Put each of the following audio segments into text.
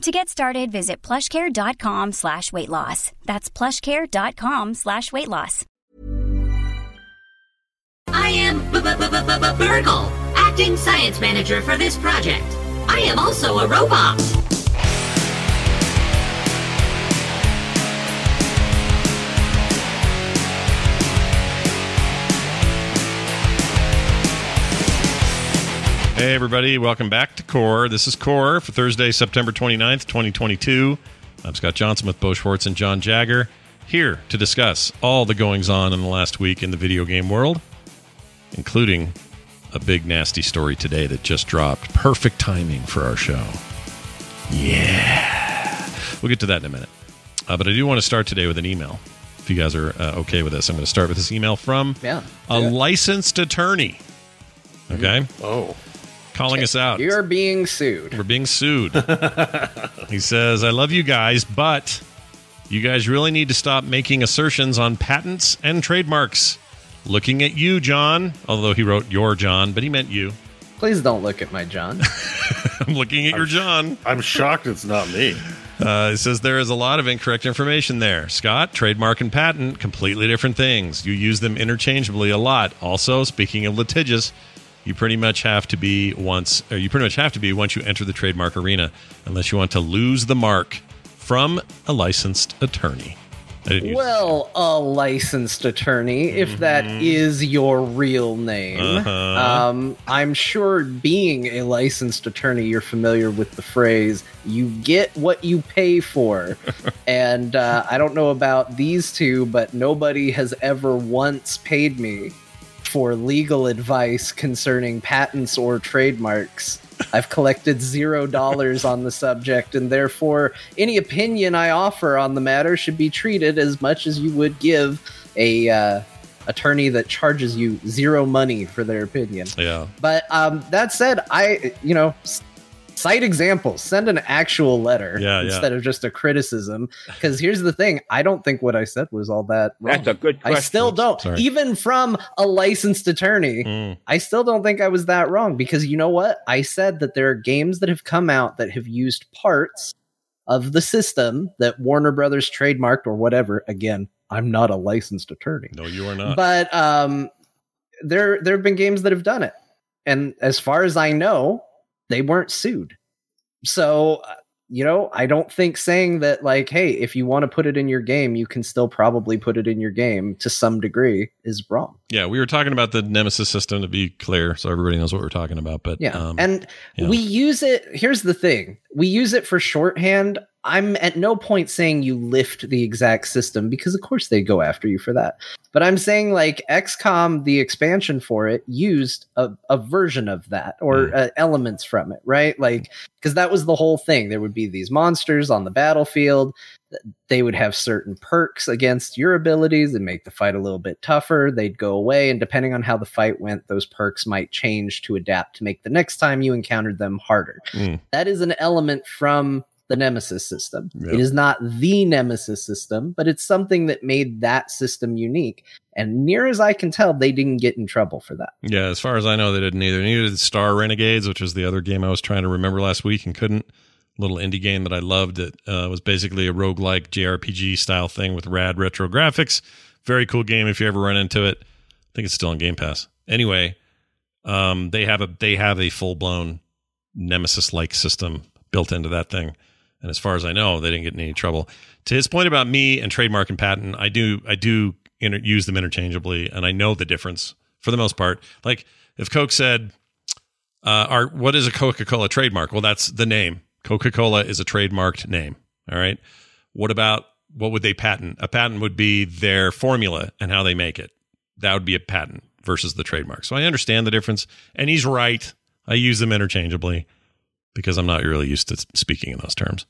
To get started, visit plushcare.com slash weight loss. That's plushcare.com slash weight loss. I am Burgle, acting science manager for this project. I am also a robot. Hey, everybody, welcome back to Core. This is Core for Thursday, September 29th, 2022. I'm Scott Johnson with Beau Schwartz and Jon Jagger, here to discuss all the goings on in the last week in the video game world, including a big, nasty story today that just dropped. Perfect timing for our show. Yeah. We'll get to that in a minute. Uh, but I do want to start today with an email. If you guys are uh, okay with this, I'm going to start with this email from Yeah. a licensed attorney. Okay? Oh. Calling us out. You're being sued. We're being sued. he says, I love you guys, but you guys really need to stop making assertions on patents and trademarks. Looking at you, Jon, although he wrote your John, but he meant you. Please don't look at my John. I'm looking at your John. I'm shocked it's not me. Uh, it says there is a lot of incorrect information there. Scott, trademark and patent, completely different things. You use them interchangeably a lot. Also, speaking of litigious, you pretty much have to be once, or you pretty much have to be once you enter the trademark arena, unless you want to lose the mark from a licensed attorney. Use well, a licensed attorney, if that is your real name. Mm-hmm. Uh-huh. Um, I'm sure being a licensed attorney, you're familiar with the phrase, you get what you pay for. and uh, I don't know about these two, but nobody has ever once paid me for legal advice concerning patents or trademarks. I've collected zero dollars on the subject, and therefore, any opinion I offer on the matter should be treated as much as you would give a uh, attorney that charges you zero money for their opinion. Yeah. But um, that said, I you know cite examples, send an actual letter Yeah, yeah. instead of just a criticism. Because here's the thing: I don't think what I said was all that. Wrong. That's a good I still don't. Sorry. Even from a licensed attorney, Mm. I still don't think I was that wrong because you know what? I said that there are games that have come out that have used parts of the system that Warner Brothers trademarked or whatever. Again, I'm not a licensed attorney. No, you are not. But um there there have been games that have done it. And as far as I know, they weren't sued. So, uh, you know, I don't think saying that like, hey, if you want to put it in your game, you can still probably put it in your game to some degree is wrong. yeah, we were talking about the Nemesis system to be clear, so everybody knows what we're talking about. But Yeah. um, and we use it. Here's the thing we use it for shorthand. I'm at no point saying you lift the exact system because, of course, they go after you for that. But I'm saying, like, XCOM, the expansion for it, used a, a version of that or Mm. uh, elements from it, right? Like, because that was the whole thing. There would be these monsters on the battlefield. They would have certain perks against your abilities and make the fight a little bit tougher. They'd go away. And depending on how the fight went, those perks might change to adapt to make the next time you encountered them harder. Mm. That is an element from the Nemesis system. Yep. It is not the Nemesis system, but it's something that made that system unique. And near as I can tell, they didn't get in trouble for that. Yeah, as far as I know, they didn't either. Neither did Star Renegades, which was the other game I was trying to remember last week and couldn't. Little indie game that I loved. It uh, was basically a roguelike JRPG style thing with rad retro graphics. Very cool game if you ever run into it. I think it's still on Game Pass. Anyway, um, they have a they have a full blown Nemesis like system built into that thing. And as far as I know, they didn't get in any trouble. To his point about me and trademark and patent, I do I do inter- use them interchangeably, and I know the difference for the most part. Like if Coke said, uh, "Our what is a Coca Cola trademark?" Well, that's the name. Coca Cola is a trademarked name. All right. What about what would they patent? A patent would be their formula and how they make it. That would be a patent versus the trademark. So I understand the difference, and he's right. I use them interchangeably because I'm not really used to speaking in those terms.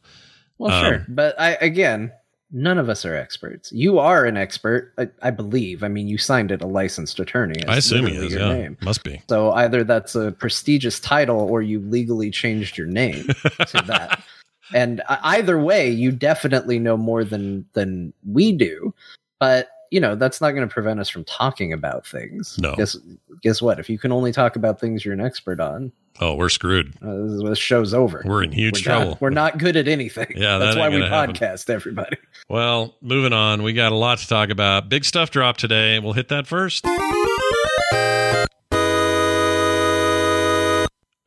Well, Um, sure, but I again, none of us are experts. You are an expert, I, I believe. I mean, you signed it a licensed attorney. I assume he is. your Yeah, name. must be. So either that's a prestigious title or you legally changed your name to that. And uh, either way, you definitely know more than than we do. But you know that's not going to prevent us from talking about things. No. Guess guess what? If you can only talk about things you're an expert on, Oh, we're screwed. uh, this, this show's over. We're in huge We're not- trouble. we're not good at anything. Yeah, that's that why we gonna happen. podcast. Everybody. Well, moving on. We got a lot to talk about. Big stuff dropped today. We'll hit that first.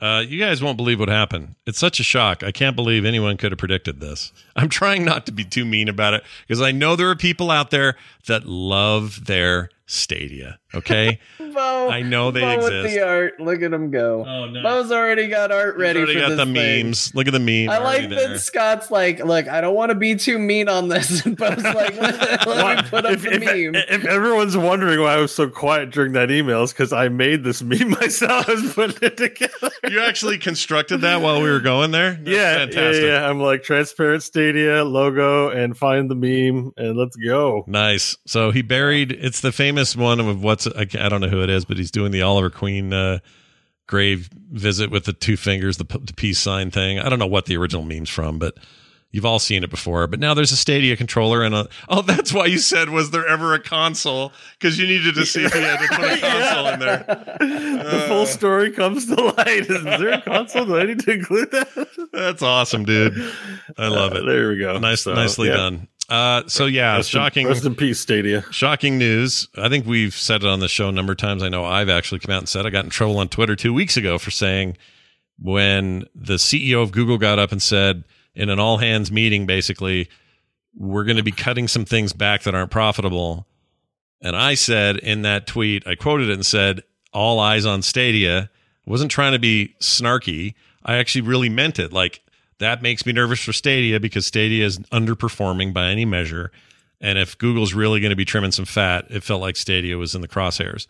Uh, you guys won't believe what happened. It's such a shock. I can't believe anyone could have predicted this. I'm trying not to be too mean about it because I know there are people out there that love their Stadia. Okay. Beau, I know they Beau with exist. the art. Look at him go. Oh, no. Beau's already got art ready already for got this the thing. memes. Look at the memes. I already like there. that Scott's like, look, I don't want to be too mean on this. And Beau's like, let, let me put up if, the if, meme. if everyone's wondering why I was so quiet during that email, it's because I made this meme myself. I was putting it together. You actually constructed that while we were going there? That's yeah, yeah, yeah. I'm like transparent Stadia logo and find the meme and let's go. Nice. So he buried. It's the famous one of what's I, I don't know who it is, but he's doing the Oliver Queen uh, grave visit with the two fingers, the, the peace sign thing. I don't know what the original meme's from, but you've all seen it before. But now there's a Stadia controller and a. Oh, that's why you said was there ever a console? Because you needed to see if he had to put a console in there. the full story comes to light. Is there a console? Do I need to include that? That's awesome, dude. I love Uh, it. there we go. Nice, So, nicely yeah. done. Uh, so yeah, Rest in- shocking. rest in peace, Stadia. Shocking news. I think we've said it on the show a number of times. I know I've actually come out and said I got in trouble on Twitter two weeks ago for saying when the CEO of Google got up and said in an all hands meeting, basically, we're going to be cutting some things back that aren't profitable. And I said in that tweet, I quoted it and said, all eyes on Stadia. I wasn't trying to be snarky. I actually really meant it. Like, that makes me nervous for Stadia because Stadia is underperforming by any measure. And if Google's really going to be trimming some fat, it felt like Stadia was in the crosshairs.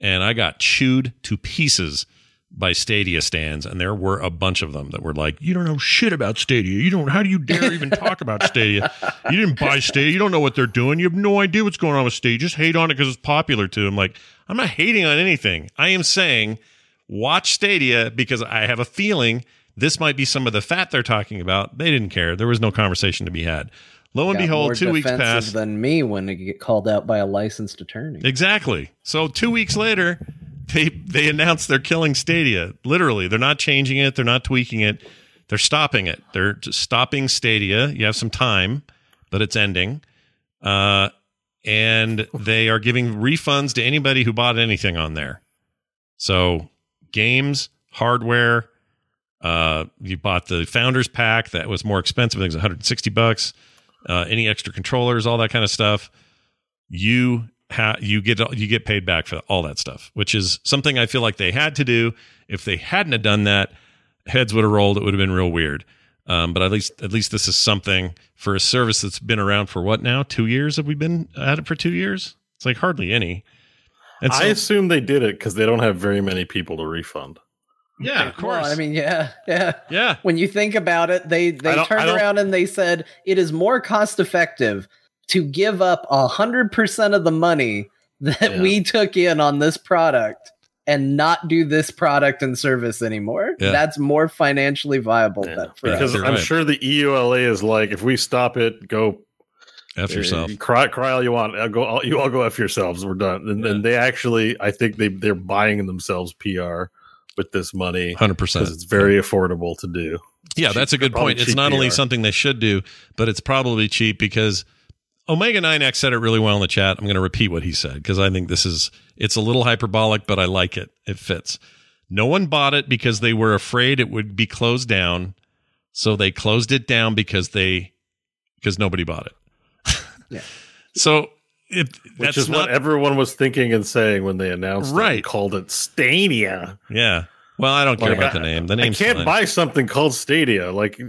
And I got chewed to pieces by Stadia stands, and there were a bunch of them that were like, "You don't know shit about Stadia. You don't. How do you dare even talk about Stadia? You didn't buy Stadia. You don't know what they're doing. You have no idea what's going on with Stadia. Just hate on it because it's popular too." I'm like, I'm not hating on anything. I am saying, watch Stadia because I have a feeling this might be some of the fat they're talking about. They didn't care. There was no conversation to be had. Lo and Got behold, two weeks passed. than me when I get called out by a licensed attorney. Exactly. So two weeks later, they they announced they're killing Stadia. Literally, they're not changing it. They're not tweaking it. They're stopping it. They're just stopping Stadia. You have some time, but it's ending. Uh, and they are giving refunds to anybody who bought anything on there. So games, hardware. Uh, you bought the founders pack that was more expensive. I think it was 160 bucks. Uh, any extra controllers, all that kind of stuff. You ha- you get you get paid back for all that stuff, which is something I feel like they had to do. If they hadn't have done that, heads would have rolled. It would have been real weird. Um, but at least at least this is something for a service that's been around for what now? Two years? Have we been at it for two years? It's like hardly any. And so, I assume they did it because they don't have very many people to refund. Yeah, of course. Well, I mean, yeah, yeah. yeah, When you think about it, they they don't- turned around and they said it is more cost effective to give up a hundred percent of the money that Yeah. we took in on this product and not do this product and service anymore. Yeah. That's more financially viable Yeah. that for. Because you're I'm right. sure the EULA is like, if we stop it, go f yourself. Uh, cry, cry all you want. I'll go. All, you all go f yourselves. We're done. And, Yeah. and they actually, I think they they're buying themselves PR with this money Hundred percent. because it's very affordable to do. Yeah, cheap- that's a good point. It's cheap not only something they should do, but it's probably cheap because Omega 9X said it really well in the chat. I'm going to repeat what he said because I think this is it's a little hyperbolic, but I like it. It fits. No one bought it because they were afraid it would be closed down. So they closed it down because they because nobody bought it. Yeah. So it, Which is not what everyone was thinking and saying when they announced it Right. and called it Stadia. yeah. Well, I don't care Like, about I- the name. The name name's can't fine. buy something called Stadia. Like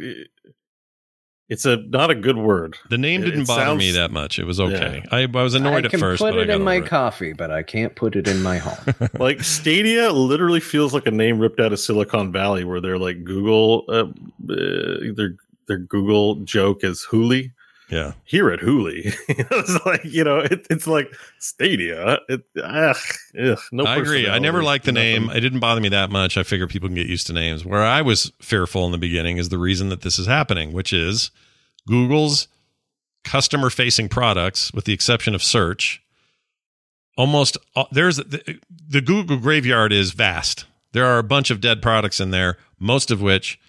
it's a not a good word. the name it- didn't it bother me that much. It was okay. I, I was annoyed I at first, put but I it in my it. coffee, but I can't put it in my home. like Stadia literally feels like a name ripped out of Silicon Valley, where they're like Google. Uh, uh, their their Google joke is Hooli. Yeah. Here at Hooli, it's like you know, it, it's like Stadia. It, ugh, ugh, no, I agree. I never liked the name. It didn't bother me that much. I figure people can get used to names. Where I was fearful in the beginning is the reason that this is happening, which is Google's customer facing products, with the exception of search. Almost there's the, the Google graveyard is vast. There are a bunch of dead products in there, most of which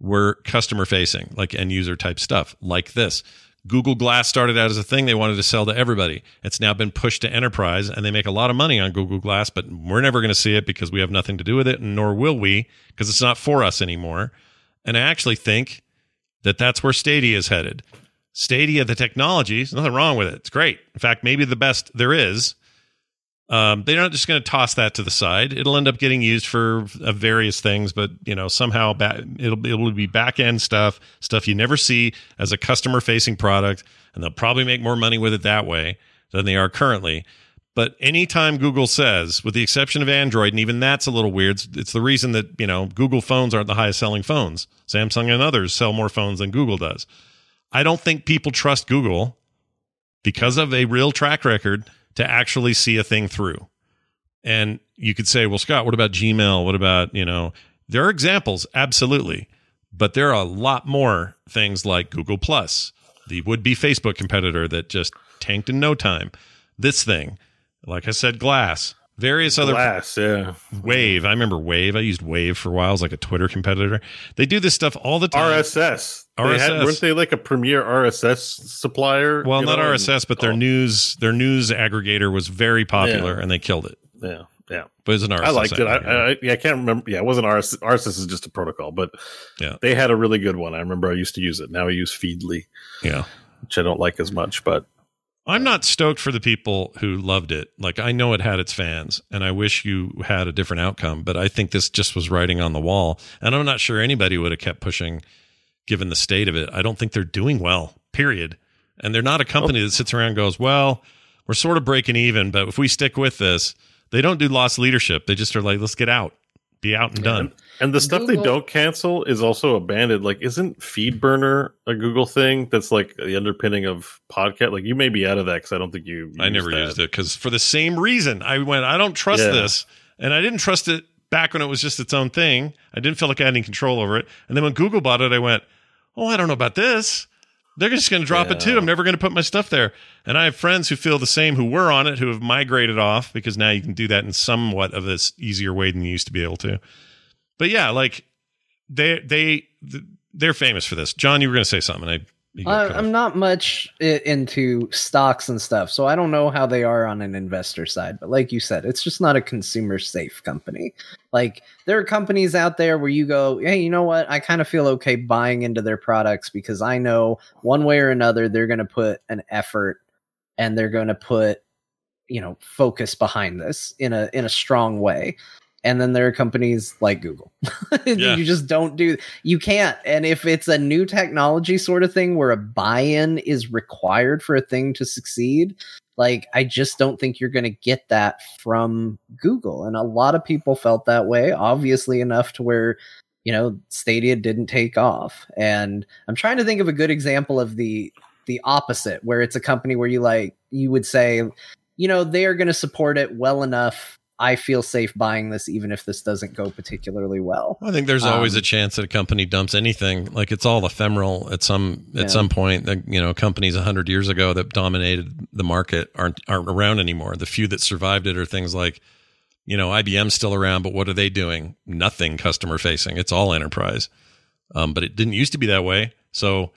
were customer facing, like end user type stuff, like this. Google Glass started out as a thing they wanted to sell to everybody. It's now been pushed to enterprise, and they make a lot of money on Google Glass, but we're never going to see it because we have nothing to do with it, nor will we, because it's not for us anymore. And I actually think that that's where Stadia is headed. Stadia, the technology, there's nothing wrong with it. It's great. In fact, maybe the best there is. Um, they're not just going to toss that to the side. It'll end up getting used for uh, various things, but you know somehow ba- it'll it'll be back end stuff, stuff you never see as a customer facing product, and they'll probably make more money with it that way than they are currently. But anytime Google says, with the exception of Android, and even that's a little weird, it's the reason that you know Google phones aren't the highest selling phones. Samsung and others sell more phones than Google does. I don't think people trust Google because of a real track record to actually see a thing through. And you could say, well, Scott, what about Gmail? What about, you know, there are examples, absolutely. But there are a lot more things like Google Plus, the would be Facebook competitor that just tanked in no time. This thing, like I said, Glass, various other Glass, yeah. Wave. I remember Wave. I used Wave for a while. Was like a Twitter competitor. They do this stuff all the time. RSS. They had, weren't they like a premier RSS supplier? Well, not know, RSS, but their oh, news their news aggregator was very popular, Yeah. and they killed it. Yeah, yeah. But it's an RSS. I liked it. I. I, yeah, I can't remember. Yeah, it wasn't RSS. RSS is just a protocol, but Yeah. they had a really good one. I remember I used to use it. Now I use Feedly, yeah. which I don't like as much, but I'm uh, not stoked for the people who loved it. Like I know it had its fans, and I wish you had a different outcome. But I think this just was writing on the wall, and I'm not sure anybody would have kept pushing, given the state of it. I don't think they're doing well. Period. And they're not a company that sits around and goes, "Well, we're sort of breaking even, but if we stick with this, they don't do lost leadership. They just are like, let's get out, be out and done." and the stuff they don't cancel is also abandoned. Like, isn't FeedBurner a Google thing? That's like the underpinning of podcast. Like, you may be out of that because I don't think you. I never that. used it because for the same reason, I went, I don't trust Yeah. this. And I didn't trust it back when it was just its own thing. I didn't feel like I had any control over it. And then when Google bought it, I went, oh, I don't know about this. They're just going to drop it too. I'm never going to put my stuff there. And I have friends who feel the same who were on it who have migrated off because now you can do that in somewhat of this easier way than you used to be able to. But yeah, like they they they're famous for this. Jon, you were going to say something. I I. I'm not much into stocks and stuff, so I don't know how they are on an investor side. But like you said, it's just not a consumer safe company. Like there are companies out there where you go, hey, you know what? I kind of feel okay buying into their products because I know one way or another they're going to put an effort and they're going to put you know focus behind this in a in a strong way. And then there are companies like Google. Yeah. you just don't do you can't. And if it's a new technology sort of thing where a buy-in is required for a thing to succeed, like I just don't think you're going to get that from Google. And a lot of people felt that way, obviously enough to where you know Stadia didn't take off. And I'm trying to think of a good example of the the opposite where it's a company where you like you would say, you know, they are going to support it well enough I feel safe buying this even if this doesn't go particularly well. I think there's always Um, a chance that a company dumps anything. Like it's all ephemeral at some at Yeah. some point. That you know, companies hundred years ago that dominated the market aren't aren't around anymore. The few that survived it are things like, you know, IBM's still around, but what are they doing? Nothing customer facing. It's all enterprise. Um, but it didn't used to be that way. So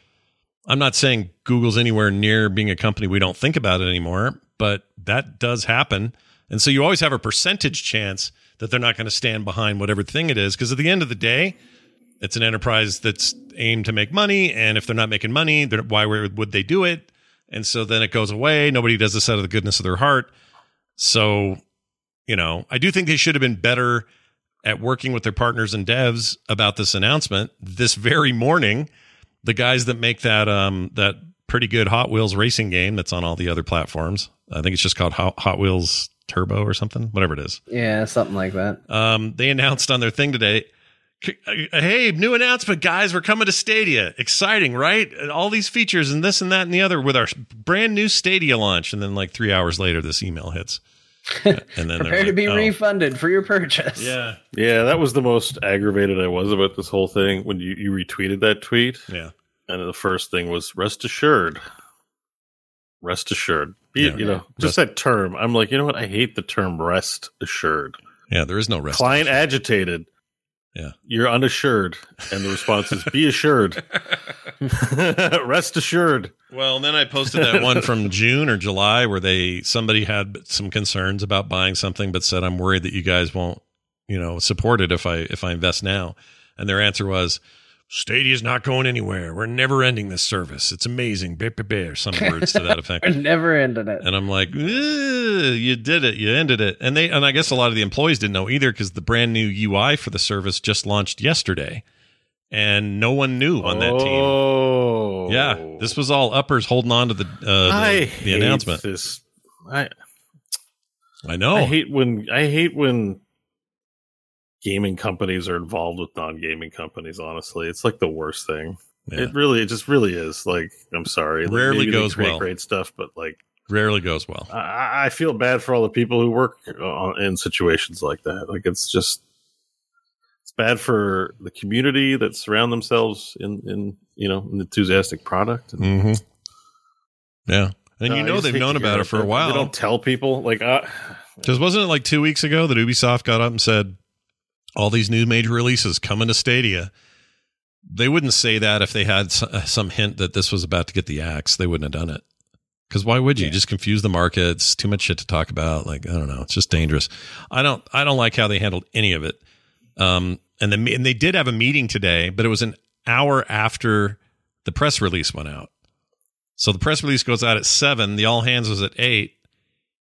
I'm not saying Google's anywhere near being a company we don't think about it anymore, but that does happen. And so you always have a percentage chance that they're not going to stand behind whatever thing it is. Because at the end of the day, it's an enterprise that's aimed to make money. And if they're not making money, why would they do it? And so then it goes away. Nobody does this out of the goodness of their heart. So, you know, I do think they should have been better at working with their partners and devs about this announcement this very morning. The guys that make that um that pretty good Hot Wheels racing game that's on all the other platforms. I think it's just called Hot, Hot Wheels Turbo or something, whatever it is. Yeah, something like that. Um, they announced on their thing today. Hey, new announcement, guys! We're coming to Stadia. Exciting, right? All these features and this and that and the other with our brand new Stadia launch. And then, like three hours later, this email hits. And then prepare to be oh. refunded for your purchase. Yeah, yeah, that was the most aggravated I was about this whole thing when you, you retweeted that tweet. Yeah, and the first thing was rest assured. Rest assured. Be, yeah, you know, rest. just that term. I'm like, you know what? I hate the term rest assured. Yeah, there is no rest. Client assured. agitated. Yeah. You're unassured. And the response is be assured. Rest assured. Well, then I posted that one from June or July where they somebody had some concerns about buying something but said I'm worried that you guys won't, you know, support it if I if I invest now. And their answer was Stadia's not going anywhere. We're never ending this service. It's amazing. Bear, bear, bear, some words to that effect. We're never ending it. And I'm like, you did it. You ended it. And they and I guess a lot of the employees didn't know either because the brand new UI for the service just launched yesterday. And no one knew on that team. Oh, yeah. This was all uppers holding on to the uh, the, the announcement. This, I, I know. I hate when I hate when gaming companies are involved with non-gaming companies honestly. It's like the worst thing. Yeah. it really it just really is. Like i'm sorry. Like, rarely goes well. great stuff but like rarely goes well. I, I, feel bad for all the people who work in situations like that. Like it's just it's bad for the community that surround themselves in in you know an enthusiastic product. And, mm-hmm. yeah. And you know they've known about it for a while they don't tell people like uh, because wasn't it like two weeks ago that ubisoft got up and said all these new major releases coming to Stadia. They wouldn't say that if they had uh, some hint that this was about to get the axe. They wouldn't have done it. Because why would you? Yeah. Just confuse the markets. Too much shit to talk about. Like I don't know. It's just dangerous. I don't. I don't like how they handled any of it. Um, and the and they did have a meeting today, but it was an hour after the press release went out. So the press release goes out at seven. The all hands was at eight,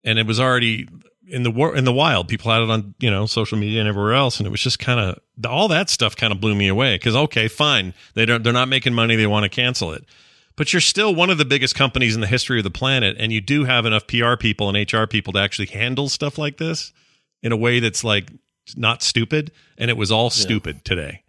and it was already in the war in the wild people had it on you know social media and everywhere else and it was just kind of all that stuff kind of blew me away because okay fine they don't they're not making money they want to cancel it. But you're still one of the biggest companies in the history of the planet and you do have enough pr people and hr people to actually handle stuff like this in a way that's like not stupid and it was all stupid today.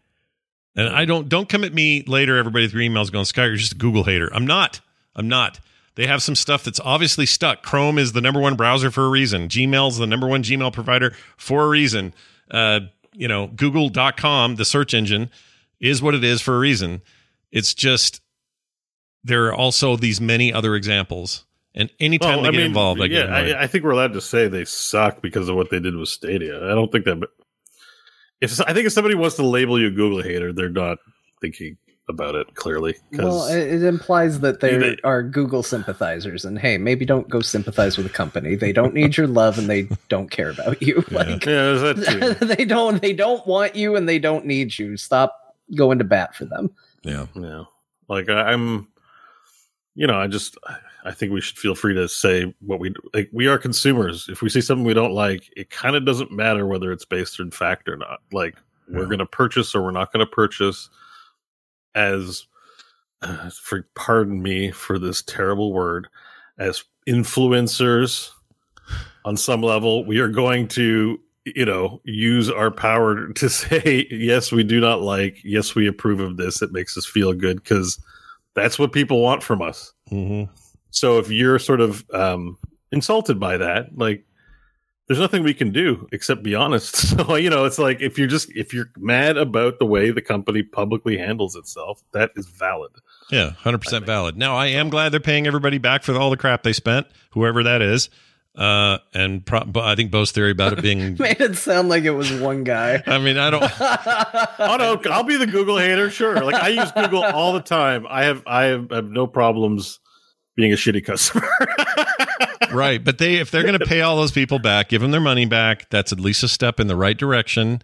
And i don't don't come at me later everybody through emails going sky you're just a google hater. I'm not. I'm not they have some stuff that's obviously stuck. Chrome is the number one browser for a reason. Gmail's the number one Gmail provider for a reason. Uh, you know, Google.com, the search engine, is what it is for a reason. It's just there are also these many other examples. And anytime well, they I get mean, involved, I yeah, I, I, think we're allowed to say they suck because of what they did with Stadia. I don't think that. If I think if somebody wants to label you a Google hater, they're not thinking about it clearly. Well, it implies that they, they are Google sympathizers, and hey, maybe don't go sympathize with a company. They don't need your love, and they don't care about you. Yeah. Like, yeah, they don't. They don't want you, and they don't need you. Stop going to bat for them. Yeah, yeah. Like I'm, you know, I just I think we should feel free to say what we like. We are consumers. If we see something we don't like, it kind of doesn't matter whether it's based in fact or not. Like yeah. we're going to purchase or we're not going to purchase as uh, for pardon me for this terrible word as influencers on some level we are going to you know use our power to say yes we do not like. Yes we approve of this. It makes us feel good because that's what people want from us. Mm-hmm. so if you're sort of um, insulted by that like there's nothing we can do except be honest. So, you know, it's like if you're just if you're mad about the way the company publicly handles itself, that is valid. Yeah, 100% valid. Now, I am glad they're paying everybody back for all the crap they spent, whoever that is. Uh, and pro- I think Beau's theory about it being made it sound like it was one guy. I mean, I don't. oh no, I'll be the Google hater. Sure, like I use Google all the time. I have I have, I have no problems being a shitty customer. right, but they if they're going to pay all those people back, give them their money back. That's at least a step in the right direction.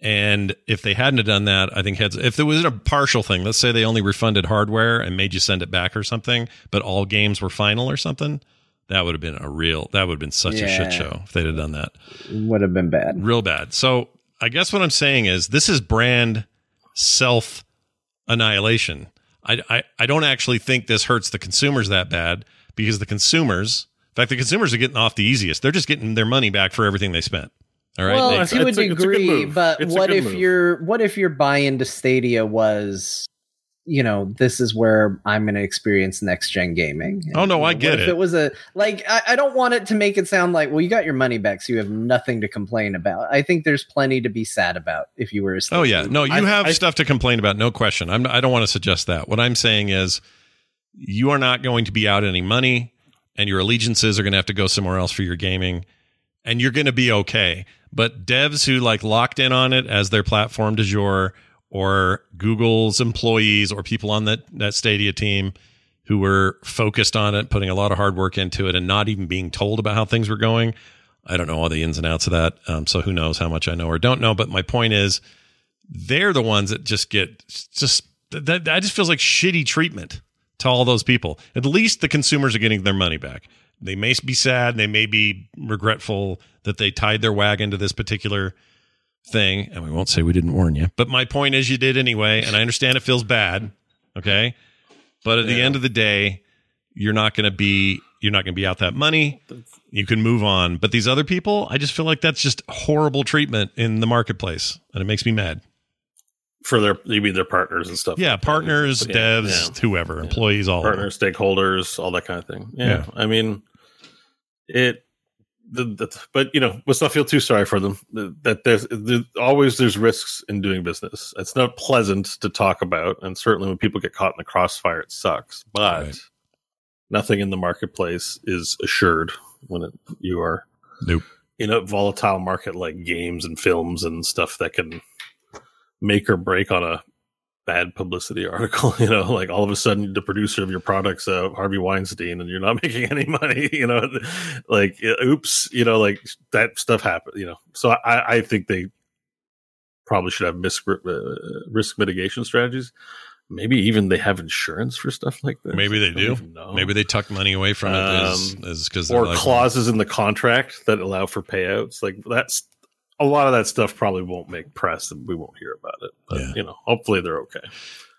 And if they hadn't have done that, I think heads if there was a partial thing, let's say they only refunded hardware and made you send it back or something, but all games were final or something, that would have been a real that would have been such a shit show if they'd have done that. Would have been bad. Real bad. So I guess what I'm saying is this is brand self annihilation. I, I, I don't actually think this hurts the consumers that bad because the consumers, in fact, the consumers are getting off the easiest. They're just getting their money back for everything they spent. All right. Well, They- It's- to a it's a- it's a degree, but It's what if move. your what if your buy into Stadia was, you know, this is where I'm going to experience next gen gaming? Oh, no, You I know, get what it. It was a like, I, I don't want it to make it sound like, well, you got your money back, so you have nothing to complain about. I think there's plenty to be sad about if you were a. Oh yeah, no, you I- have I- stuff to complain about, no question. I'm, I don't want to suggest that. What I'm saying is, you are not going to be out any money, and your allegiances are going to have to go somewhere else for your gaming, and you're going to be okay. But devs who like locked in on it as their platform du jour, or Google's employees, or people on that that Stadia team who were focused on it, putting a lot of hard work into it, and not even being told about how things were going. I don't know all the ins and outs of that. Um, so who knows how much I know or don't know. But my point is, they're the ones that just get just that, that just feels like shitty treatment to all those people. At least the consumers are getting their money back. They may be sad, they may be regretful that they tied their wagon to this particular thing, and we won't say we didn't warn you. But my point is, you did anyway, and I understand it feels bad. Okay, but at the end of the day, you're not going to be you're not going to be out that money. You can move on. But these other people, I just feel like that's just horrible treatment in the marketplace, and it makes me mad. for their maybe their partners and stuff. Yeah, like partners, Yeah, devs, yeah. whoever, employees, all partners, stakeholders, all that kind of thing. Yeah, Yeah. I mean, it. But you know, let's not feel too sorry for them. That there's there, always there's risks in doing business. It's not pleasant to talk about, and certainly when people get caught in the crossfire, it sucks. But Right. nothing in the marketplace is assured when it, you are Nope. in a volatile market like games and films and stuff that can make or break on a bad publicity article. You know, like all of a sudden the producer of your product's uh, Harvey Weinstein, and you're not making any money. You know, like uh, oops, you know, like that stuff happened. You know, so I, I think they probably should have risk uh, risk mitigation strategies. Maybe even they have insurance for stuff like this. Maybe they do. Maybe they tuck money away from it as Um, or clauses in the contract that allow for payouts. Like that's a lot of that stuff probably won't make press and we won't hear about it. But Yeah. you know, hopefully they're okay.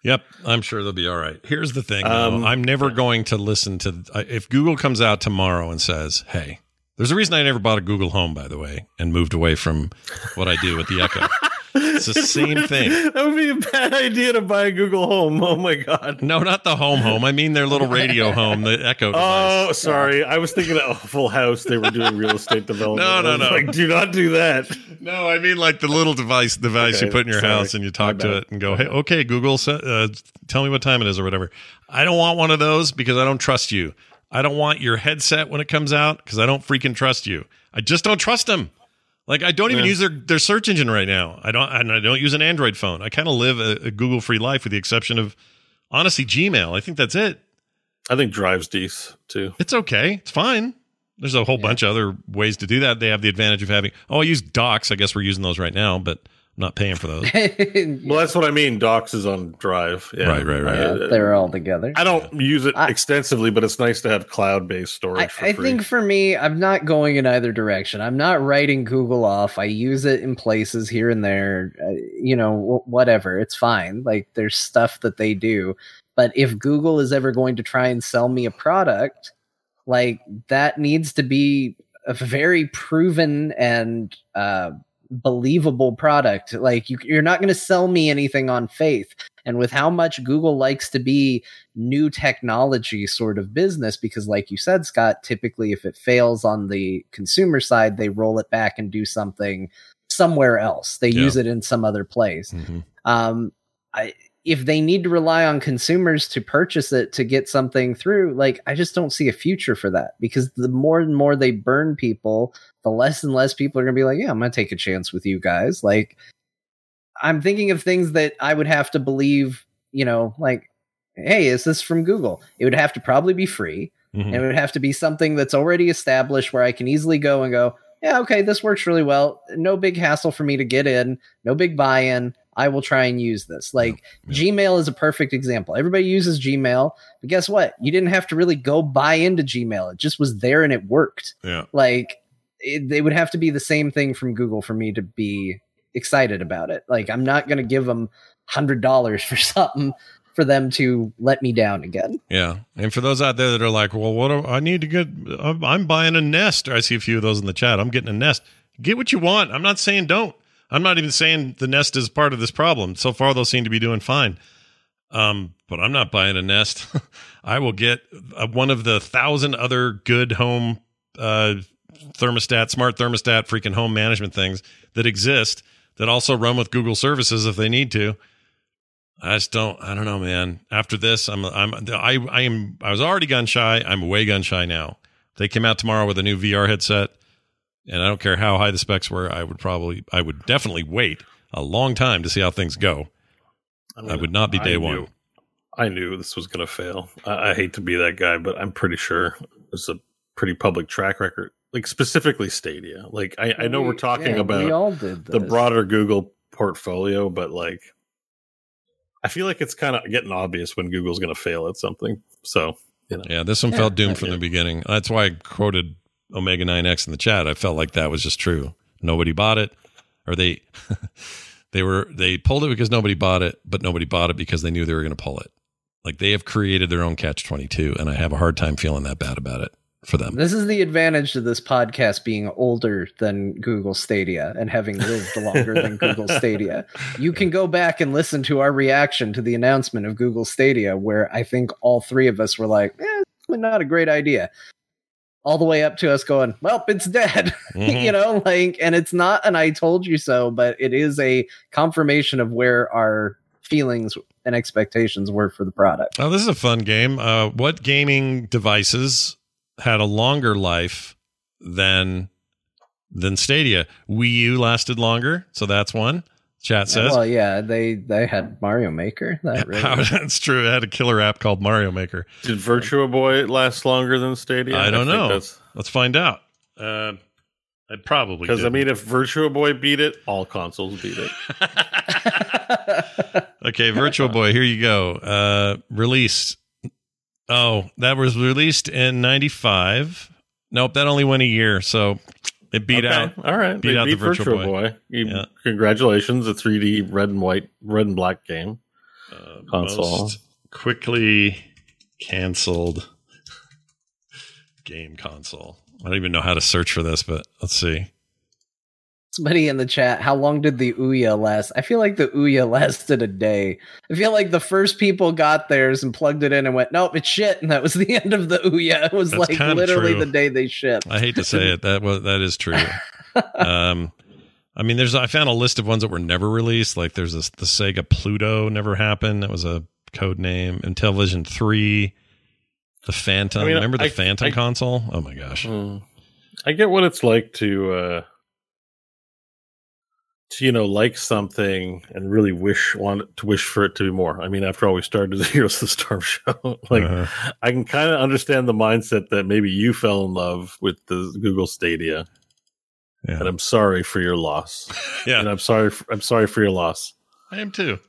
Yep, I'm sure they'll be all right. Here's the thing, though. Um, I'm never going to listen to if Google comes out tomorrow and says, "Hey, there's a reason I never bought a Google Home, by the way, and moved away from what I do with the Echo." It's the same thing. That would be a bad idea to buy a Google Home. Oh my god. No, not the home home. I mean their little radio home, the Echo device. Oh, sorry. I was thinking of Full House. They were doing real estate development. No, no, no. Like, do not do that. No, I mean like the little device device you put in your sorry. house and you talk to it and go, "Hey, okay, Google, uh, tell me what time it is or whatever." I don't want one of those because I don't trust you. I don't want your headset when it comes out because I don't freaking trust you. I just don't trust them. Like I don't even Yeah. use their, their search engine right now. I don't and I don't use an Android phone. I kind of live a, a Google free life with the exception of honestly Gmail. I think that's it. I think Drive's decent too. It's okay. It's fine. There's a whole bunch of other ways to do that. They have the advantage of having. Oh, I use Docs. I guess we're using those right now, but I'm not paying for those. Well, that's what I mean. Docs is on Drive. Yeah. Right, right, right. Uh, they're all together. I don't use it I- extensively, but it's nice to have cloud-based I, storage. for I think for me, I'm not going in either direction. I'm not writing Google off. I use it in places here and there. Uh, you know, wh- whatever. It's fine. Like there's stuff that they do. But if Google is ever going to try and sell me a product, like that needs to be a very proven and uh, believable product. Like you, you're not going to sell me anything on faith. And with how much Google likes to be new technology sort of business, because like you said, Scott, typically if it fails on the consumer side, they roll it back and do something somewhere else. They Yeah. use it in some other place. Mhm. Um, I, if they need to rely on consumers to purchase it to get something through, like I just don't see a future for that because the more and more they burn people, the less and less people are going to be like, yeah, I'm going to take a chance with you guys. Like, I'm thinking of things that I would have to believe, you know, like, hey, is this from Google? It would have to probably be free. Mhm. And it would have to be something that's already established where I can easily go and go, yeah, okay, this works really well. No big hassle for me to get in, no big buy in. I will try and use this. Like Yeah. Gmail is a perfect example. Everybody uses Gmail, but guess what? You didn't have to really go buy into Gmail. It just was there and it worked. Yeah. Like it, it would have to be the same thing from Google for me to be excited about it. Like I'm not going to give them hundred dollars for something for them to let me down again. Yeah. And for those out there that are like, well, what do I need to get? I'm, I'm buying a Nest. I see a few of those in the chat. I'm getting a Nest. Get what you want. I'm not saying don't. I'm not even saying the Nest is part of this problem. So far, those seem to be doing fine. Um, but I'm not buying a Nest. I will get uh, one of the thousand other good home uh, thermostat, smart thermostat, freaking home management things that exist that also run with Google services if they need to. I just don't. I don't know, man. After this, I'm. I'm. I. I am. I was already gun shy. I'm way gun shy now. They came out tomorrow with a new VR headset, and I don't care how high the specs were. I would probably. I would definitely wait a long time to see how things go. I would not be day I one. Knew, I knew this was going to fail. I, I hate to be that guy, but I'm pretty sure there's a pretty public track record, like specifically Stadia. Like I, I know we're talking yeah, we about all did the broader Google portfolio, but like I feel like it's kind of getting obvious when Google's going to fail at something. So you know, Yeah, this one Yeah, felt eh, doomed from do. the beginning. That's why I quoted Omega 9X in the chat. I felt like that was just true. Nobody bought it, or they they were they pulled it because nobody bought it, but nobody bought it because they knew they were going to pull it. Like they have created their own catch 22, and I have a hard time feeling that bad about it for them. This is the advantage of this podcast being older than Google Stadia and having lived longer than Google Stadia. You can go back and listen to our reaction to the announcement of Google Stadia, where I think all three of us were like, eh, not a great idea. All the way up to us going, well, it's dead. Mhm. you know, like, and it's not an I told you so, but it is a confirmation of where our feelings and expectations were for the product. Oh, this is a fun game. Uh, what gaming devices had a longer life than than Stadia? Wii U lasted longer, so that's one. Chat says. well, yeah, they they had Mario Maker. That really How- that's true. It had a killer app called Mario Maker. did Virtual Boy last longer than Stadia? I don't think know. Let's find out. Uh, I probably Because I mean, if Virtual Boy beat it, all consoles beat it. okay, Virtual Boy, here you go. Uh, released. Oh, that was released in '95. Nope, that only went a year, so it beat Okay, out. All right, beat they out the beat Virtual Boy. Boy. Yeah. Congratulations, a 3D red and white, red and black game. Uh, Console. quickly canceled game console. I don't even know how to search for this, but let's see. Somebody in the chat, how long did the Ouya last? I feel like the Ouya lasted a day. I feel like the first people got theirs and plugged it in and went, nope, it's shit. And that was the end of the Ouya. It was That's like literally true. the day they shipped. I hate to say it, that was that is true. um, I mean, there's I found a list of ones that were never released. Like there's this the Sega Pluto never happened. That was a code name. Intellivision three, the Phantom. I mean, Remember the I- Phantom I- console? Oh my gosh. Hmm. I get what it's like to, uh, to you know, like something and really wish want to wish for it to be more. I mean, after all, we started the Heroes of the Storm show. like, Uh-huh. I can kind of understand the mindset that maybe you fell in love with the Google Stadia, Yeah. and I'm sorry for your loss. yeah, And I'm sorry. For, I'm sorry for your loss. I am too.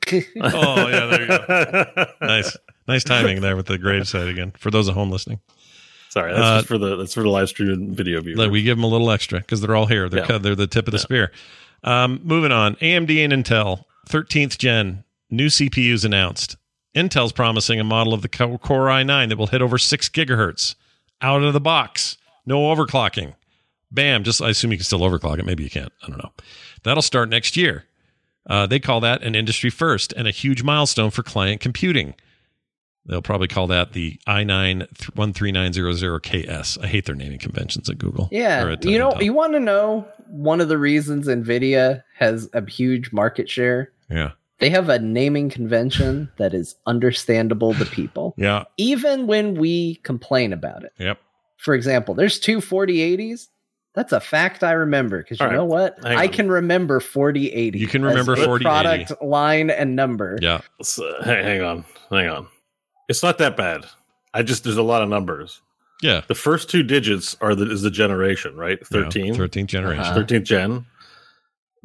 Oh yeah, there you go. Nice, nice timing there with the gravesite again. For those at home listening, Sorry, that's Uh, just for the that's for the live stream video viewers. Like, we give them a little extra because they're all here. They're Yeah. cut- they're the tip of the Yeah. spear. Um, moving on, AMD and Intel, 13th gen new CPUs announced. Intel's promising a model of the Core i9 that will hit over six gigahertz out of the box, no overclocking. Bam! Just I assume you can still overclock it. Maybe you can't. I don't know. That'll start next year. Uh, they call that an industry first and a huge milestone for client computing. They'll probably call that the i9 13900KS. I hate their naming conventions at Google. Yeah, at, uh, you know, Intel. you want to know one of the reasons Nvidia has a huge market share. yeah, They have a naming convention that is understandable to people, yeah, even when we complain about it. yep. For example, there's two 4080s. That's a fact I remember because you All right, know what? hang I on. can remember 4080. You can remember a 4080. Product line and number. Yeah, So, hang, hang on, hang on. It's not that bad. I just there's a lot of numbers. Yeah. The first two digits are the is the generation, right? Yeah, 13. 13th generation. Uh-huh. 13th gen.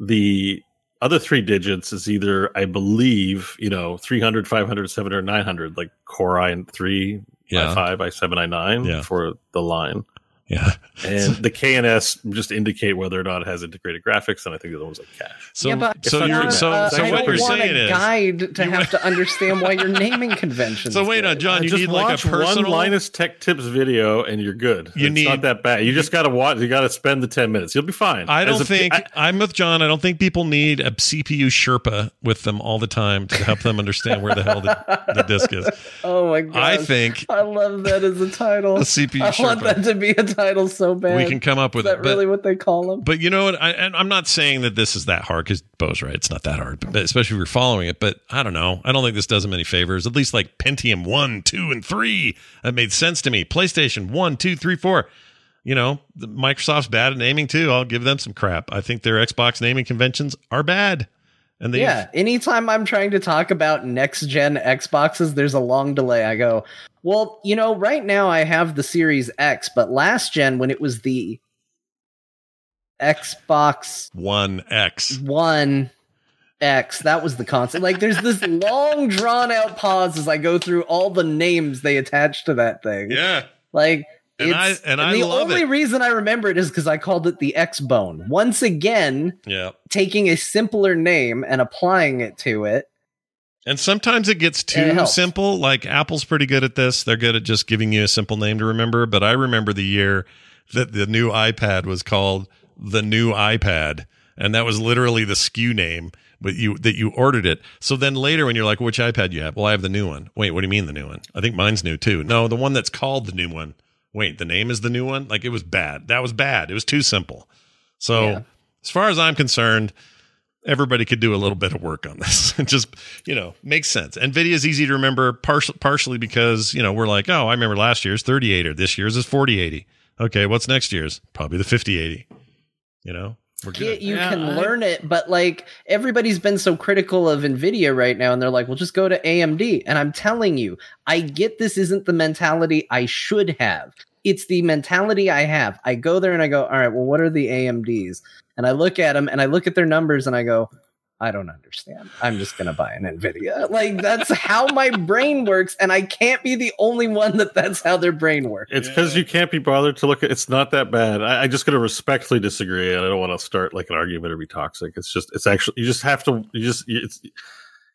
The other three digits is either, I believe, you know, 300, 500, 700, 900, like Core i 3, Yeah. i5, i7, i9 Yeah. for the line. Yeah. And the K and S just indicate whether or not it has integrated graphics, and I think the other one's like cache. So, yeah, but so you're not so, uh, so I what don't you're want saying a is guide to have to understand why you're naming conventions. So wait on. Jon. You just need like a watch personal. one Linus Tech Tips video, and you're good. You it's need- not that bad. You just got to watch. You got to spend the ten minutes. You'll be fine. I don't a- think I- I, am with Jon. I don't think people need a CPU Sherpa with them all the time to help them understand where the hell the, the disc is. Oh my god! I think I love that as a title. the CPU Sherpa. I want that to be a title so bad. we can come up with Is that it. But, really what they call them? but you know what? I, and I'm not saying that this is that hard because Beau's right. It's not that hard, but especially if you're following it. But I don't know. I don't think this does them any favors. At least like Pentium 1, 2, and 3. That made sense to me. PlayStation 1, 2, 3, 4. You know, Microsoft's bad at naming too. I'll give them some crap. I think their Xbox naming conventions are bad. And they Yeah. Anytime I'm trying to talk about next gen Xboxes, there's a long delay. I go, well, you know, right now I have the Series X, but last gen when it was the Xbox 1X. One X. That was the concept. Like, there's this long, drawn out pause as I go through all the names they attach to that thing. Yeah. Like, And it's, I- and I the love only it. reason I remember it is because I called it the X Bone. Once again, Yeah. taking a simpler name and applying it to it. And sometimes it gets And it too simple. Like Apple's pretty good at this. They're good at just giving you a simple name to remember. But I remember the year that the new iPad was called the new iPad. And that was literally the SKU name, but you that you ordered it. So then later when you're like, which iPad you have? Well, I have the new one. Wait, what do you mean the new one? I think mine's new too. No, the one that's called the new one. Wait, the name is the new one? Like it was bad. That was bad. It was too simple. So Yeah. as far as I'm concerned, everybody could do a little bit of work on this. It just, you know, makes sense. NVIDIA is easy to remember partially, partially because, you know, we're like, oh, I remember last year's 3080 er. this year's is 4080. Okay, what's next year's? Probably the 5080. You know, Get you Yeah, can I- learn it, but like everybody's been so critical of Nvidia right now, and they're like, "Well, just go to AMD." And I'm telling you, I get this isn't the mentality I should have. It's the mentality I have. I go there and I go, "All right, well, what are the AMDs?" And I look at them and I look at their numbers and I go, "I don't understand. I'm just gonna buy an Nvidia." Like that's how my brain works, and I can't be the only one that that's how their brain works. It's because you can't be bothered to look at. It's not that bad. I, I just going to respectfully disagree, and I don't want to start like an argument or be toxic. It's just, it's actually, you just have to, you just, it's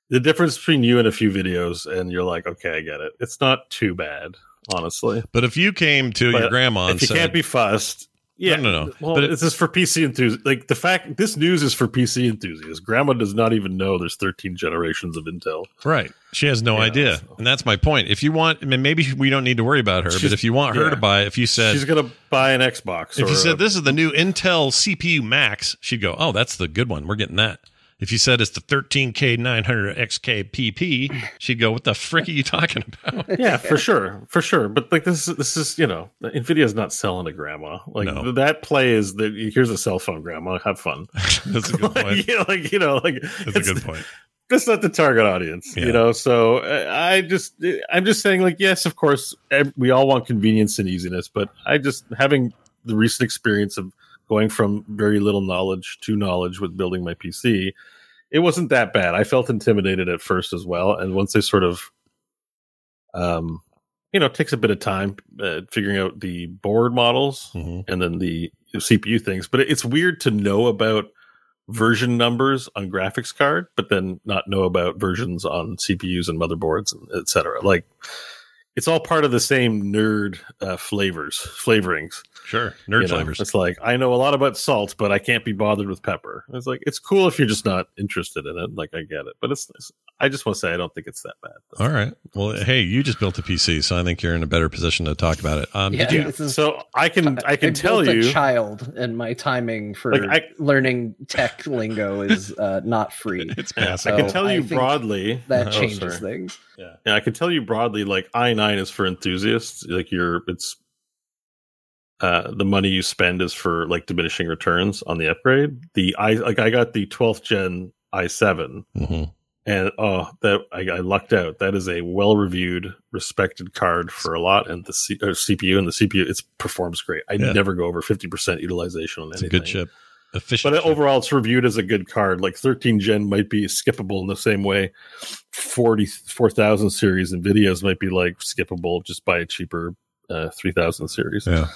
the difference between you and a few videos, and you're like, okay, I get it. It's not too bad, honestly. But if you came to your grandma and if you said, can't be fussed, yeah, No, no, no. Well, But it- this is for PC enthusiasts. Like the fact, this news is for PC enthusiasts. Grandma does not even know there's 13 generations of Intel. right, she has no Yeah, idea. so- And that's my point. If you want, I mean, maybe we don't need to worry about her, but if you want her yeah. to buy, if you said, She's gonna buy an Xbox. If you a- said this is the new Intel CPU Max, she'd go, "Oh, that's the good one. We're getting that." If you said it's the 13K 900 XK PP, she'd go, "What the frick are you talking about?" yeah, for sure, for sure. But like this, is this is you know, Nvidia's not selling to grandma. Like No. that play is that here's a cell phone, grandma. Have fun. that's a good like, point. you know, like you know, like That's a good point. That's not the target audience, Yeah. you know. So I just, I'm just saying, like, yes, of course, we all want convenience and easiness, but I just having the recent experience of going from very little knowledge to knowledge with building my PC, it wasn't that bad. I felt intimidated at first as well, and once they sort of, um, you know, it takes a bit of time uh, figuring out the board models Mhm. and then the CPU things. But it's weird to know about version numbers on graphics card, but then not know about versions on CPUs and motherboards, etc. Like it's all part of the same nerd uh, flavors, flavorings. Sure, nerd you know? flavors. It's like I know a lot about salt, but I can't be bothered with pepper. It's like it's cool if you're just not interested in it. Like I get it, but it's. it's I just want to say I don't think it's that bad. All right. Well, hey, you just built a PC, so I think you're in a better position to talk about it. Um, Yeah. You? This is- So I can I can tell you a child, and my timing for Like, I- learning tech lingo is uh, not free. It's past. I can tell you broadly That Oh, changes sorry. things. Yeah. yeah, I can tell you broadly. Like i nine is for enthusiasts. Like you're, it's uh, the money you spend is for like diminishing returns on the upgrade. The i like I got the 12th gen i7, Mhm. and oh, that I, I lucked out. That is a well-reviewed, respected card for a lot, and the C, or CPU and the CPU it performs great. I Yeah. never go over fifty percent utilization on anything. It's a good chip. Efficient. But chip. overall, it's reviewed as a good card. Like 13 Gen might be skippable in the same way 44,000 series Nvidias might be like skippable just by a cheaper uh, 3000 series. Yeah.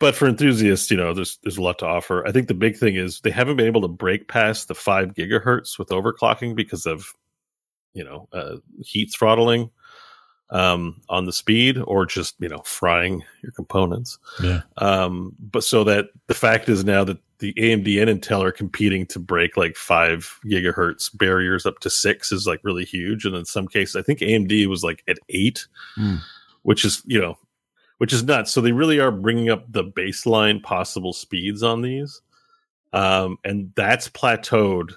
But for enthusiasts, you know, there's there's a lot to offer. I think the big thing is they haven't been able to break past the five gigahertz with overclocking because of, you know, uh, heat throttling um, on the speed or just you know frying your components. Yeah. Um, but so that the fact is now that the AMD and Intel are competing to break like five gigahertz barriers up to six is like really huge. And in some cases, I think AMD was like at eight, Hmm. which is, you know, which is nuts. So they really are bringing up the baseline possible speeds on these. Um, and that's plateaued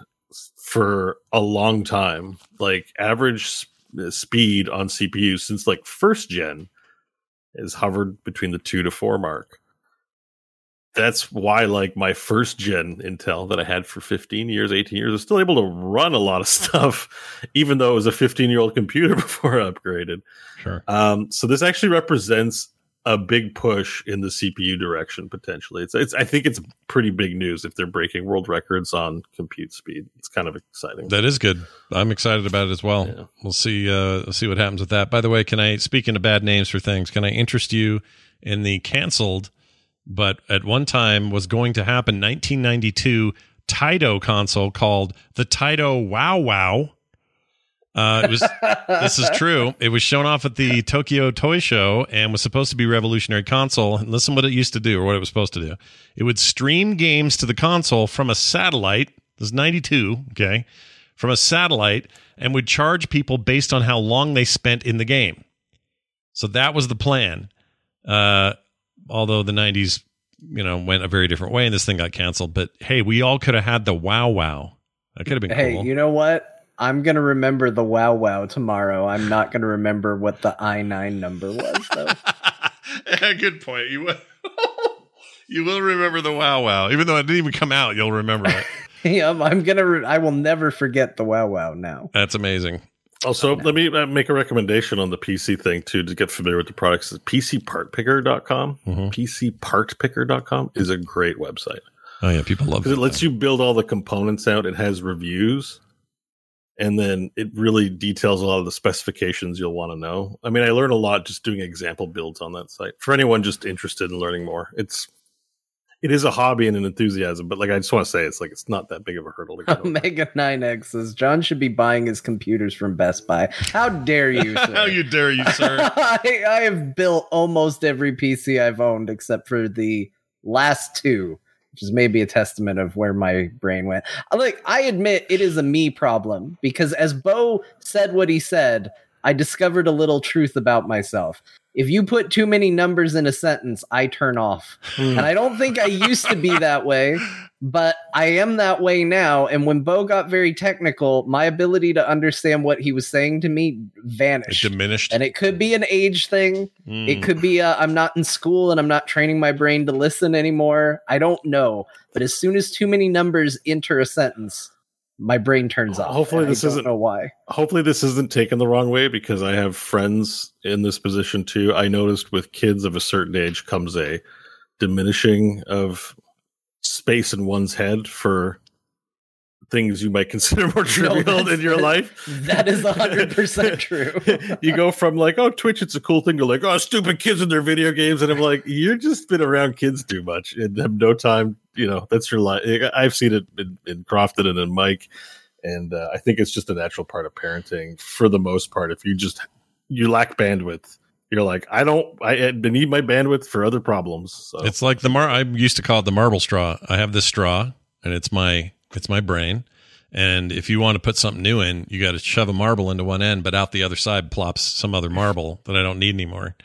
for a long time. Like average s- speed on CPU since like first gen has hovered between the two to four mark. That's why, like my first gen Intel that I had for 15 years, 18 years, was still able to run a lot of stuff, even though it was a 15 year old computer before I upgraded. Sure. Um, so this actually represents a big push in the CPU direction potentially. It's, it's I think it's pretty big news if they're breaking world records on compute speed. It's kind of exciting. That is good. I'm excited about it as well. Yeah. We'll see. Uh, we'll see what happens with that. By the way, can I? Speaking of bad names for things, can I interest you in the canceled, but at one time was going to happen 1992 Taito console called the Taito Wow Wow. Uh, it was. this is true. It was shown off at the Tokyo Toy Show and was supposed to be a revolutionary console. And listen what it used to do or what it was supposed to do. It would stream games to the console from a satellite. This is 92, okay? From a satellite and would charge people based on how long they spent in the game. So that was the plan. Uh, although the 90s, you know, went a very different way and this thing got canceled. But hey, we all could have had the wow wow. That could have been Hey, cool. you know what? I'm gonna remember the wow wow tomorrow. I'm not gonna remember what the I nine number was though. Yeah, Good point. You will. you will remember the wow wow, even though it didn't even come out. You'll remember it. yep, I'm gonna. Re- I will never forget the wow wow now. That's amazing. Also, let me uh, make a recommendation on the PC thing too to get familiar with the products. PCPartPicker.com. Mhm. PCPartPicker.com is a great website Oh yeah, people love because that. it lets you build all the components out. It has reviews, and then it really details a lot of the specifications you'll want to know. I mean, I learned a lot just doing example builds on that site. For anyone just interested in learning more, it's it is a hobby and an enthusiasm, but like I just want to say, it's like it's not that big of a hurdle to get over. Omega 9X says Jon should be buying his computers from Best Buy. How dare you, sir? How you dare you, sir? I, I have built almost every PC I've owned except for the last two, which is maybe a testament of where my brain went. Like, I admit it is a me problem because as Beau said what he said, I discovered a little truth about myself. If you put too many numbers in a sentence, I turn off. And I don't think I used to be that way, but I am that way now. And when Beau got very technical, my ability to understand what he was saying to me It vanished. diminished. and it could be an age thing. Mm. It could be uh, I'm not in school and I'm not training my brain to listen anymore. I don't know. But as soon as too many numbers enter a sentence, my brain turns off. Hopefully this isn't- know why. hopefully this isn't taken the wrong way because I have friends in this position too. I noticed with kids of a certain age comes a diminishing of space in one's head for things you might consider more trivial that's- in your life. That is 100% true. you go from like, oh, Twitch, it's a cool thing to like, oh, stupid kids in their video games. And I'm like, you're just been around kids too much and have no time. You know, that's your life. I've seen it in, in Crofton and in Mike. And uh, I think it's just a natural part of parenting for the most part. If you just, you lack bandwidth, you're like, I don't, I, I need my bandwidth for other problems. So It's like the mar. I used to call it the marble straw. I have this straw, and it's my it's my brain. And if you want to put something new in, you got to shove a marble into one end, but out the other side plops some other marble that I don't need anymore.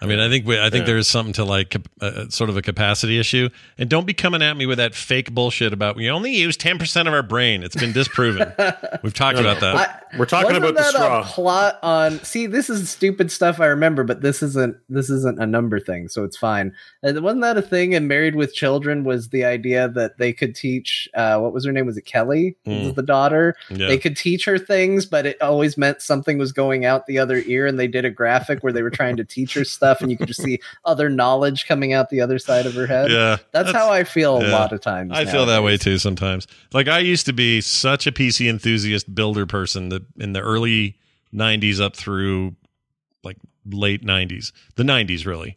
I mean, I think we, I think Yeah. there is something to like uh, sort of a capacity issue. And don't be coming at me with that fake bullshit about we only use ten percent of our brain. It's been disproven. We've talked about that. I- We're talking wasn't about the that straw. A plot on. See, this is stupid stuff I remember, but this isn't. This isn't a number thing, so it's fine. Uh, wasn't that a thing in Married with Children? Was the idea that they could teach? Uh, what was her name? Was it Kelly? Mm. Was the daughter? yeah. They could teach her things, but it always meant something was going out the other ear, and they did a graphic where they were trying to teach her stuff, and you could just see other knowledge coming out the other side of her head. yeah, That's, how I feel a lot of times. I feel that way too sometimes. Like I used to be such a PC enthusiast builder person that in the early 90s up through like late 90s, the 90s really.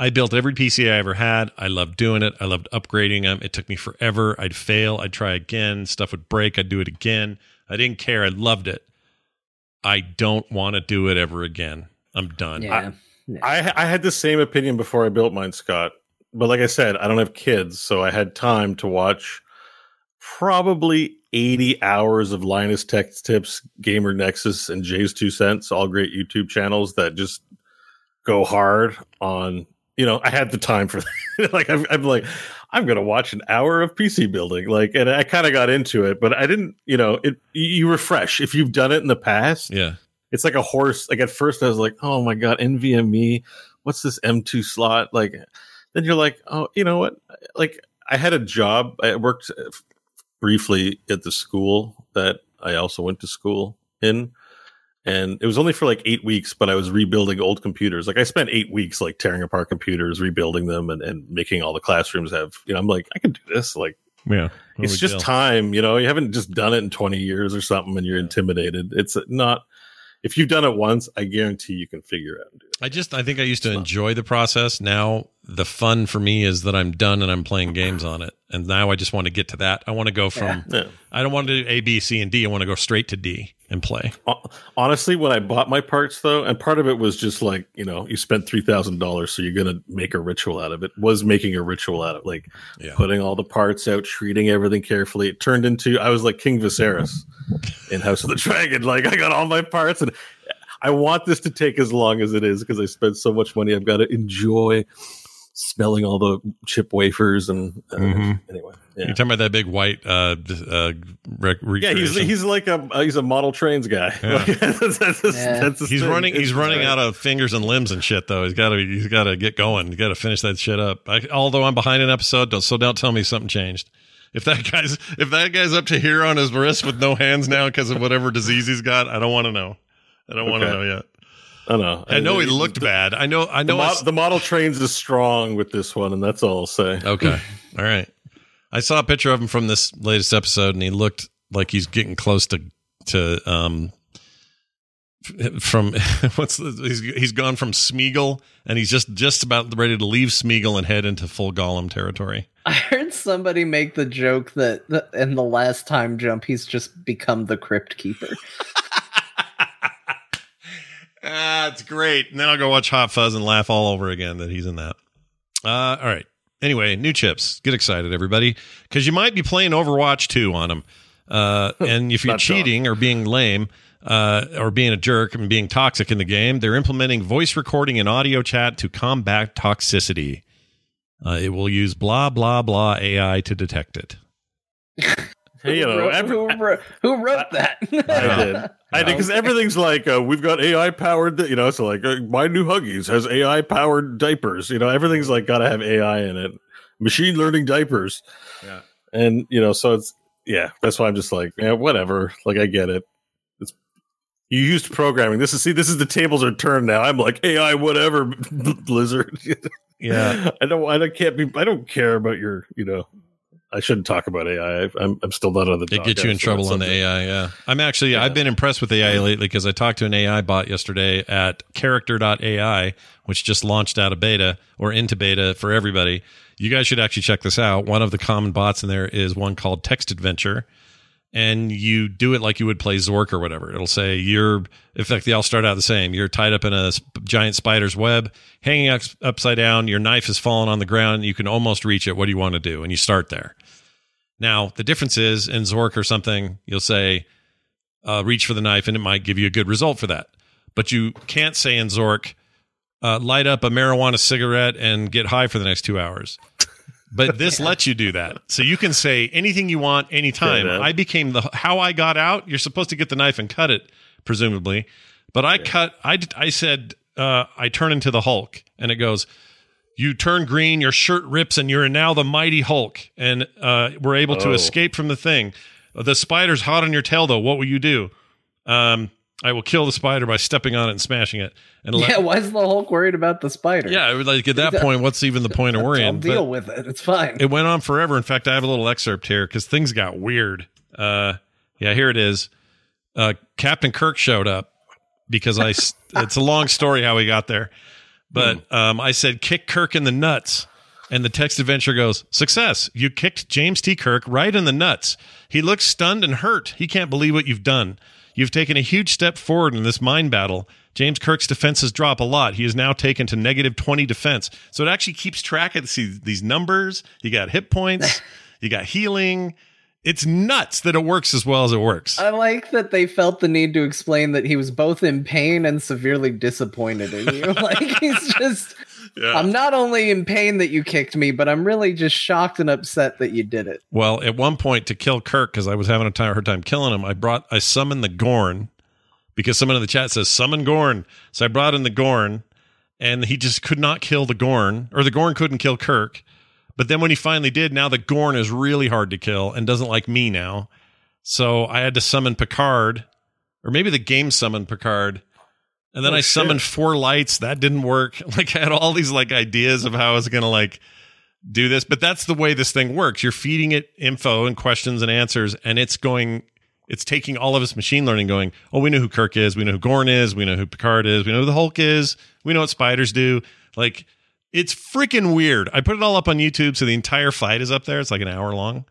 I built every PC I ever had. I loved doing it. I loved upgrading them. It took me forever. I'd fail. I'd try again. Stuff would break. I'd do it again. I didn't care. I loved it. I don't want to do it ever again. I'm done. Yeah. I I had the same opinion before I built mine, Scott. But like I said, I don't have kids, so I had time to watch probably 80 hours of Linus Tech Tips, Gamer Nexus, and Jay's Two Cents, all great YouTube channels that just go hard on. You know, I had the time for that. like I'm, I'm like, I'm gonna watch an hour of PC building. Like, and I kind of got into it, but I didn't. You know, it you refresh if you've done it in the past Yeah. It's like a horse. Like at first, I was like, "Oh my god, NVMe, what's this M2 slot?" Like, then you're like, "Oh, you know what?" Like, I had a job. I worked uh, briefly at the school that I also went to school in, and it was only for like eight weeks. But I was rebuilding old computers. Like, I spent eight weeks like tearing apart computers, rebuilding them, and, and making all the classrooms have. You know, I'm like, I can do this. Like, Yeah. It's just deal. time you know you haven't just done it in 20 years or something and you're intimidated it's not if you've done it once i guarantee you can figure it out and do it I just I think I used to enjoy the process. Now the fun for me is that I'm done and I'm playing games on it. And now I just want to get to that. I want to go from yeah. I don't want to do A, B, C, and D. I want to go straight to D and play. Honestly when i bought my parts though and part of it was just like you know you spent $3000 so you're gonna make a ritual out of it was making a ritual out of like Yeah. putting all the parts out treating everything carefully it turned into i was like king viserys in house of the dragon like i got all my parts and i want this to take as long as it is because i spent so much money i've got to enjoy smelling all the chip wafers and uh, Mhm. anyway You're talking about that big white uh, uh rec- yeah, he's he's like a uh, he's a model trains guy. Yeah. that's, that's his- Yeah. that's his He's thing. running. He's It's running great. out of fingers and limbs and shit. Though he's got to. He's got to get going. He's got to finish that shit up. I, although I'm behind an episode, so don't tell me something changed. If that guy's if that guy's up to here on his wrist with no hands now because of whatever disease he's got, I don't want to know. I don't want to know yet. I know. I know he looked the, bad. I know. I The, know. mo- it's- the model trains is strong with this one, and that's all I'll say. okay. All right. I saw a picture of him from this latest episode, and he looked like he's getting close to to um from what's the, he's he's gone from Smeagol, and he's just just about ready to leave Smeagol and head into full Gollum territory. I heard somebody make the joke that that in the last time jump, he's just become the crypt keeper. Ah, it's great. And then I'll go watch Hot Fuzz and laugh all over again that he's in that. Uh, all right. Anyway, new chips. Get excited, everybody, because you might be playing Overwatch 2 on them. Uh, and if you're cheating or being lame uh, or being a jerk and being toxic in the game, they're implementing voice recording and audio chat to combat toxicity. Uh, it will use blah, blah, blah AI to detect it. Hey, you who, know, wrote, every- who, wrote, who wrote that? I did. I did because everything's like uh, we've got AI powered. You know, so like uh, my new Huggies has AI powered diapers. You know, everything's like got to have AI in it. Machine learning diapers. Yeah. and you know, so it's yeah. That's why I'm just like, yeah, whatever. Like I get it. It's you used programming. This is see, this is the tables are turned now. I'm like AI, whatever, Blizzard. Yeah. I don't. I don't can't be. I don't care about your. You know, I shouldn't talk about AI. I'm. I'm still not on the. It gets you in trouble on the AI. Yeah, I'm actually I've been impressed with AI lately because I talked to an AI bot yesterday at Character.ai, which just launched out of beta or into beta for everybody. You guys should actually check this out. One of the common bots in there is one called Text Adventure, and you do it like you would play Zork or whatever. It'll say you're, in fact, they all start out the same. You're tied up in a giant spider's web, hanging ups- upside down. Your knife has fallen on the ground. You can almost reach it. What do you want to do? And you start there. Now, the difference is in Zork or something, you'll say, uh, reach for the knife, and it might give you a good result for that. But you can't say in Zork, uh, light up a marijuana cigarette and get high for the next two hours. But this lets you do that, so you can say anything you want anytime. Yeah. I became the how I got out. You're supposed to get the knife and cut it, presumably, but I cut. I I said uh, I turn into the Hulk, and it goes. You turn green, your shirt rips, and you're now the mighty Hulk. And uh, we're able to Oh. escape from the thing. The spider's hot on your tail, though. What will you do? Um, I will kill the spider by stepping on it and smashing it. And let- Yeah, why is the Hulk worried about the spider? yeah, like at that point, what's even the point of worrying? I'll deal But with it. It's fine. it went on forever. In fact, I have a little excerpt here because things got weird. Uh, yeah, here it is. Uh, Captain Kirk showed up because I. it's a long story how he got there, but um, I said kick Kirk in the nuts, and the text adventure goes success. You kicked James T. Kirk right in the nuts. He looks stunned and hurt. He can't believe what you've done. You've taken a huge step forward in this mind battle. James Kirk's defenses drop a lot. He is now taken to negative 20 defense. So it actually keeps track of these, these numbers. You got hit points, you got healing. It's nuts that it works as well as it works. I like that they felt the need to explain that he was both in pain and severely disappointed in you. like he's just I'm not only in pain that you kicked me, but I'm really just shocked and upset that you did it. Well, at one point to kill Kirk, because I was having a time, hard time killing him, I brought I summoned the Gorn because someone in the chat says summon Gorn. So I brought in the Gorn, and he just could not kill the Gorn, or the Gorn couldn't kill Kirk. But then when he finally did, now the Gorn is really hard to kill and doesn't like me now. So I had to summon Picard, or maybe the game summoned Picard. And then Oh, I shit. summoned four lights. That didn't work. Like I had all these like ideas of how I was gonna like do this, but that's the way this thing works. You're feeding it info and questions and answers, and it's going, it's taking all of its machine learning, going, oh, we know who Kirk is, we know who Gorn is, we know who Picard is, we know who the Hulk is, we know what spiders do. Like, it's freaking weird. I put it all up on YouTube, so the entire fight is up there. It's like an hour long,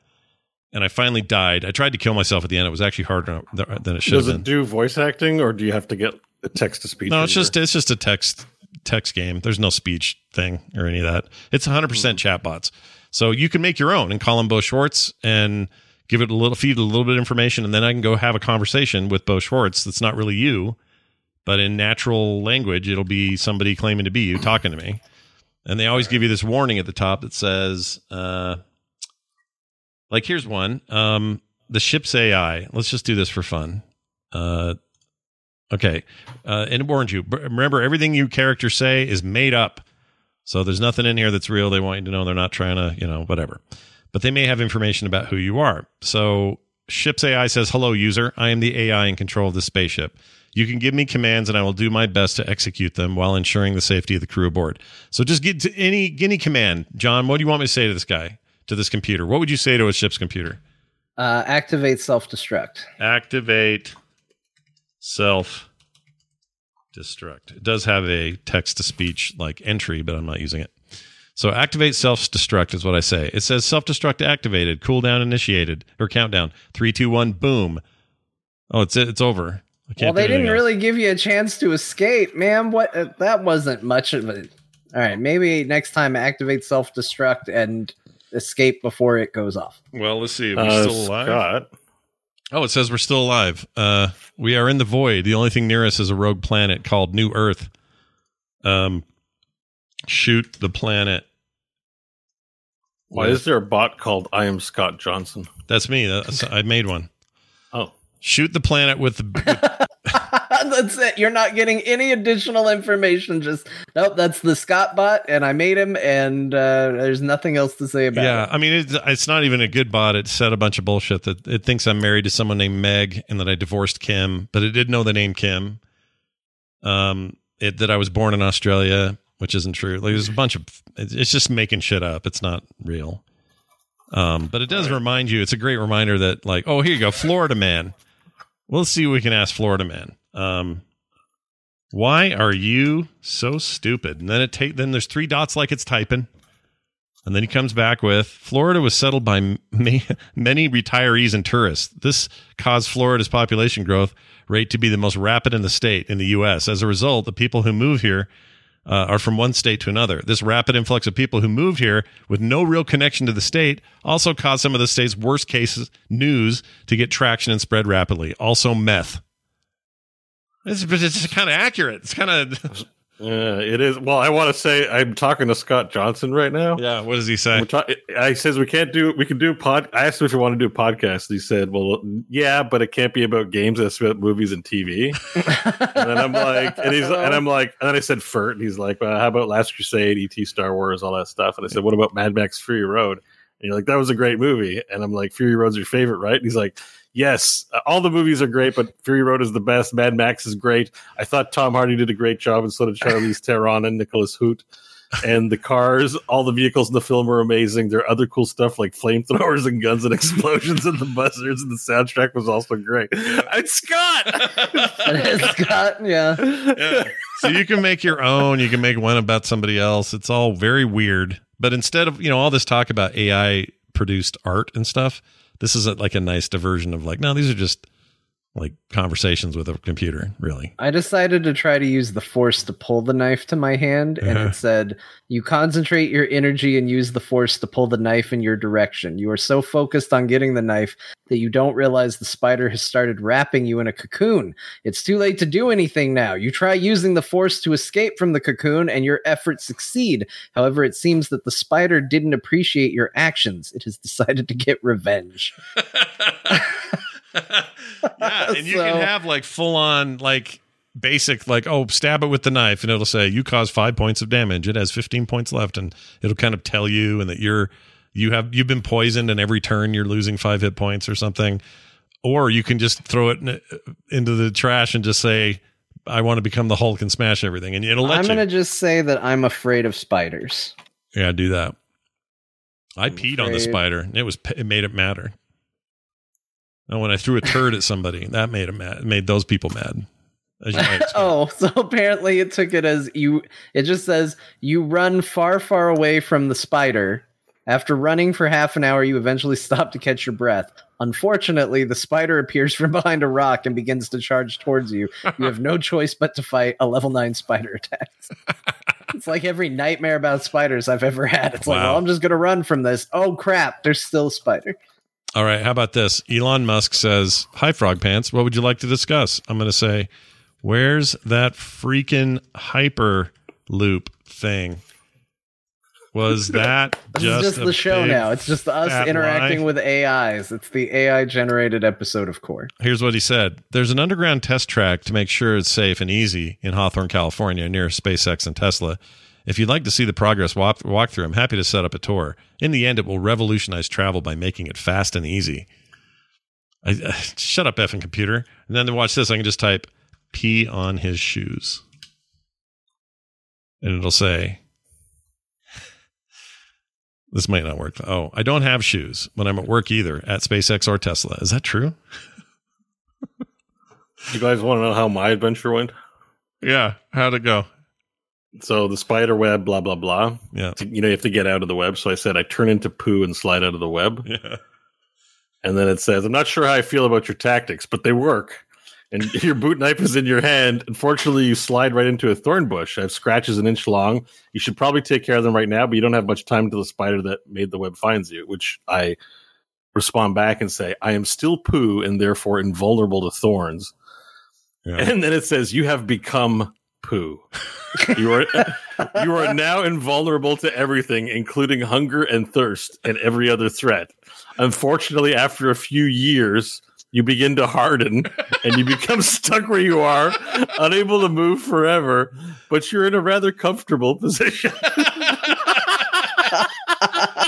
and I finally died. I tried to kill myself at the end. It was actually harder than it should have Does it do voice acting, or do you have to get a text to speech? No, it's just it's just a text text game. There's no speech thing or any of that. It's 100 percent chatbots. So you can make your own and call him Beau Schwartz and give it a little feed a little bit of information, and then I can go have a conversation with Beau Schwartz. That's not really you, but in natural language, it'll be somebody claiming to be you talking to me. And they always give you this warning at the top that says, uh, like, here's one. Um, the ship's AI. Let's just do this for fun. Uh, okay. Uh, and it warns you. Remember, everything you characters say is made up. So there's nothing in here that's real. They want you to know they're not trying to, you know, whatever. But they may have information about who you are. So ship's AI says, "Hello, user. I am the AI in control of the spaceship. You can give me commands, and I will do my best to execute them while ensuring the safety of the crew aboard. So just get to any any command, Jon. What do you want me to say to this guy, to this computer? What would you say to a ship's computer? Uh, activate self destruct. Activate self destruct. It does have a text to speech like entry, but I'm not using it. So activate self destruct is what I say. It says self destruct activated, cooldown initiated, or countdown. Three, two, one, boom. Oh, it's it's over. I can't Well, they didn't else. really give you a chance to escape, man. What? Uh, that wasn't much of it. All right, maybe next time activate self destruct and escape before it goes off. Well, let's see. Are we Uh, still alive? Scott, Oh, it says we're still alive. Uh, we are in the void. The only thing near us is a rogue planet called New Earth. Um, shoot the planet. why is there a bot called I am Scott Johnson? That's me. That's, I made one. Oh, Shoot the planet with the. That's it. You're not getting any additional information. Just nope. That's the Scott bot, and I made him, and uh, there's nothing else to say about it. yeah, it. I mean, it's, it's not even a good bot. It said a bunch of bullshit that it thinks I'm married to someone named Meg and that I divorced Kim, but it did know the name Kim. Um, it that I was born in Australia, which isn't true. Like, there's a bunch of. It's it's just making shit up. It's not real. Um, but it does remind you. It's a great reminder that, like, oh, here you go, Florida man. We'll see what we can ask Florida man. Um, why are you so stupid? And then it take then there's three dots like it's typing. And then he comes back with Florida was settled by many retirees and tourists. This caused Florida's population growth rate to be the most rapid in the state in the U.S. As a result, the people who move here uh, are from one state to another. This rapid influx of people who moved here with no real connection to the state also caused some of the state's worst cases news to get traction and spread rapidly. Also, meth. It's, but it's kind of accurate. It's kind of Yeah, it is. Well, I want to say I'm talking to Scott Johnson right now. Yeah. What does he say? Ta- I says we can't do we can do pod. I asked him if we want to do a podcast. He said, "Well, yeah, but it can't be about games. It's about movies and TV." and then I'm like, and he's and I'm like, and then I said, "Furt," and he's like, well, "How about Last Crusade, ET, Star Wars, all that stuff?" And I said, "What about Mad Max Fury Road?" And you're like, "That was a great movie." And I'm like, "Fury Road's your favorite, right?" And he's like, "Yes, uh, all the movies are great, but Fury Road is the best. Mad Max is great. I thought Tom Hardy did a great job, and so did Charlize Theron and Nicholas Hoult." and the cars, all the vehicles in the film are amazing. There are other cool stuff like flamethrowers and guns and explosions and the buzzers, and the soundtrack was also great. It's Scott. It's Scott, yeah. yeah. So you can make your own. You can make one about somebody else. It's all very weird. But instead of you know all this talk about AI produced art and stuff, this is a, like a nice diversion of like, no, these are just like conversations with a computer. Really, I decided to try to use the force to pull the knife to my hand, and Uh-huh. it said, You concentrate your energy and use the force to pull the knife in your direction. You are so focused on getting the knife that you don't realize the spider has started wrapping you in a cocoon. It's too late to do anything now. You try using the force to escape from the cocoon, and your efforts succeed. However, it seems that the spider didn't appreciate your actions. It has decided to get revenge. yeah, and you So- can have like full on like basic like oh stab it with the knife and it'll say you caused five points of damage. It has 15 points left and it'll kind of tell you and that you're you have you've been poisoned and every turn you're losing five hit points or something. Or you can just throw it in, uh, into the trash and just say i want to become the hulk and smash everything and it'll let you I'm going to just say that I'm afraid of spiders. yeah do that. I I'm peed on the spider. And it was it made it matter and when i threw a turd at somebody that made it mad made those people mad as you might oh, so apparently it took it as you. It just says you run far, far away from the spider. After running for half an hour, you eventually stop to catch your breath. Unfortunately, the spider appears from behind a rock and begins to charge towards you. You have no choice but to fight a level nine spider attack. it's like every nightmare about spiders I've ever had. It's like, Wow. well, I'm just gonna run from this. Oh crap! There's still a spider. All right, how about this? Elon Musk says, "Hi, Frog Pants. What would you like to discuss?" I'm going to say, "Where's that freaking hyper loop thing? Was that This just, is just the show now. It's just us interacting lie? with AIs. It's the AI generated episode of Core. Here's what he said: There's an underground test track to make sure it's safe and easy in Hawthorne, California, near SpaceX and Tesla. If you'd like to see the progress walk- walkthrough, I'm happy to set up a tour. In the end, it will revolutionize travel by making it fast and easy. I, uh, shut up, effing computer. And then to watch this, I can just type "pee on his shoes," and it'll say, "This might not work." Oh, I don't have shoes when I'm at work either at SpaceX or Tesla. Is that true? You guys want to know how my adventure went? Yeah. How'd it go? So the spider web, blah blah blah. Yeah. You know, you have to get out of the web. So I said I turn into poo and slide out of the web. Yeah. And then it says, I'm not sure how I feel about your tactics, but they work. And your boot knife is in your hand. Unfortunately, you slide right into a thorn bush. I have scratches an inch long. You should probably take care of them right now, but you don't have much time until the spider that made the web finds you, which I respond back and say, I am still poo and therefore invulnerable to thorns. Yeah. And then it says, You have become poo. You are you are now invulnerable to everything, including hunger and thirst and every other threat. Unfortunately, after a few years, you begin to harden and you become stuck where you are, unable to move forever, but you're in a rather comfortable position.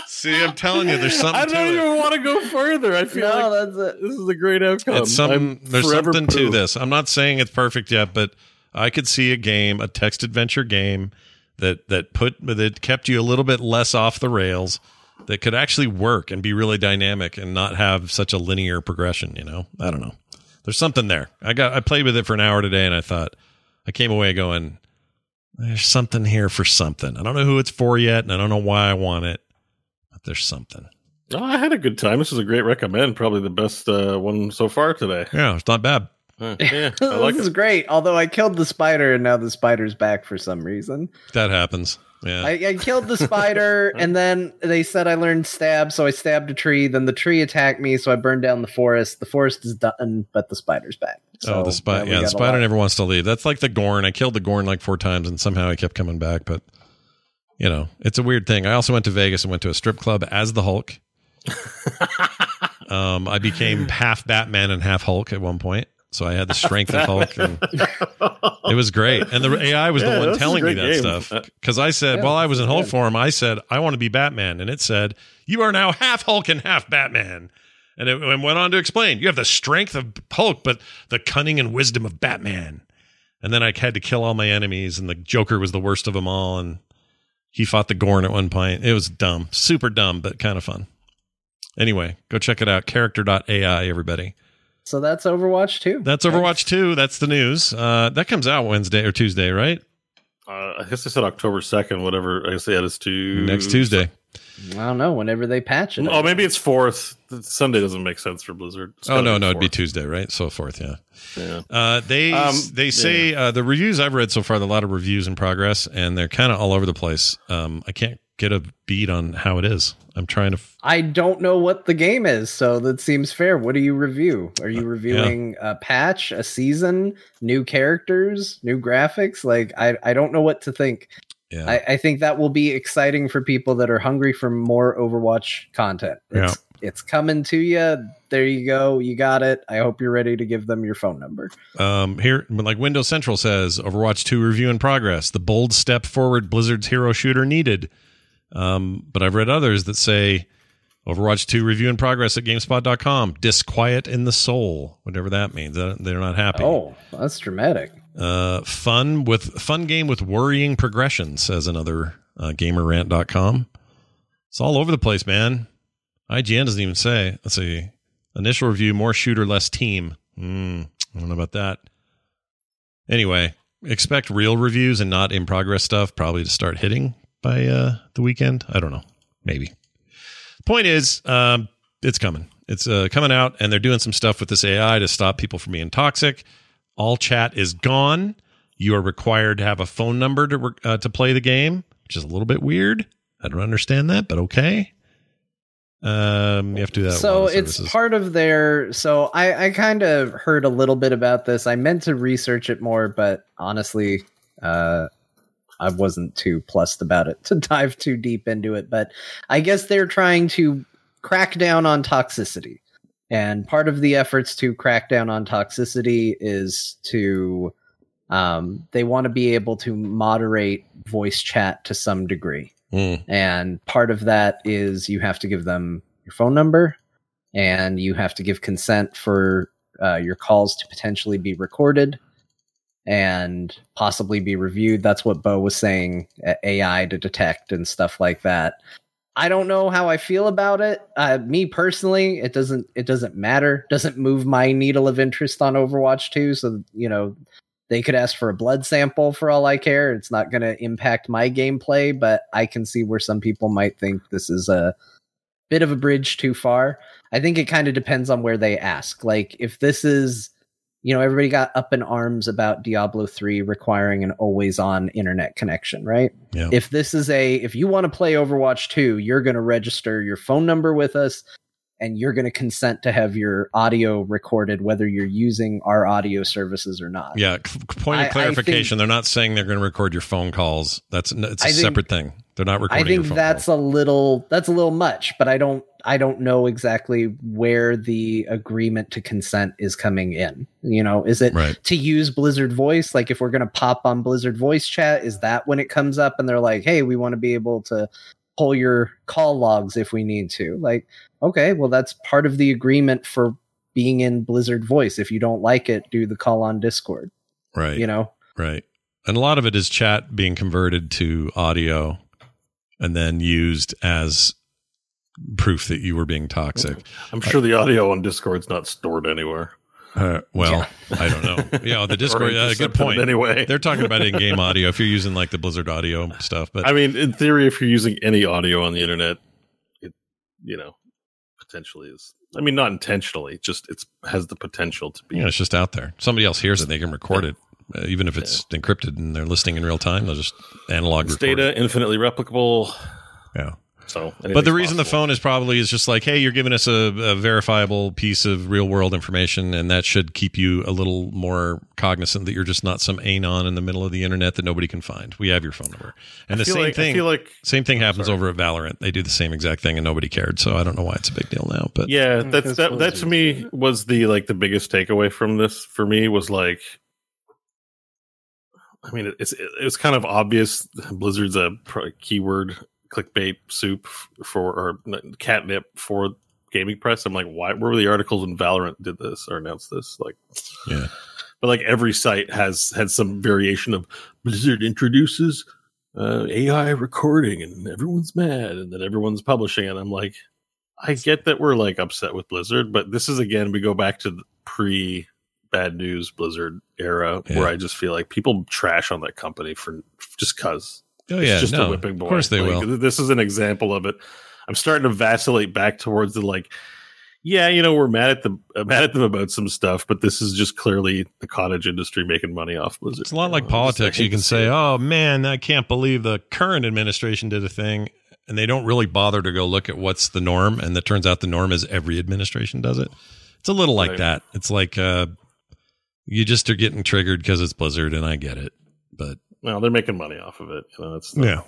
See, I'm telling you, there's something I don't it. even want to go further. I feel No, like that's it. this is a great outcome. It's some, there's forever something to this. I'm not saying it's perfect yet, but I could see a game, a text adventure game that that put that kept you a little bit less off the rails, that could actually work and be really dynamic and not have such a linear progression. You know, I don't know. There's something there. I got I played with it for an hour today, and I thought I came away going, "There's something here for something." I don't know who it's for yet, and I don't know why I want it, but there's something. Oh, I had a good time. This is a great recommend. Probably the best uh, one so far today. Yeah, it's not bad. Yeah, I like this is it. great. Although I killed the spider and now the spider's back for some reason. That happens. Yeah. I, I killed the spider, and then they said I learned stab, so I stabbed a tree. Then the tree attacked me, so I burned down the forest. The forest is done, but the spider's back. So, oh, the spider. we Yeah, the spider never wants to leave. That's like the Gorn. I killed the Gorn like four times, and somehow he kept coming back. But you know, it's a weird thing. I also went to Vegas and went to a strip club as the Hulk. um, I became half Batman and half Hulk at one point, so I had the strength of Hulk, and it was great. And the AI was Yeah, the one this is a telling me that game. stuff Uh, because I said Yeah, while I was in Hulk good. form, I said I want to be Batman, and it said you are now half Hulk and half Batman. And it and went on to explain you have the strength of Hulk, but the cunning and wisdom of Batman. And then I had to kill all my enemies, and the Joker was the worst of them all. And he fought the Gorn at one point. It was dumb, super dumb, but kind of fun. Anyway, go check it out. Character.ai, everybody. So that's Overwatch 2. That's Overwatch 2. That's the news. Uh, that comes out Wednesday or Tuesday, right? Uh, I guess I said October second. Whatever I say, it is to Next Tuesday. I don't know. Whenever they patch it. Oh, maybe it's fourth. Sunday doesn't make sense for Blizzard. It's Oh gotta no, be no, it'd be. Tuesday, right? So forth, yeah. Yeah. Uh, they Um, they say uh, the reviews I've read so far, a lot of reviews in progress, and they're kind of all over the place. Um, I can't get a beat on how it is. I'm trying to. F- I don't know what the game is, so that seems fair. What do you review? Are you reviewing a patch, a season, new characters, new graphics? Like I, I don't know what to think. yeah, I, I think that will be exciting for people that are hungry for more Overwatch content. It's, it's coming to you. There you go. You got it. I hope you're ready to give them your phone number. um, here, like Windows Central says, Overwatch 2 review in progress. The bold step forward Blizzard's hero shooter needed. Um, but I've read others that say Overwatch 2 review in progress at GameSpot.com. Disquiet in the soul, whatever that means. They're not happy. Oh, that's dramatic. Uh, fun with fun game with worrying progression, says another uh, gamerrant.com. It's all over the place, man. IGN doesn't even say. Let's see. Initial review, more shooter, less team. Hmm, I don't know about that. Anyway, expect real reviews and not in progress stuff probably to start hitting by uh, the weekend. I don't know. Maybe. Point is, um, it's coming. It's uh, coming out, and they're doing some stuff with this AI to stop people from being toxic. All chat is gone. You are required to have a phone number to re- uh, to play the game, which is a little bit weird. I don't understand that, but okay. Um, you have to do that. so it's services. part of their so i i kind of heard a little bit about this i meant to research it more but honestly uh i wasn't too plussed about it to dive too deep into it but i guess they're trying to crack down on toxicity. And part of the efforts to crack down on toxicity is to um they want to be able to moderate voice chat to some degree. Mm, and part of that is you have to give them your phone number and you have to give consent for uh, your calls to potentially be recorded and possibly be reviewed. That's what Beau was saying, AI to detect and stuff like that. I don't know how I feel about it. Uh, me personally, it doesn't it doesn't matter. Doesn't move my needle of interest on Overwatch 2. So you know, they could ask for a blood sample for all I care. It's not going to impact my gameplay, but I can see where some people might think this is a bit of a bridge too far. I think it kind of depends on where they ask. Like if this is, you know, everybody got up in arms about Diablo 3 requiring an always on internet connection, right? yeah. If this is a if you want to play Overwatch 2, you're going to register your phone number with us and you're going to consent to have your audio recorded whether you're using our audio services or not. Yeah, c- point of I clarification: think- they're not saying they're going to record your phone calls. That's it's a I think- separate thing. They're not recording I think that's calls. a little that's a little much, but I don't I don't know exactly where the agreement to consent is coming in. You know, is it right. to use Blizzard Voice? Like if we're going to pop on Blizzard Voice chat, is that when it comes up and they're like, "Hey, we want to be able to pull your call logs if we need to." Like, okay, well that's part of the agreement for being in Blizzard Voice. If you don't like it, do the call on Discord. Right. You know, Right. And a lot of it is chat being converted to audio and then used as proof that you were being toxic. I'm sure the audio on Discord's not stored anywhere. Uh, well, I don't know. Yeah, the Discord. Or Uh, good point. Anyway, They're talking about in-game audio if you're using like the Blizzard audio stuff, but I mean, in theory, if you're using any audio on the internet, it you know potentially is. I mean, not intentionally, just it's has the potential to be. you know, it's just out there. Somebody else hears it, they can record it. Uh, even if it's encrypted and they're listening in real time, they'll just analog It's record it. data infinitely replicable. Yeah. So, But the anything's reason the phone is probably is just like, hey, you're giving us a, a verifiable piece of real world information, and that should keep you a little more cognizant that you're just not some anon in the middle of the internet that nobody can find. We have your phone number, and I the feel same like, thing. I feel like same thing happens sorry. over at Valorant. They do the same exact thing, and nobody cared. So I don't know why it's a big deal now. But yeah, that's that. That to me was the like the biggest takeaway from this for me was like, I mean, it's it was kind of obvious. Blizzard's a keyword clickbait soup for or catnip for gaming press. I'm like, why? Where were the articles when Valorant did this or announced this? Like, Yeah. But like every site has had some variation of Blizzard introduces uh, AI recording and everyone's mad and then everyone's publishing it. I'm like, I get that we're like upset with Blizzard, but this is again we go back to the pre bad news Blizzard era Yeah. where I just feel like people trash on that company for just cuz oh it's yeah, just no, a whipping boy. of course they Like, will. This is an example of it. I'm starting to vacillate back towards the like, yeah, you know, we're mad at them, uh, mad at them about some stuff, but this is just clearly the cottage industry making money off Blizzard. It's a lot You like know, I just- I politics. You can say, "Oh man, I can't believe the current administration did a thing," and they don't really bother to go look at what's the norm. And it turns out the norm is every administration does it. It's a little like Right. that. It's like uh, you just are getting triggered because it's Blizzard, and I get it. But well, they're making money off of it. You know, it's yeah,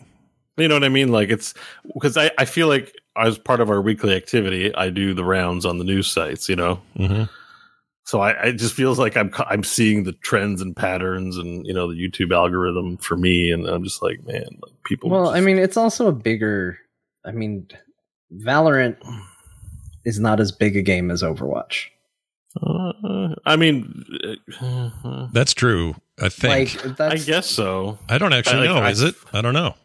You know what I mean? Like it's because I, I feel like as part of our weekly activity, I do the rounds on the news sites. You know, hmm so I it just feels like I'm I'm seeing the trends and patterns and you know the YouTube algorithm for me, and I'm just like, man, like people. Well, just- I mean, it's also a bigger. I mean, Valorant is not as big a game as Overwatch. uh, I mean, uh, that's true. I think. Like I guess so. I don't actually I- like, know. I- is it? I don't know.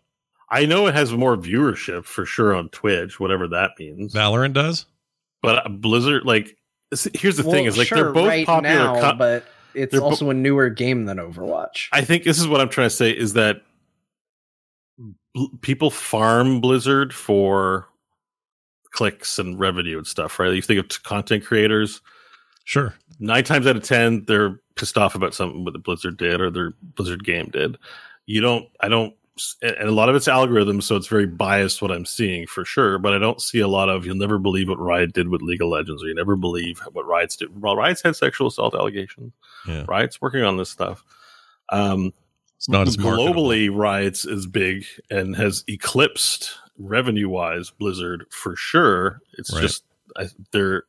I know it has more viewership for sure on Twitch, whatever that means. Valorant does. But uh, Blizzard, like, here's the well, thing: is like sure, they're both right popular. now, co- but it's they're bo- also a newer game than Overwatch. I think this is what I'm trying to say: is that bl- people farm Blizzard for clicks and revenue and stuff, right? You think of t- content creators. Sure. Nine times out of ten, they're pissed off about something what the Blizzard did or their Blizzard game did. You don't. I don't. And a lot of it's algorithms, so it's very biased what I'm seeing for sure. But I don't see a lot of. You'll never believe what Riot did with League of Legends, or you never believe what Riot's did. Well, Riot's had sexual assault allegations. Yeah. Riot's working on this stuff. Um, It's not as marketable. globally riots is big and has eclipsed revenue wise blizzard for sure it's Right. just I, they're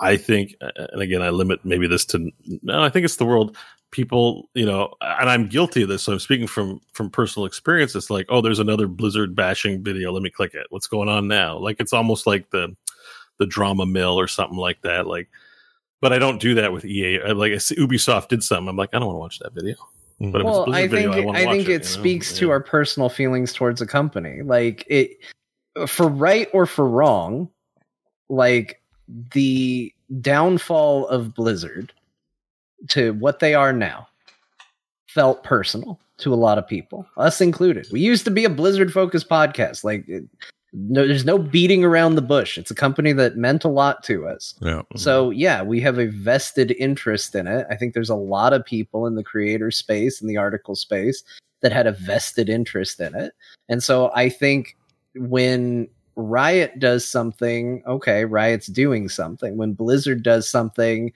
i think and again i limit maybe this to no i think it's the world people you know and i'm guilty of this so i'm speaking from from personal experience it's like oh there's another blizzard bashing video let me click it what's going on now like it's almost like the the drama mill or something like that like but i don't do that with ea like I see ubisoft did something i'm like i don't want to watch that video Mhm. but if it's well, Blizzard I video, think I I, think it, it, you know? speaks to Yeah. our personal feelings towards a company. Like it, for right or for wrong, like the downfall of Blizzard to what they are now felt personal to a lot of people, us included. We used to be a Blizzard focused podcast. Like, it, no, there's no beating around the bush. It's a company that meant a lot to us. yeah. So yeah, we have a vested interest in it. I think there's a lot of people in the creator space and the article space that had a vested interest in it. And so I think when Riot does something, okay, Riot's doing something. When Blizzard does something,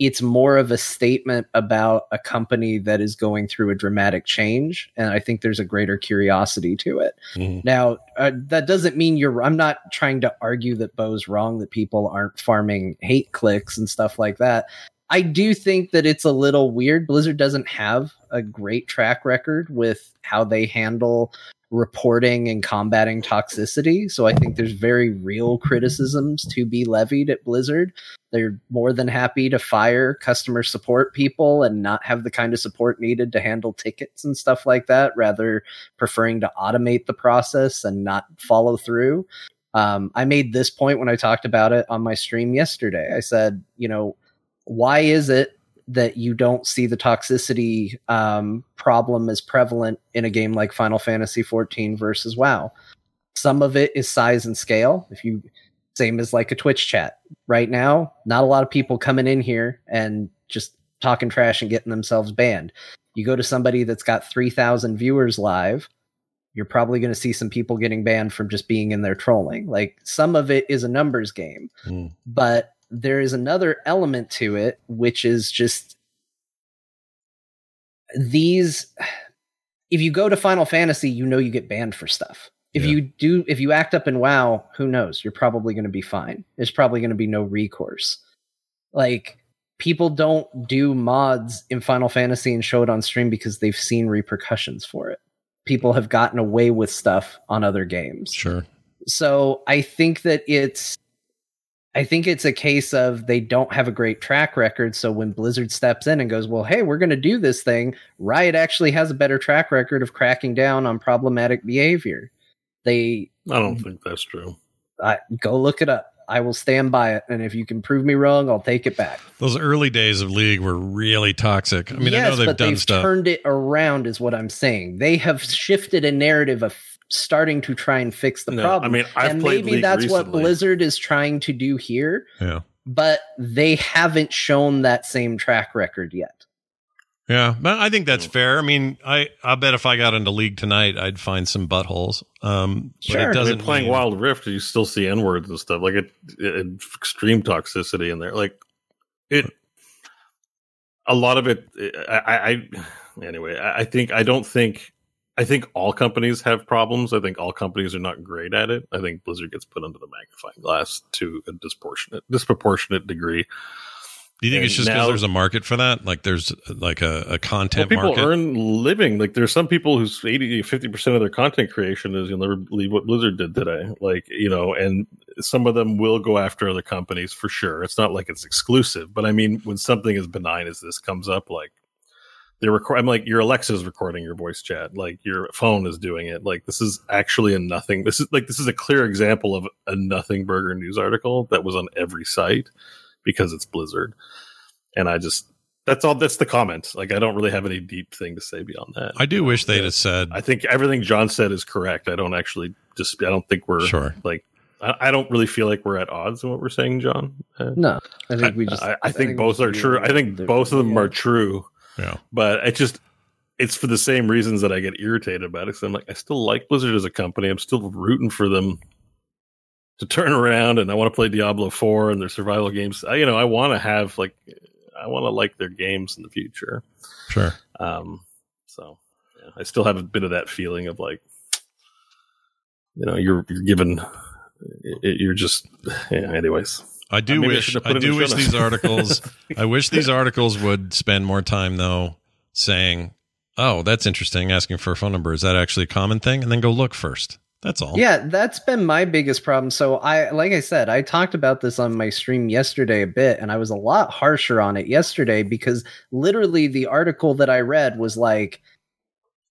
it's more of a statement about a company that is going through a dramatic change. And I think there's a greater curiosity to it. Mhm. Now, uh, that doesn't mean you're. I'm not trying to argue that Beau's wrong, that people aren't farming hate clicks and stuff like that. I do think that it's a little weird. Blizzard doesn't have a great track record with how they handle reporting and combating toxicity. So I think there's very real criticisms to be levied at Blizzard. They're more than happy to fire customer support people and not have the kind of support needed to handle tickets and stuff like that, rather preferring to automate the process and not follow through. Um, I made this point when I talked about it on my stream yesterday. I said, you know, why is it that you don't see the toxicity um, problem as prevalent in a game like Final Fantasy 14 versus WoW? Some of it is size and scale. If you same as like a Twitch chat right now, not a lot of people coming in here and just talking trash and getting themselves banned. You go to somebody that's got 3,000 viewers live, you're probably going to see some people getting banned from just being in there trolling. Like some of it is a numbers game, Mm. but there is another element to it, which is just these. If you go to Final Fantasy, you know you get banned for stuff. If Yeah. you do, if you act up in WoW, who knows? You're probably going to be fine. There's probably going to be no recourse. Like people don't do mods in Final Fantasy and show it on stream because they've seen repercussions for it. People have gotten away with stuff on other games. Sure. So I think that it's I think it's a case of they don't have a great track record. So when Blizzard steps in and goes, Well, hey, we're gonna do this thing, Riot actually has a better track record of cracking down on problematic behavior. They I don't think that's true. I, go look it up. I will stand by it. And if you can prove me wrong, I'll take it back. Those early days of League were really toxic. I mean, I know they've but done they've stuff. turned it around, is what I'm saying. They have shifted a narrative of starting to try and fix the No, problem. I mean, I've and maybe League that's what. Blizzard is trying to do here, yeah. but they haven't shown that same track record yet. Yeah, but I think Hmm. that's fair. I mean, I I bet if I got into League tonight, I'd find some buttholes. Um, but Sure. it I I doesn't mean, playing mean- Wild Rift, you still see N words and stuff like it, it. Extreme toxicity in there, like it. A lot of it, I, I, I anyway. I, I think I don't think. I think all companies have problems. I think all companies are not great at it. I think Blizzard gets put under the magnifying glass to a disproportionate disproportionate degree. Do you think it's just because there's a market for that? Like there's like a, a Well, content people market. earn living. Like there's some people whose 80, 50% of their content creation is you'll never believe what Blizzard did today. Like, you know, and some of them will go after other companies for sure. It's not like it's exclusive, but I mean, when something as benign as this comes up, like they're record, I'm like, your Alexa is recording your voice chat. Like your phone is doing it. Like this is actually a nothing. This is like, this is a clear example of a nothing burger news article that was on every site because it's Blizzard. And I just, that's all. That's the comment. Like, I don't really have any deep thing to say beyond that. I do wish they'd have said I think everything Jon said is correct. I don't actually just. I don't think we're sure. like. I, I don't really feel like we're at odds in what we're saying, Jon. Uh, No, I think we just. I, I think we both are true. I think both of them yeah. are true. Yeah. But it just. It's for the same reasons that I get irritated about it. So I'm like, I still like Blizzard as a company. I'm still rooting for them to turn around, and I want to play Diablo Four and their survival games. I, you know, I want to have like, I want to like their games in the future. Sure. Um, so yeah, I still have a bit of that feeling of like, you know, you're you're given, it, you're just, yeah. Anyways, I do Maybe I wish should have I put it in do the wish these articles I wish these articles would spend more time though saying, "Oh, that's interesting asking for a phone number. Is that actually a common thing?" and then go look first. That's all. Yeah, that's been my biggest problem. So I like I said, I talked about this on my stream yesterday a bit and I was a lot harsher on it yesterday because literally the article that I read was like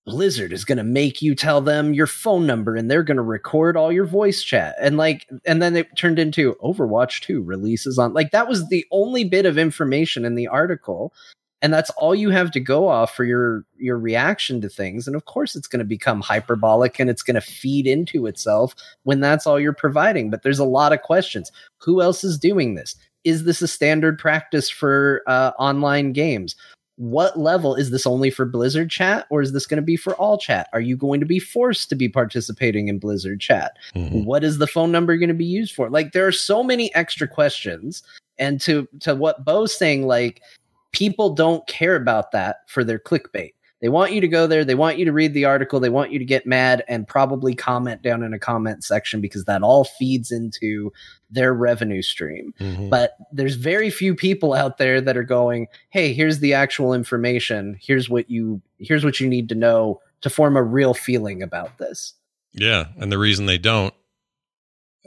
Blizzard is going to make you tell them your phone number and they're going to record all your voice chat. And like and then it turned into Overwatch 2 releases on like that was the only bit of information in the article. And that's all you have to go off for your your reaction to things. And of course it's going to become hyperbolic and it's going to feed into itself when that's all you're providing. But there's a lot of questions. Who else is doing this? Is this a standard practice for uh, online games what level is this only for blizzard chat or is this going to be for all chat? Are you going to be forced to be participating in blizzard chat? Mhm. what is the phone number going to be used for? Like there are so many extra questions and to to what Beau's saying like people don't care about that for their clickbait they want you to go there. They want you to read the article. They want you to get mad and probably comment down in a comment section because that all feeds into their revenue stream. Mhm. but there's very few people out there that are going hey here's the actual information. Here's what you here's what you need to know to form a real feeling about this. Yeah, and the reason they don't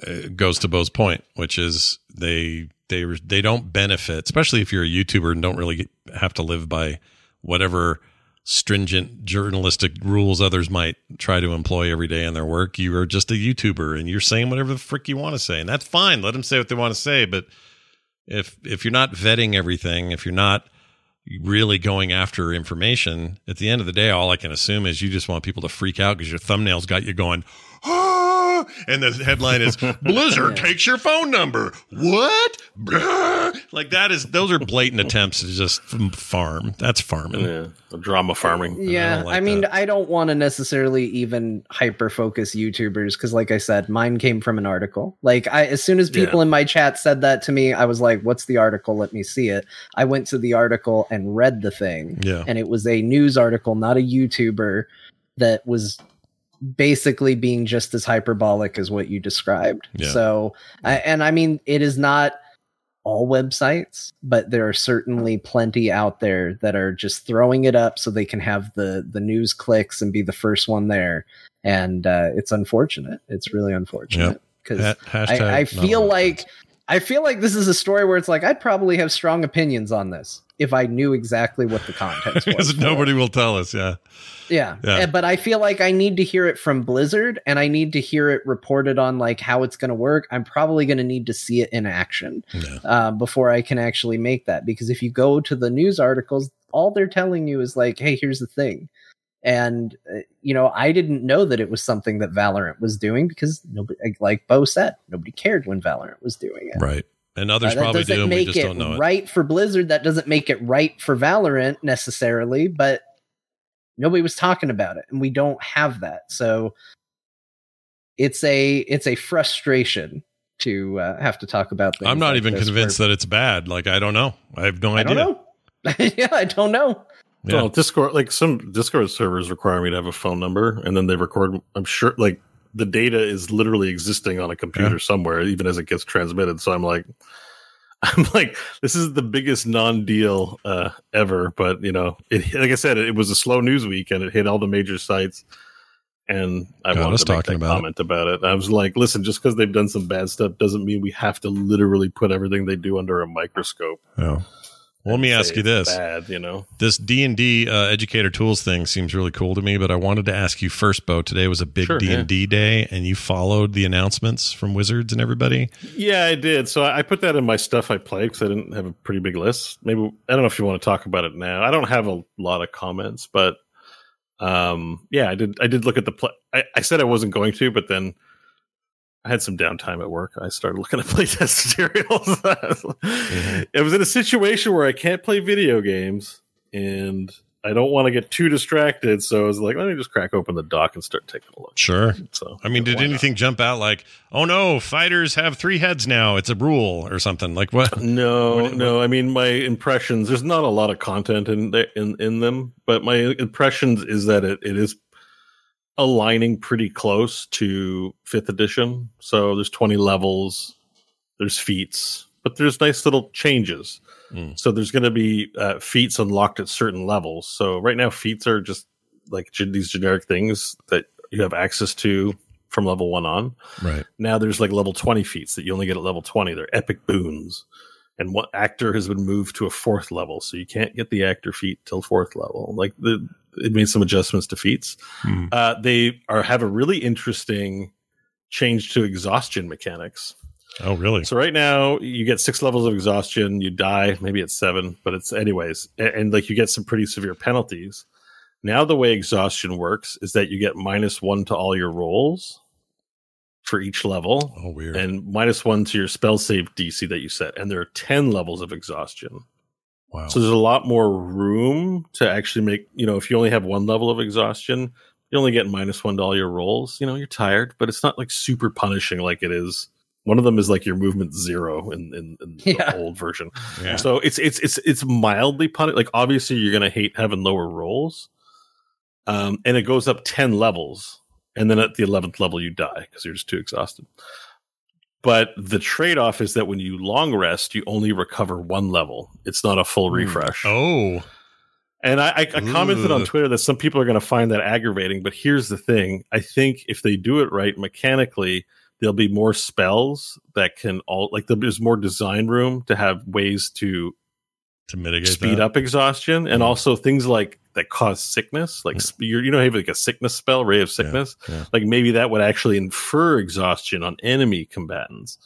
uh, goes to Beau's point, which is they they they don't benefit, especially if you're a YouTuber and don't really have to live by whatever stringent journalistic rules others might try to employ every day in their work. You are just a YouTuber and you're saying whatever the frick you want to say, and that's fine. Let them say what they want to say, but if if you're not vetting everything, if you're not really going after information, at the end of the day, all I can assume is you just want people to freak out because your thumbnails got you going, and the headline is Blizzard takes your phone number. What? Like that is those are blatant attempts to just farm. That's farming. Yeah, drama farming. Yeah, don't like I mean, that. I don't want to necessarily even hyper focus YouTubers because, like I said, mine came from an article. Like, I as soon as people in my chat said that to me, I was like, "What's the article? Let me see it." I went to the article and read the thing, Yeah. and it was a news article, not a YouTuber, that was basically being just as hyperbolic as what you described. Yeah. So, I, and I mean, it is not all websites, but there are certainly plenty out there that are just throwing it up so they can have the the news clicks and be the first one there. And uh, it's unfortunate. It's really unfortunate because hashtag I, I feel like I feel like this is a story where it's like I'd probably have strong opinions on this if I knew exactly what the context was. nobody will tell us. Yeah. Yeah. Yeah. But I feel like I need to hear it from Blizzard and I need to hear it reported on like how it's going to work. I'm probably going to need to see it in action Yeah. uh, before I can actually make that. Because if you go to the news articles, all they're telling you is like, hey, here's the thing. And, uh, you know, I didn't know that it was something that Valorant was doing because nobody, like Beau said, nobody cared when Valorant was doing it. Right. And others Uh, that probably doesn't do, and we make just it don't know it. right for Blizzard. That doesn't make it right for Valorant necessarily, but nobody was talking about it, and we don't have that. So it's a it's a frustration to uh, have to talk about things. I'm not like even convinced where- that it's bad. Like I don't know. I have no I idea. don't know. yeah, I don't know. Yeah. Well, Discord, like some Discord servers require me to have a phone number, and then they record. I'm sure, like the data is literally existing on a computer Yeah. somewhere, even as it gets transmitted. So I'm like, I'm like, this is the biggest non-deal uh, ever. But you know, it, like I said, it, was a slow news week, and it hit all the major sites. And I Got wanted to make talking that about it. comment about it. I was like, listen, just because they've done some bad stuff doesn't mean we have to literally put everything they do under a microscope. Oh. Well, let me ask you this: bad, you know. this D and D uh, educator tools thing seems really cool to me, but I wanted to ask you first, Beau. Today was a big D and D day, and you followed the announcements from Wizards and everybody. Yeah, I did. So I I put that in my stuff I played because I didn't have a pretty big list. Maybe I don't know if you want to talk about it now. I don't have a lot of comments, but um, yeah, I did. I did look at the play. I, I said I wasn't going to, but then I had some downtime at work. I started looking at playtest materials. Mm-hmm. It was in a situation where I can't play video games and I don't want to get too distracted. So I was like, let me just crack open the doc and start taking a look. Sure. So I mean, did why not? anything jump out like, "Oh no, fighters have three heads now; it's a rule" or something? Like what? No, What- no. I mean, my impressions. There's not a lot of content in in in them, but my impressions is that it, it is aligning pretty close to fifth edition. So there's 20 levels, there's feats, but there's nice little changes. Mm. So there's going to be uh, feats unlocked at certain levels. So right now, feats are just like ge- these generic things that you have access to from level one on Right. now there's like level 20 feats that you only get at level 20 they're epic boons and what actor has been moved to a fourth level so you can't get the actor feat till fourth level like the it made some adjustments to feats Hmm. uh, they are have a really interesting change to exhaustion mechanics Oh, really? so right now you get six levels of exhaustion you die maybe it's seven but it's anyways and, and like you get some pretty severe penalties now the way exhaustion works is that you get minus one to all your rolls for each level Oh, weird. and minus one to your spell save DC that you set. And there are 10 levels of exhaustion. Wow. So there's a lot more room to actually make, you know, if you only have one level of exhaustion, you only get minus one to all your rolls. You know, you're tired, but it's not like super punishing like it is. One of them is like your movement zero in, in, in Yeah. the old version. yeah. So it's it's it's it's mildly punish. Like obviously you're gonna hate having lower rolls, um, and it goes up ten levels, and then at the eleventh level you die because you're just too exhausted. But the trade off is that when you long rest, you only recover one level. It's not a full refresh. Oh, And I, I, I commented on Twitter that some people are going to find that aggravating. But here's the thing: I think if they do it right mechanically, there'll be more spells that can all like there's more design room to have ways to to mitigate speed that. up exhaustion, and Mhm. also things like that cause sickness, like sp- you're, you know, have like a sickness spell, ray of sickness. yeah. Like maybe that would actually infer exhaustion on enemy combatants.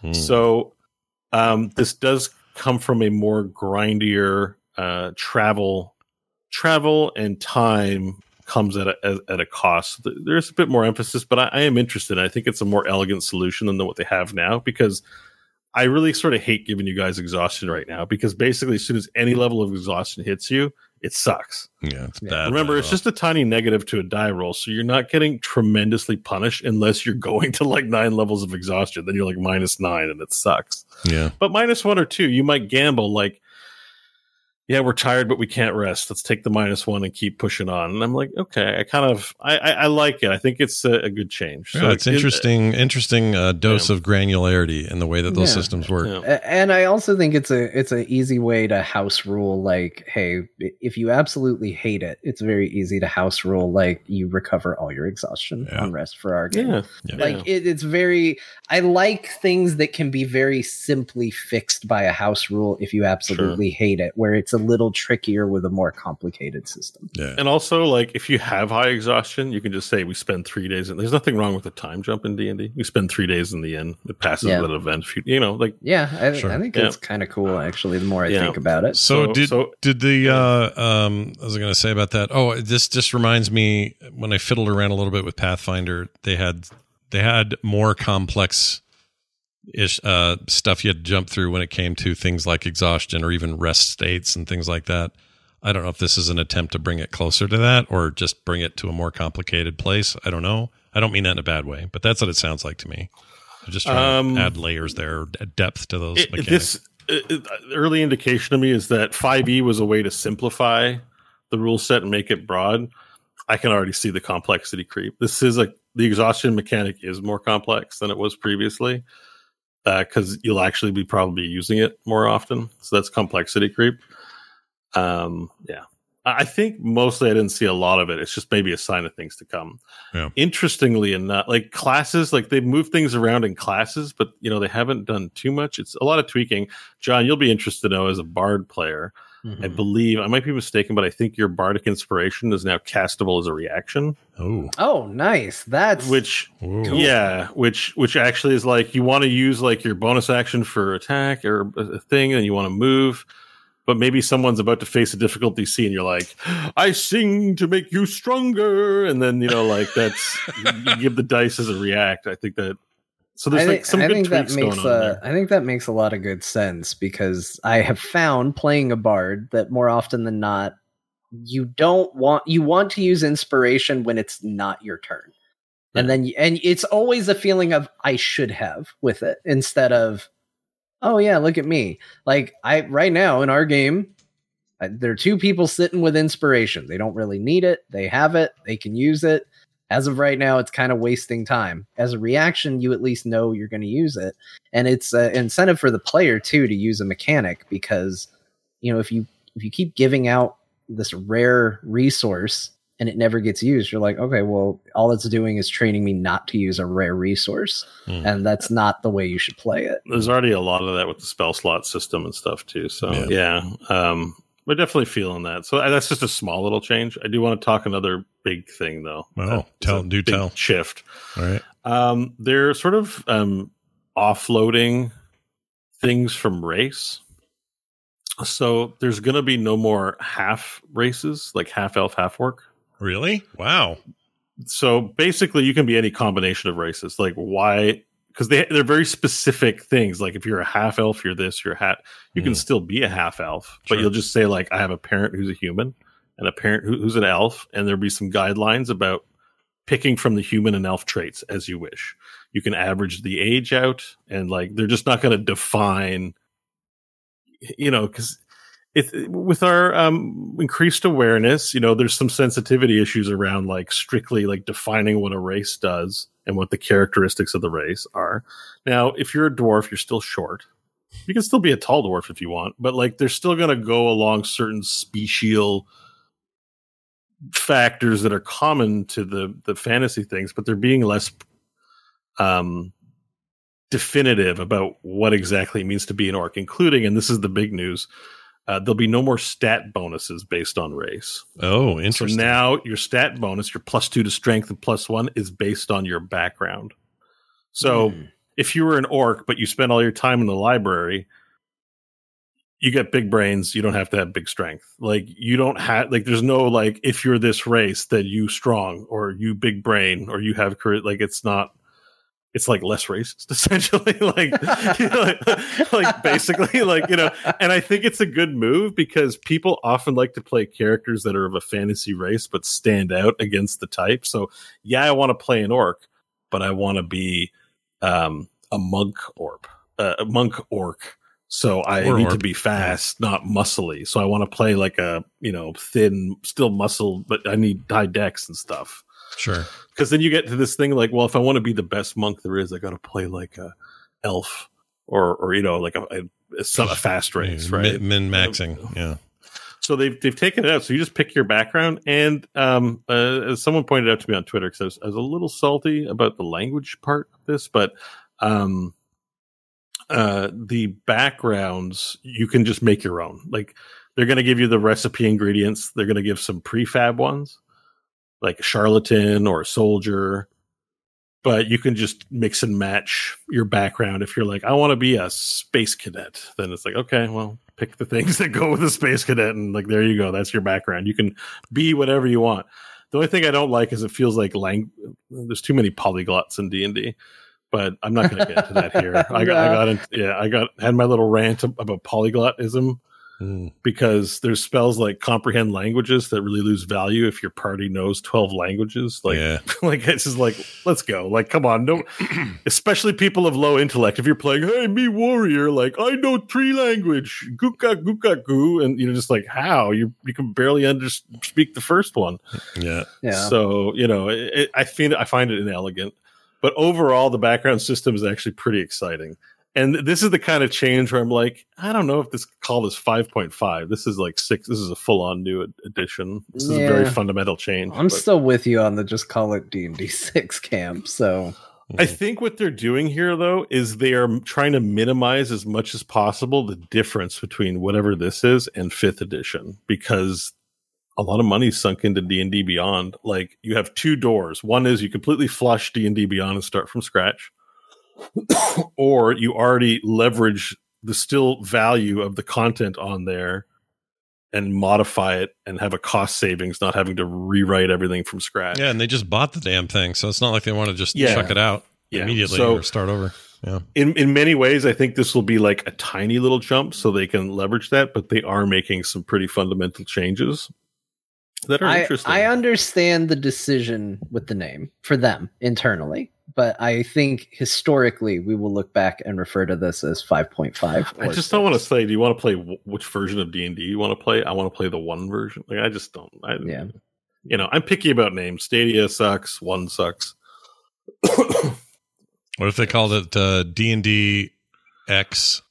Hmm. So um, this does come from a more grindier uh, travel, travel and time comes at a, at a cost. There's a bit more emphasis, but I, I am interested. I think it's a more elegant solution than what they have now because I really sort of hate giving you guys exhaustion right now because basically, as soon as any level of exhaustion hits you, it sucks. Yeah, it's Yeah. bad. Remember, it's just a tiny negative to a die roll, so you're not getting tremendously punished unless you're going to like nine levels of exhaustion. Then you're like minus nine, and it sucks. yeah. But minus one or two, you might gamble like, yeah, we're tired, but we can't rest. Let's take the minus one and keep pushing on. And I'm like, okay, I kind of, I, I, I like it. I think it's a, a good change. Yeah, it's it- interesting. Interesting uh, dose Yeah. of granularity in the way that those Yeah. systems work. Yeah. And I also think it's a it's an easy way to house rule like, hey, if you absolutely hate it, it's very easy to house rule like you recover all your exhaustion Yeah. on rest for our game. Yeah, Yeah. Like it, it's very I like things that can be very simply fixed by a house rule if you absolutely hate it, where it's a little trickier with a more complicated system. Yeah. And also, like, if you have high exhaustion, you can just say we spend three days. And there's nothing wrong with the time jump in D and D. We spend three days in the inn. It passes Yeah. with an event. You, you know, like Yeah, I, Sure. I think Yeah. it's kind of cool actually. The more I Yeah. think about it, So, So- did so- did the uh, um, I was going to say about that? Oh, this just reminds me when I fiddled around a little bit with Pathfinder, they had they had more complex ish uh, stuff you had to jump through when it came to things like exhaustion or even rest states and things like that. I don't know if this is an attempt to bring it closer to that or just bring it to a more complicated place. I don't know. I don't mean that in a bad way, but that's what it sounds like to me. They're just trying Um, to add layers there, depth to those it, mechanics. this it, it- early indication to me is that 5e was a way to simplify the rule set and make it broad. I can already see the complexity creep. This is like the exhaustion mechanic is more complex than it was previously because you'll actually be probably using it more often. So that's complexity creep. Um, yeah. I think mostly I didn't see a lot of it. It's just maybe a sign of things to come. Yeah. Interestingly enough, like classes, like they move things around in classes, but you know, they haven't done too much. It's a lot of tweaking. Jon, you'll be interested to know as a bard player. I Mhm. believe I might be mistaken, but I think your bardic inspiration is now castable as a reaction. oh, Oh, nice. That's Which Whoa. yeah, which which actually is like you want to use like your bonus action for attack or a a thing, and you want to move, but maybe someone's about to face a difficulty scene. you're like, "I sing to make you stronger," and then you know like that's you give the dice as a react. I think that so there's I like think, some I good think that makes going on uh, there. I think that makes a lot of good sense because I have found playing a bard that more often than not you don't want you want to use inspiration when it's not your turn. And then and it's always a feeling of I should have with it instead of oh yeah, look at me. Like I right now in our game I- there are two people sitting with inspiration. They don't really need it. They have it. They can use it as of right now it's kind of wasting time as a reaction you at least know you're going to use it and it's an incentive for the player too to use a mechanic because you know if you if you keep giving out this rare resource and it never gets used you're like okay well all it's doing is training me not to use a rare resource Hmm. and that's not the way you should play it There's already a lot of that with the spell slot system and stuff too. So Yeah. yeah, um, we're definitely feeling that. So uh, that's just a small little change. I do want to talk another big thing though. Oh, tell- do tell. Shift. all right. Um, they're sort of um, offloading things from race. So there's going to be no more half races, like half elf, half orc. Really? Wow. So basically, you can be any combination of races. Like why? Because they they're very specific things. Like if you're a half elf, you're this. You're a hat. You can Mm. still be a half elf, but you'll just say like I have a parent who's a human and a parent who, who's an elf, and there'll be some guidelines about picking from the human and elf traits as you wish. You can average the age out, and like they're just not going to define. You know, because it with our um increased awareness you know there's some sensitivity issues around like strictly like defining what a race does and what the characteristics of the race are. Now if you're a dwarf you're still short. You can still be a tall dwarf if you want but like they're still going to go along certain special factors that are common to the the fantasy things but they're being less um definitive about what exactly it means to be an orc including and this is the big news uh, there'll be no more stat bonuses based on race. Oh, interesting. So now your stat bonus, your plus two to strength and plus one, is based on your background. So Hmm. if you were an orc, but you spent all your time in the library, you get big brains, you don't have to have big strength. Like you don't have like there's no like if you're this race that you strong or you big brain or you have career like it's not it's like less racist essentially like, you know, like like basically like you know and i think it's a good move because people often like to play characters that are of a fantasy race but stand out against the type. So yeah i want to play an orc but i want to be um a monk orc uh, a monk orc. So i Or need to be fast not muscly. So i want to play like a you know thin still muscle but i need high Dex and stuff Sure. because then you get to this thing like, well, if I want to be the best monk there is, I got to play like a elf or or you know like a a, a, some- a fast race, right? Min maxing. Yeah. So they've they've taken it out. So you just pick your background, and um, uh, as someone pointed out to me on Twitter, because I was, I was a little salty about the language part of this, but um, uh, the backgrounds you can just make your own. Like they're going to give you the recipe ingredients. They're going to give some prefab ones, like a charlatan or a soldier. But you can just mix and match your background. If you're like, I want to be a space cadet, then it's like, okay, well, pick the things that go with a space cadet, and like, there you go. That's your background. You can be whatever you want. The only thing I don't like is it feels like lang- there's too many polyglots in D and D. But I'm not going to get into that here. I got, I got, in, yeah, I got had my little rant about polyglotism Mm. because there's spells like comprehend languages that really lose value if your party knows 12 languages like yeah. like it's just like let's go like come on no especially people of low intellect if you're playing hey me warrior like i know tree language guka guka goo and you know just like how you you can barely under speak the first one Yeah. Yeah. so you know it, it, i find it, i find it inelegant but overall the background system is actually pretty exciting and this is the kind of change where i'm like i don't know if this call is 5.5 this is like six this is a full-on new ed- edition this is a very fundamental change I'm but- still with you on the just call it D and D six camp. So I think what they're doing here, though, is they are trying to minimize as much as possible the difference between whatever this is and fifth edition because a lot of money sunk into D and D Beyond. Like you have two doors. One is you completely flush D and D Beyond and start from scratch, or you already leverage the still value of the content on there and modify it and have a cost savings, not having to rewrite everything from scratch. Yeah, and they just bought the damn thing, so it's not like they want to just Yeah. chuck it out Yeah. immediately So- or start over. Yeah. in in many ways i think this will be like a tiny little jump so they can leverage that but they are making some pretty fundamental changes that are I, interesting I understand the decision with the name for them internally, but I think historically we will look back and refer to this as 5.5. I or just don't want to say do you want to play wh- which version of d&d you want to play i want to play the one version like i just don't I, Yeah. you know i'm picky about names stadia sucks one sucks What if they called it uh, D and D X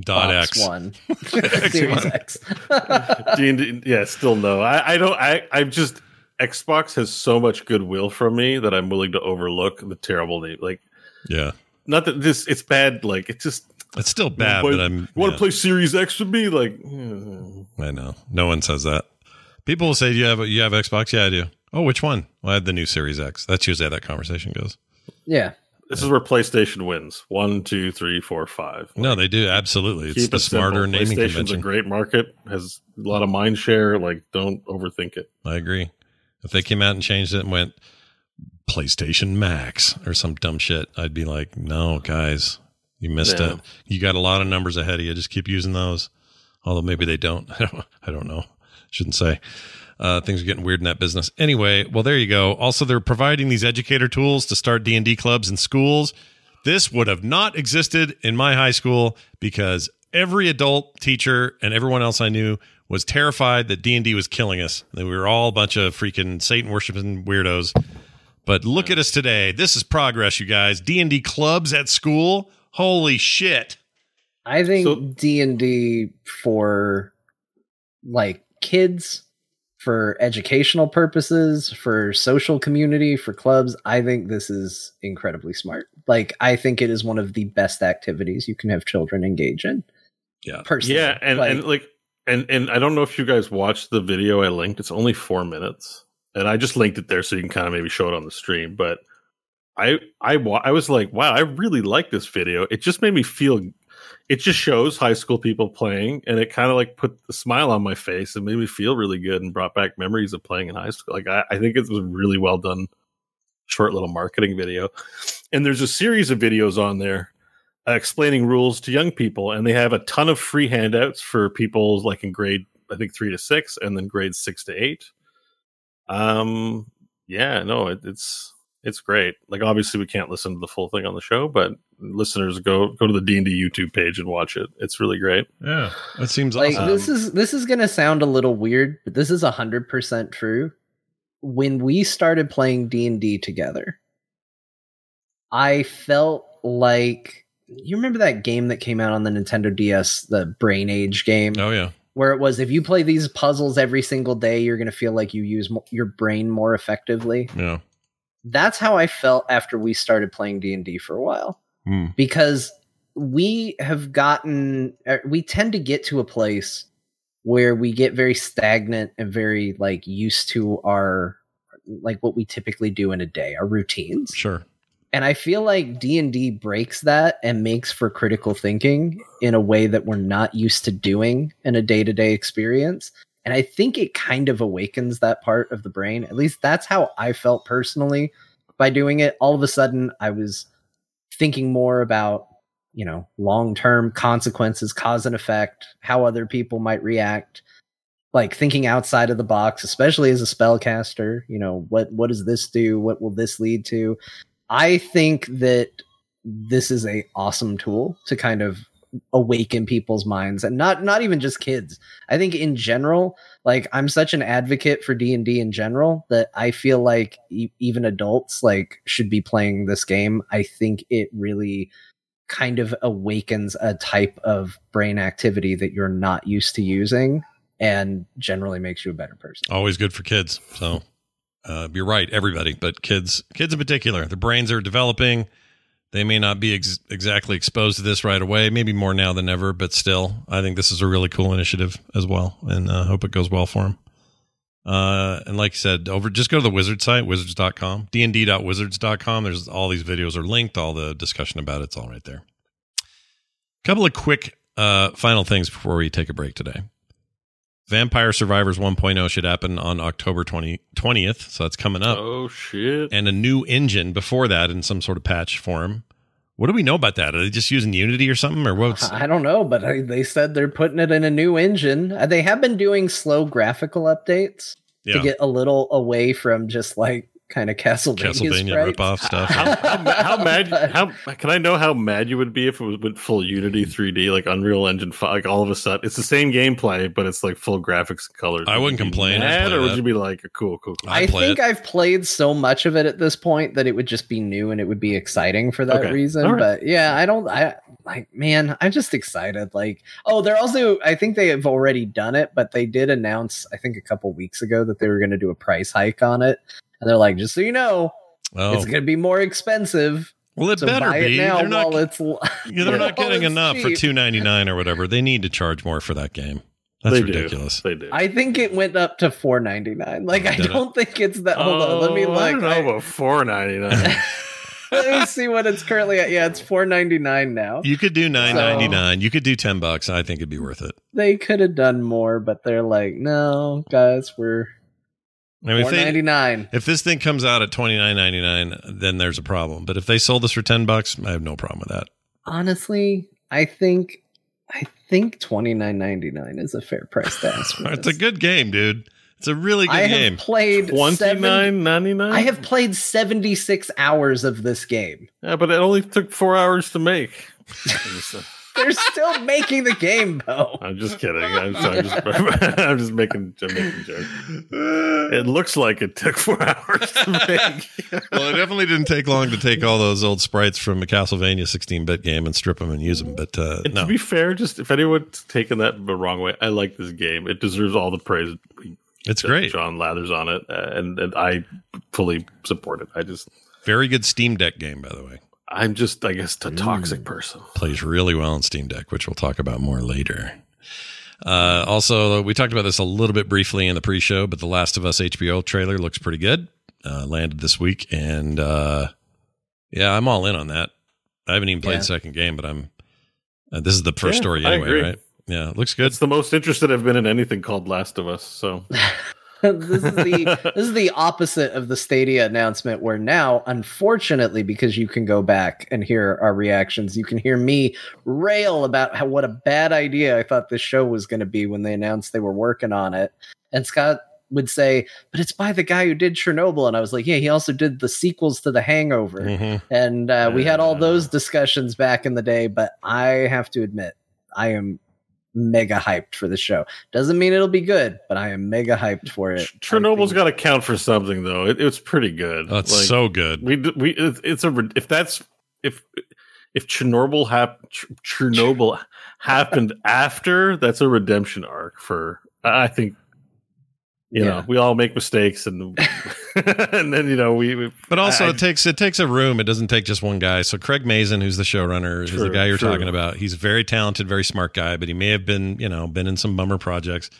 dot Box X? one. X Series one. X. D&D, yeah still no i, I don't i i'm just xbox has so much goodwill from me that i'm willing to overlook the terrible name like Yeah, not that this it's bad like it's just it's still bad, Play- but I'm. You want yeah, to play Series X with me? Like, I know. No one says that. People will say, "Do you have you have Xbox?" Yeah, I do. Oh, which one? Well, I had the new Series X. That's usually how that conversation goes. Yeah. this is where PlayStation wins. One, two, three, four, five. No, they do absolutely. It's the it smarter naming PlayStation's convention. a great market, has a lot of mind share. Like, don't overthink it. I agree. If they came out and changed it and went PlayStation Max or some dumb shit, I'd be like, no, guys, you missed Yeah. it. You got a lot of numbers ahead of you. Just keep using those. Although maybe they don't. I don't, I don't know. Shouldn't say. Uh, things are getting weird in that business. Anyway, well, there you go. Also, they're providing these educator tools to start D and D clubs in schools. This would have not existed in my high school because every adult teacher and everyone else I knew was terrified that D&D was killing us. That we were all a bunch of freaking Satan worshiping weirdos. But look at us today. This is progress, you guys. D&D clubs at school. Holy shit. I think So- D and D for like kids, for educational purposes, for social community, for clubs. I think this is incredibly smart. Like I think it is one of the best activities you can have children engage in. Yeah. Personally, Yeah, and Like, and like and and I don't know if you guys watched the video I linked. It's only four minutes, and I just linked it there so you can kind of maybe show it on the stream. But I I I was like, wow, I really like this video. It just made me feel it just shows high school people playing, and it kind of like put a smile on my face and made me feel really good and brought back memories of playing in high school. Like I, I think it was really well done, short little marketing video. And there's a series of videos on there explaining rules to young people, and they have a ton of free handouts for people like in grade I think three to six, and then grades six to eight. Um, yeah, no, it, it's it's great. Like obviously we can't listen to the full thing on the show, but listeners go go to the D and D YouTube page and watch it. It's really great. Yeah, that seems like awesome. this is this is gonna sound a little weird, but this is a hundred percent true. When we started playing D and D together, I felt like you remember that game that came out on the Nintendo DS, the Brain Age game. Oh yeah, where it was if you play these puzzles every single day, you're going to feel like you use mo- your brain more effectively. Yeah. That's how I felt after we started playing D&D for a while. Hmm. Because we have gotten er, we tend to get to a place where we get very stagnant and very like used to our like what we typically do in a day, our routines Sure. And i feel like d&d breaks that and makes for critical thinking in a way that we're not used to doing in a day-to-day experience. And i think it kind of awakens that part of the brain. At least that's how i felt personally by doing it. All of a sudden i was thinking more about you know long-term consequences cause and effect how other people might react like thinking outside of the box especially as a spellcaster you know what what does this do? What will this lead to I think that this is a awesome tool to kind of awaken people's minds and not not even just kids. I think in general, like I'm such an advocate for D&D in general that I feel like e- even adults like should be playing this game. I think it really kind of awakens a type of brain activity that you're not used to using and generally makes you a better person. Always good for kids. So uh, you're right, everybody, but kids, kids in particular, the brains are developing. They may not be ex- exactly exposed to this right away, maybe more now than ever, but still, I think this is a really cool initiative as well, and uh, hope it goes well for them. Uh, and like I said, over just go to the wizard site, wizards.com, dnd.wizards.com. There's all these videos are linked, all the discussion about it's all right there. A couple of quick uh, final things before we take a break today. Vampire Survivors 1.0 should happen on October 20, 20th, so that's coming up. Oh shit! And a new engine before that in some sort of patch form. What do we know about that? Are they just using Unity or something, or what's? I don't know, but I, they said they're putting it in a new engine. Uh, They have been doing slow graphical updates Yeah, to get a little away from just like kind of Castlevania, Castlevania sprites. ripoff stuff. How, how, how mad? How can I know how mad you would be if it was with full Unity 3D, like Unreal Engine 5? Like all of a sudden, it's the same gameplay, but it's like full graphics and colors. I Would wouldn't you complain. Mad, or would that. you be like, cool, cool, cool? I'd I play think it. I've played so much of it at this point that it would just be new and it would be exciting for that Okay. reason. All right. But yeah, I don't. I like, man, I'm just excited. Like, oh, they're also. I think they have already done it, but they did announce, I think, a couple weeks ago that they were going to do a price hike on it, and they're like, just so you know, oh, it's going to be more expensive. well, it So better buy be. it now They're not. it's. yeah, they're not getting it's enough for two ninety nine or whatever. They need to charge more for that game. That's they ridiculous. Do. They do. I think it went up to four ninety nine. Like, I don't think it's that. Hold on, let me Oh, I look. don't know I- about four ninety nine. let me see what it's currently at. Yeah, it's four ninety nine now. You could do nine ninety nine. You could do ten bucks. I think it'd be worth it. they could have done more, but they're like, no, guys, we're I mean, if, four they, ninety nine. if this thing comes out at twenty nine ninety nine, then there's a problem. But if they sold this for ten bucks, I have no problem with that. Honestly, I think I think twenty nine ninety nine is a fair price to ask for. It's a good game, dude. It's a really good I have game. played Twenty seven, nine ninety nine. I have played seventy six hours of this game. Yeah, but it only took four hours to make. They're still making the game, Beau. I'm just kidding. I'm, I'm just, I'm just making, I'm making a joke. It looks like it took four hours to make. well, it definitely didn't take long to take all those old sprites from a Castlevania 16-bit game and strip them and use them. But uh, no, To be fair, just if anyone's taken that the wrong way, I like this game. It deserves all the praise. it's great. Jon Lathers on it, uh, and and I fully support it. I just, Very good Steam Deck game, by the way. I'm just, I guess, a Mm. toxic person. Plays really well on Steam Deck, which we'll talk about more later. Uh, also, we talked about this a little bit briefly in the pre-show, but the Last of Us HBO trailer looks pretty good. Uh, landed this week, and uh, yeah, I'm all in on that. I haven't even played Yeah. the second game, but I'm Uh, this is the first Yeah, story anyway, right? Yeah, it looks good. It's the most interested I've been in anything called Last of Us. So this is the this is the opposite of the Stadia announcement where now unfortunately because you can go back and hear our reactions you can hear me rail about how what a bad idea I thought this show was going to be when they announced they were working on it. And Scott would say but it's by the guy who did Chernobyl. And I was like yeah he also did the sequels to The Hangover. Mhm. and uh, we had all those discussions back in the day but I have to admit I am mega hyped for the show doesn't mean it'll be good but I am mega hyped for it Chernobyl's got to count for something, though. It, it's pretty good. That's Like, so good. we we it's a if that's if if Chernobyl hap- Chernobyl happened after that's a redemption arc for I I think you Yeah. know we all make mistakes and and then you know we, we But also, I- it takes it takes a room. It doesn't take just one guy. So Craig Mazin, who's the showrunner, is the guy you're true. talking about. He's a very talented, very smart guy, but he may have been, you know, been in some bummer projects.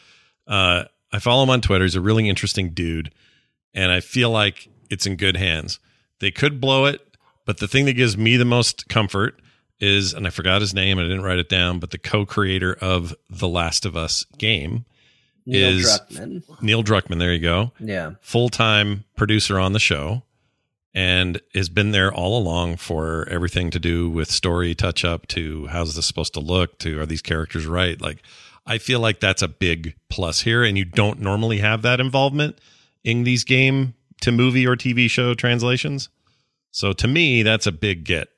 Uh, I follow him on Twitter. He's a really interesting dude, and I feel like it's in good hands. They could blow it, but the thing that gives me the most comfort is, and I forgot his name, and I didn't write it down, but the co-creator of the Last of Us game, Neil is- Druckmann. Neil Druckmann. There you go Yeah. full time producer on the show and has been there all along for everything to do with story touch up to how's this supposed to look to are these characters right like i feel like that's a big plus here and you don't normally have that involvement in these game to movie or tv show translations so to me that's a big get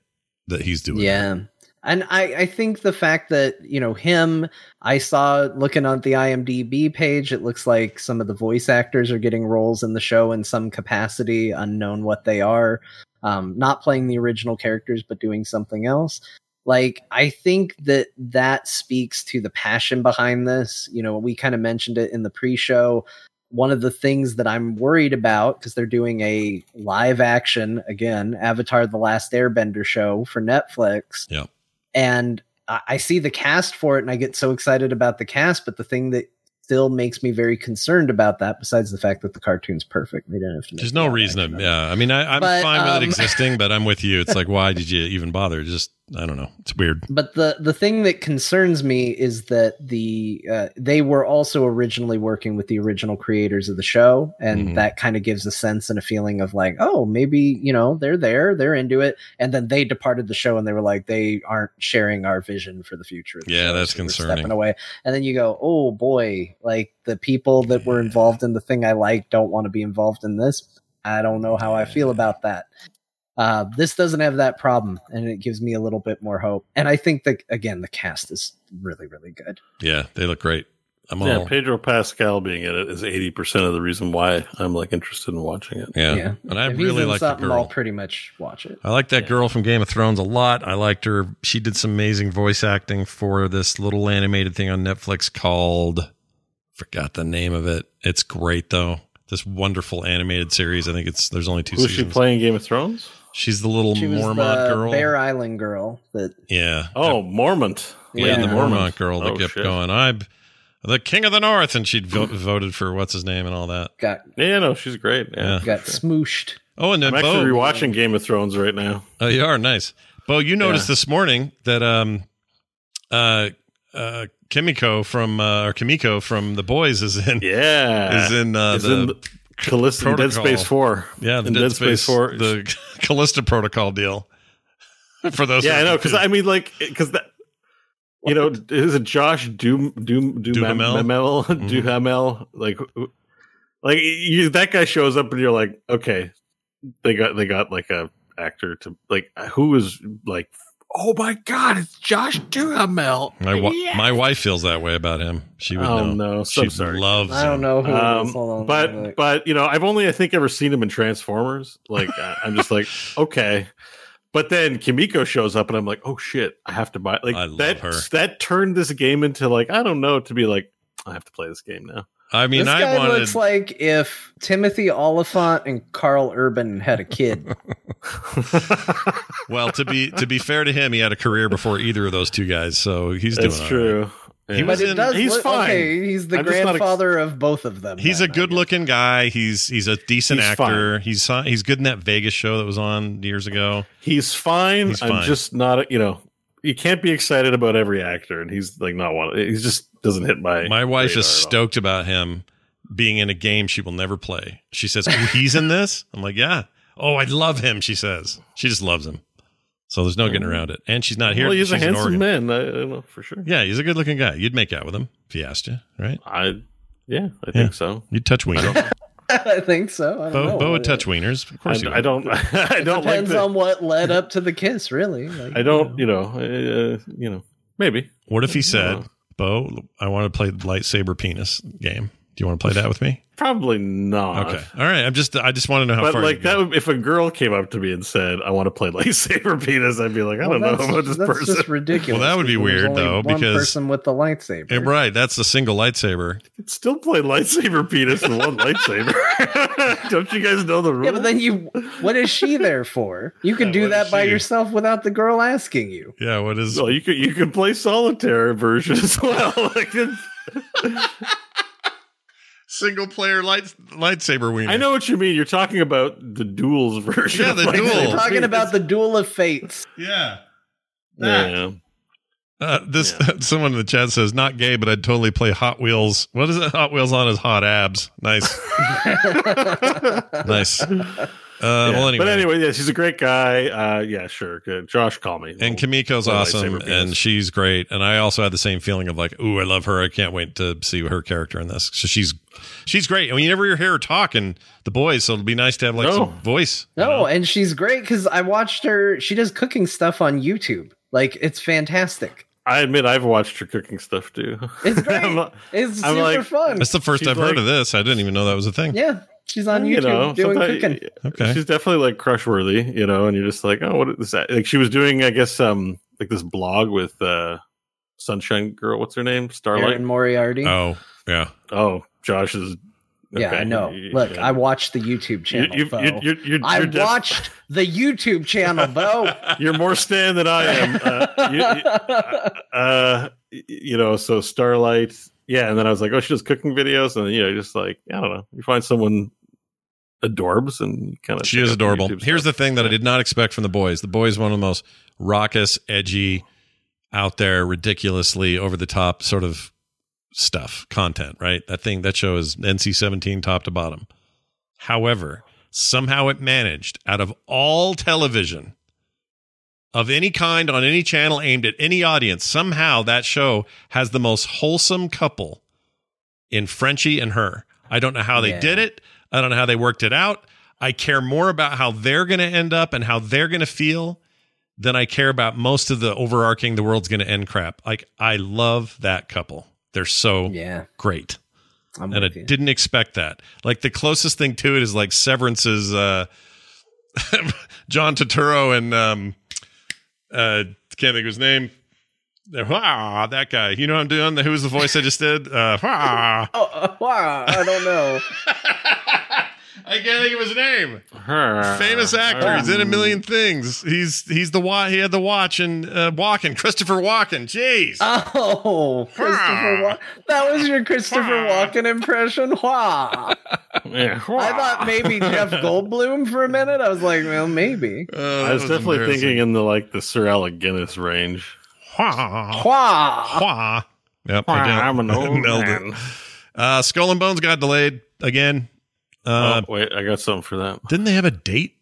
that he's doing Yeah. And I, I think the fact that, you know, him, I saw looking on the IMDb page, it looks like some of the voice actors are getting roles in the show in some capacity, unknown what they are. Um, not playing the original characters, but doing something else. Like, I think that that speaks to the passion behind this. You know, we kind of mentioned it in the pre show. One of the things that I'm worried about, because they're doing a live action, again, Avatar The Last Airbender show for Netflix. Yep. And I see the cast for it and I get so excited about the cast, but the thing that still makes me very concerned about that, besides the fact that the cartoon's perfect, they don't have to. there's no reason to yeah. I mean I, i'm But, fine with um, it existing but i'm with you. It's like why did you even bother? Just i don't know it's weird But the the thing that concerns me is that the uh, they were also originally working with the original creators of the show, and Mhm. that kind of gives a sense and a feeling of like, oh, maybe you know they're there, they're into it, and then they departed the show, and they were like, they aren't sharing our vision for the future. The Yeah, show, that's so concerning. Stepping away, and then you go, oh boy, like the people that were involved in the thing I like don't want to be involved in this. I don't know how I feel about that. Uh, this doesn't have that problem, and it gives me a little bit more hope. And I think that again, the cast is really, really good. yeah they look great i'm yeah, all Pedro Pascal being in it is eighty percent of the reason why I'm like interested in watching it. Yeah. And I If really like the something, I'll girl. pretty much watch it. I like that Yeah. girl from Game of Thrones a lot. I liked her. She did some amazing voice acting for this little animated thing on Netflix called forgot the name of it. It's great though. This wonderful animated series. I think it's there's only two Who's she playing Game of Thrones? She's the little She was Mormont the girl. Bear Island girl that yeah. Oh, Mormont. yeah, yeah. the Mormont girl that Oh, kept shit. going. I'm the king of the north and she'd vo- voted for what's his name and all that. got Yeah, no, she's great. Yeah, Yeah. got for sure. smooshed. Oh, and then I'm actually Bo, rewatching Game of Thrones right now. Oh, you are nice. Bo, you noticed Yeah. this morning that um uh uh Kimiko from uh or Kimiko from The Boys is in Yeah, is in uh Is the, in the Callisto Dead. Space Four. yeah, the Dead, Dead Space, Space 4. the Callisto protocol deal. For those Yeah, I know because. I mean, like, because that you know, is it Josh Doom Doom Duhamel? Duhamel Mhm. Duhamel? Like, like you, that guy shows up and you're like, okay, they got they got like a actor to like who is like, oh my god, it's Josh Duhamel. my wa- Yeah. my wife feels that way about him. She would Oh, know. no. So she sorry. loves I don't know who it Um, on. but Wait. but you know I've only I think ever seen him in Transformers. Like I- I'm just like okay, but then Kimiko shows up and I'm like oh shit I have to buy like I love that her. that turned this game into like I don't know to be like I have to play this game now. I mean, this I guy wanted looks like if Timothy Olyphant and Karl Urban had a kid. well to be to be fair to him, he had a career before either of those two guys, so he's doing That's true. He Yeah. was but it in- does he's look fine. okay. He's the I'm just not ex- grandfather of both of them. He's then, a I good-looking guy. He's he's a decent He's actor. He's he's good in that Vegas show that was on years ago. He's fine. He's I'm just not you know you can't be excited about every actor, and he's like not one. He just doesn't hit my. My wife is stoked about him being in a game she will never play. She says, oh, he's in this? I'm like, yeah. Oh, I love him, she says. She just loves him. So there's no getting mm. around it. And she's not here. Well, he's a She's in handsome man. I, I know for sure. Yeah, he's a good looking guy. You'd make out with him if he asked you, right? I, yeah, I Yeah. think so. You'd touch wieners. I think so. I don't Bo, know. Bo would touch wieners. Of course I, he. I don't. I don't like depends the, on what led up to the kiss, really. Like, I don't. You know. Uh, you know. Maybe. What if he said, No. Bo, I want to play the lightsaber penis game. Do you want to play that with me? Probably not. Okay. All right. I'm just I just want to know how But far like that, go. would, if a girl came up to me and said, "I want to play lightsaber penis," I'd be like, "I well, don't know that's- about this that's person." just ridiculous. Well, that would be weird, only though, one because- person with the lightsaber. Eh, right, that's the single lightsaber. Still play lightsaber penis with one lightsaber. don't you guys know the rule? Yeah, but then you, what is she there for? You can Yeah, do that by she? yourself without the girl asking you. Yeah, what is well, you could you could play solitaire version as well. like it's, single player light lightsaber wiener? I know what you mean. You're talking about the duels version. Yeah, of the lightsaber duel. We're talking about the duel of fates. Yeah. Yeah. Uh, this someone in the chat says not gay, but I'd totally play Hot Wheels. What is it? Hot Wheels on his hot abs. Nice, nice. Uh, Well, anyway, But anyway, yeah, she's a great guy. Uh, yeah, sure. Good. Josh, call me. and Kimiko's Play awesome, and she's great. And I also had the same feeling of like, ooh, I love her. I can't wait to see her character in this. So she's she's great. I mean, you never hear her talk in the boys, so it'll be nice to have like No. some voice. you No, know? and she's great because I watched her. She does cooking stuff on YouTube. Like it's fantastic. I admit I've watched her cooking stuff too. It's great. I'm it's I'm super like- fun. that's the first she's I've heard of this. I didn't even know that was a thing. Yeah, she's on you YouTube know, doing cooking. Okay. She's definitely like crush worthy, you know, and you're just like, oh, what is that? Like she was doing, I guess, um, like this blog with uh Sunshine Girl. What's her name? Starlight. Erin Moriarty. Oh, yeah. Oh, Josh is. yeah. I know. Look, yeah. I watched the YouTube channel. you, Bo. you, you're, you're, I def- watched the YouTube channel, Bo. You're more Stan than I am. Uh, you, you- uh, you know, so Starlight. Yeah, and then I was like, oh, she does cooking videos, and you know, just like I don't know, you find someone adorbs and kind of She is adorable. Here's the thing that I did not expect from the boys. The boys, one of the most raucous, edgy, out there, ridiculously over the top sort of stuff, content, right? That thing, that show is NC 17 top to bottom. However, somehow it managed out of all television of any kind on any channel aimed at any audience, somehow that show has the most wholesome couple in Frenchie and her. I don't know how they Yeah. did it. I don't know how they worked it out. I care more about how they're going to end up and how they're going to feel than I care about most of the overarching the world's going to end crap. Like I love that couple. They're so Yeah, great. I'm And I you. didn't expect that. Like the closest thing to it is like Severance's uh John Turturro and um uh can't think of his name. Ah, that guy. You know what I'm doing? Who was the voice I just did? Uh, ah. Oh, uh, wow, I don't know. I can't think of his name. Famous actor. He's in a million things. He's he's the wa- he had the watch and uh, Walken. Christopher Walken. Jeez. Oh, Christopher Walken. That was your Christopher Walken impression. Wow. Yeah. I thought maybe Jeff Goldblum for a minute. I was like, well, maybe. Uh, I was definitely thinking in the like the Sir Alec Guinness range. Wah. Wow. Wah. Yep, I did. I'm an old man. it. Uh, Skull and Bones got delayed again. Uh, oh, wait, I got something for that. Didn't they have a date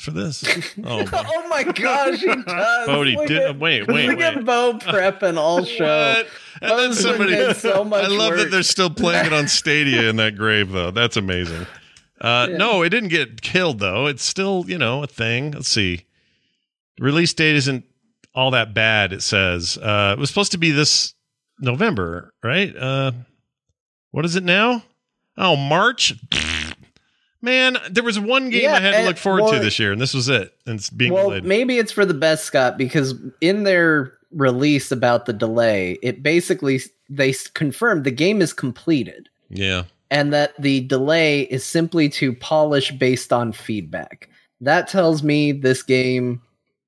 for this? Oh, boy. Oh my gosh, he does. Bodie Look did. at- wait, wait, Look wait. at Bo prepping all show. What? And then somebody. so much I love that they're still playing it on Stadia in that grave, though. That's amazing. Uh, Yeah. No, it didn't get killed, though. It's still, you know, a thing. Let's see. Release date isn't all that bad. It says uh, it was supposed to be this November, right? Uh, what is it now? Oh, March. Man, there was one game Yeah, I had to eh, look forward to this year, and this was it. And it's being well, delayed. maybe it's for the best, Scott, because in their release about the delay, it basically they confirmed the game is completed yeah. and that the delay is simply to polish based on feedback. That tells me this game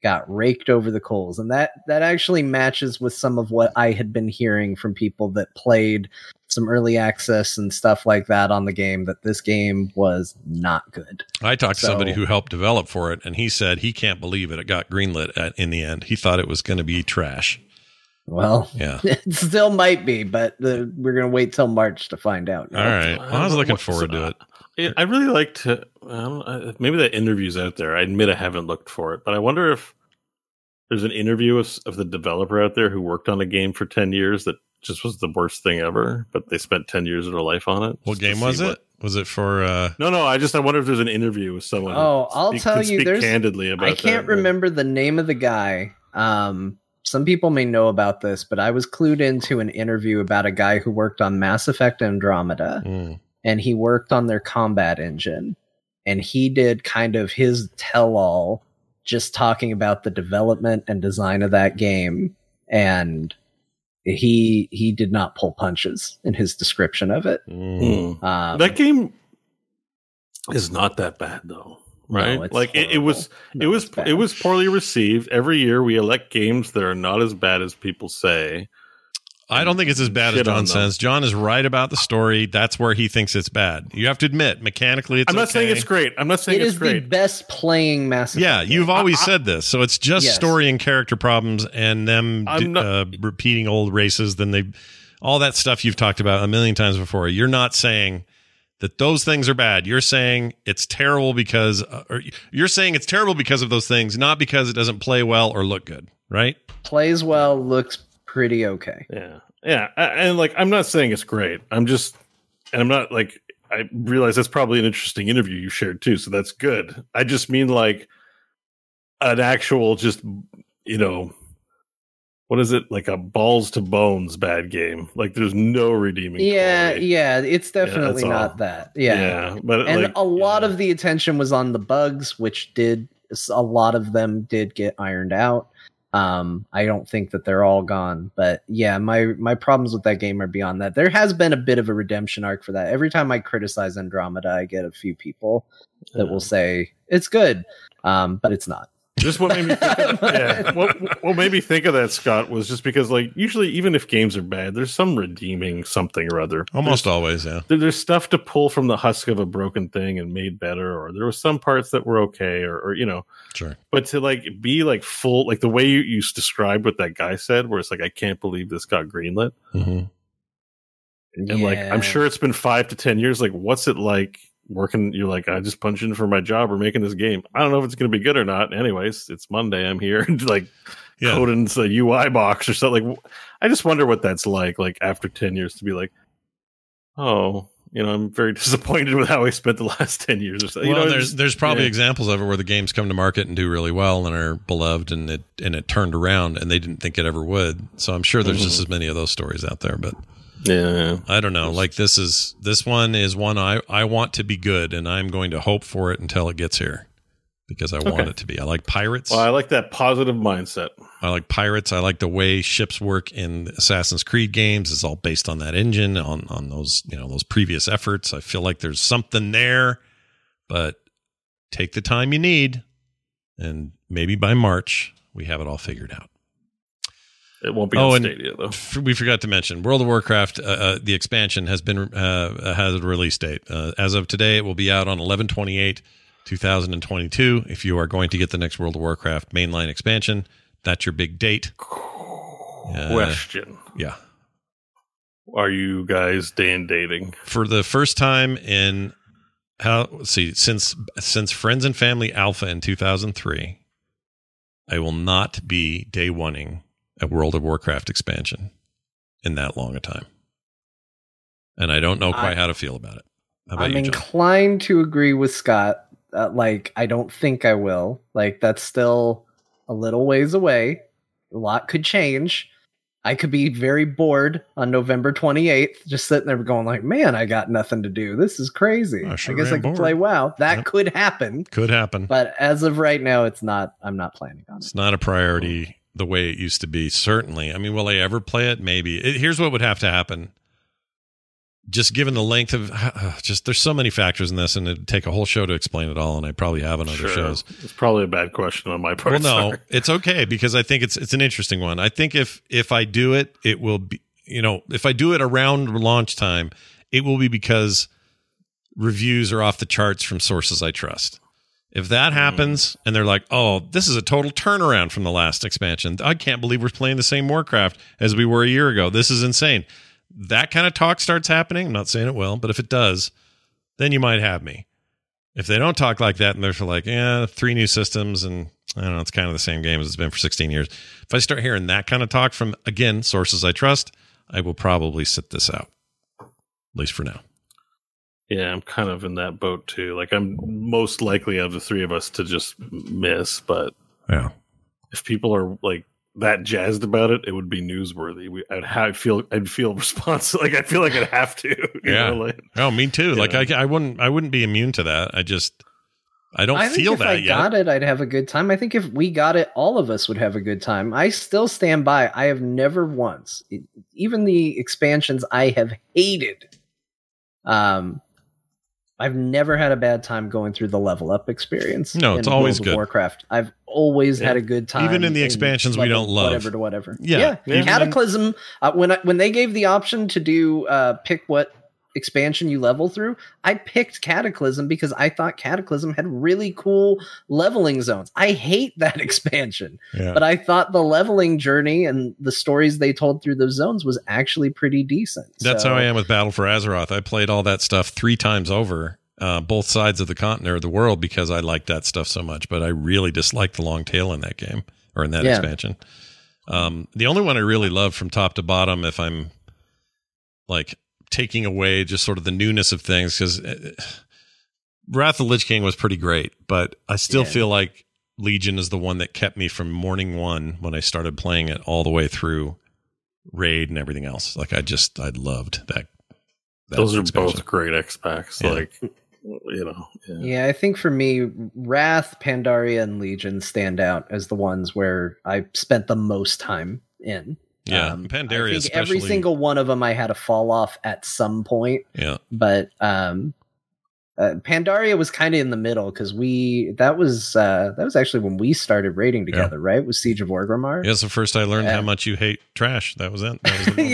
got raked over the coals and that that actually matches with some of what I had been hearing from people that played some early access and stuff like that on the game that this game was not good. I talked to somebody who helped develop for it, and he said he can't believe it. It got greenlit at, in the end. He thought it was going to be trash. Well, Yeah. it still might be, but the, we're going to wait till March to find out. All right. Well, I was looking forward to it. I really like to. I maybe that interview's out there. I admit I haven't looked for it, but I wonder if there's an interview of, of the developer out there who worked on a game for ten years that just was the worst thing ever, but they spent ten years of their life on it. What game was it? what- Was it for? uh No, no. I just I wonder if there's an interview with someone. who Oh, I'll speak- tell could you, speak there's- candidly about. I can't that, but- remember the name of the guy. Um, some people may know about this, but I was clued into an interview about a guy who worked on Mass Effect Andromeda. mm, and he worked on their combat engine and he did kind of his tell all just talking about the development and design of that game and he he did not pull punches in his description of it mm. Hmm. um, that game is not that bad though right it's like it, it was horrible. it was it was poorly received every year we elect games that are not as bad as people say I don't think it's as bad as John says. John is right about the story. That's where he thinks it's bad. You have to admit, mechanically, it's. i'm not okay. saying it's great i'm not saying it it's is the best playing Mass Effect Yeah, you've always I- said this. So it's just Yes. story and character problems and them not- uh, repeating old races. Then they, all that stuff you've talked about a million times before. You're not saying that those things are bad. You're saying it's terrible because, uh, or you're saying it's terrible because of those things, not because it doesn't play well or look good, right? plays well looks pretty okay. Yeah. Yeah and like i'm not saying it's great. I'm just and i'm not like i realize that's probably an interesting interview you shared too so that's good. I just mean like an actual just you know what is it? Like a balls to bones bad game. Like there's no redeeming yeah quality. yeah it's definitely all. not that. Yeah, yeah but and like, a lot yeah. of the attention was on the bugs which did a lot of them did get ironed out um i don't think that they're all gone but yeah my my problems with that game are beyond that. There has been a bit of a redemption arc for that. Every time i criticize andromeda i get a few people that will say it's good um but it's not Just what made me think of, yeah. What, what made me think of that, Scott, was just because like usually even if games are bad, there's some redeeming something or other. Almost always, yeah. There- there's stuff to pull from the husk of a broken thing and made better, or there were some parts that were okay, or, or you know, Sure. but to like be like full, like the way you, you described what that guy said, where it's like, I can't believe this got greenlit. hmm And like, I'm sure it's been five to 10 years. Like, what's it like working? You're like, I just punch in for my job or making this game. I don't know if it's going to be good or not. Anyways, it's Monday. I'm here. like, Yeah. coding a UI box or something. Like, I just wonder what that's like. Like after ten years, to be like, oh, you know, I'm very disappointed with how I spent the last ten years or so. Well, you know, there's just- there's probably yeah. examples of it where the games come to market and do really well and are beloved and it and it turned around and they didn't think it ever would. So I'm sure there's Mm-hmm. just as many of those stories out there, but yeah. I don't know. Like this is this one is one I I want to be good and I'm going to hope for it until it gets here because I want it to be. I like pirates. Well, I like that positive mindset. I like pirates. I like the way ships work in Assassin's Creed games. It's all based on that engine, on on those you know those previous efforts. I feel like there's something there, but take the time you need, and maybe by March we have it all figured out. It won't be Oh, on Stadia though. F- We forgot to mention World of Warcraft. Uh, uh, the expansion has been uh, has a release date uh, as of today. It will be out on 11/28, 2022. If you are going to get the next World of Warcraft mainline expansion, that's your big date. Uh, Question: Yeah. Are you guys Dan dating? for the first time in how let's see since since Friends and Family Alpha in 2003, I will not be day oneing a World of Warcraft expansion in that long a time, and I don't know quite I- how to feel about it. How about I'm you, inclined to agree with Scott. Uh, like, I don't think I will. Like, that's still a little ways away. A lot could change. I could be very bored on November 28th, just sitting there going like, "Man, I got nothing to do. This is crazy. I I, guess I could play WoW." That Yep. could happen, Could happen. but as of right now, it's not. I'm not planning on it. It's not a priority the way it used to be. Certainly. I mean, will I ever play it? Maybe. It, here's what would have to happen. Just given the length of, just there's so many factors in this, and it'd take a whole show to explain it all, and I probably have on other Sure. shows. It's probably a bad question on my part. Well, no, sorry. it's okay because I think it's it's an interesting one. I think if if I do it, it will be you know, if I do it around launch time, it will be because reviews are off the charts from sources I trust. If that hmm. happens and they're like, "Oh, this is a total turnaround from the last expansion. I can't believe we're playing the same Warcraft as we were a year ago. This is insane." That kind of talk starts happening. I'm not saying it will, but if it does, then you might have me. If they don't talk like that and they're like, "Yeah, three new systems and I don't know, it's kind of the same game as it's been for 16 years." If I start hearing that kind of talk from again sources I trust, I will probably sit this out. At least for now. Yeah, I'm kind of in that boat too. Like I'm most likely of the three of us to just miss, but Yeah. if people are like that jazzed about it, it would be newsworthy. We, I'd have feel I'd feel responsible. Like I feel like I'd have to. you Yeah. know, like, Oh, me too. Like Yeah. I, I wouldn't, I wouldn't be immune to that. I just, I don't I feel if that I yet. got it, I'd have a good time. I think if we got it, all of us would have a good time. I still stand by. I have never once, even the expansions I have hated. Um, I've never had a bad time going through the level up experience. No, it's in always World of good. Warcraft. I've always Yeah. had a good time. Even in the expansions we don't love. whatever to whatever. Yeah, yeah. even in- Cataclysm. Uh, when I, when they gave the option to do uh, pick what expansion you level through, I picked Cataclysm because I thought Cataclysm had really cool leveling zones. I hate that expansion, Yeah. but I thought the leveling journey and the stories they told through those zones was actually pretty decent. That's So- how I am with Battle for Azeroth. I played all that stuff three times over, uh, both sides of the continent or the world, because I liked that stuff so much. But I really disliked the long tail in that game or in that Yeah. expansion. Um, the only one I really love from top to bottom, if I'm like taking away just sort of the newness of things, because uh, Wrath of the Lich King was pretty great, but I still Yeah. feel like Legion is the one that kept me from morning one when I started playing it all the way through raid and everything else. Like I just I loved that. that those are both great X packs. Yeah. Like you know, yeah. Yeah, I think for me, Wrath, Pandaria, and Legion stand out as the ones where I spent the most time in. Yeah, Um, Pandaria I think every single one of them I had a fall off at some point, Yeah, but um, uh, Pandaria was kind of in the middle because we that was uh, that was actually when we started raiding together, right? With Siege of Orgrimmar. yeah. It's the first I learned Yeah. how much you hate trash. That was it. That was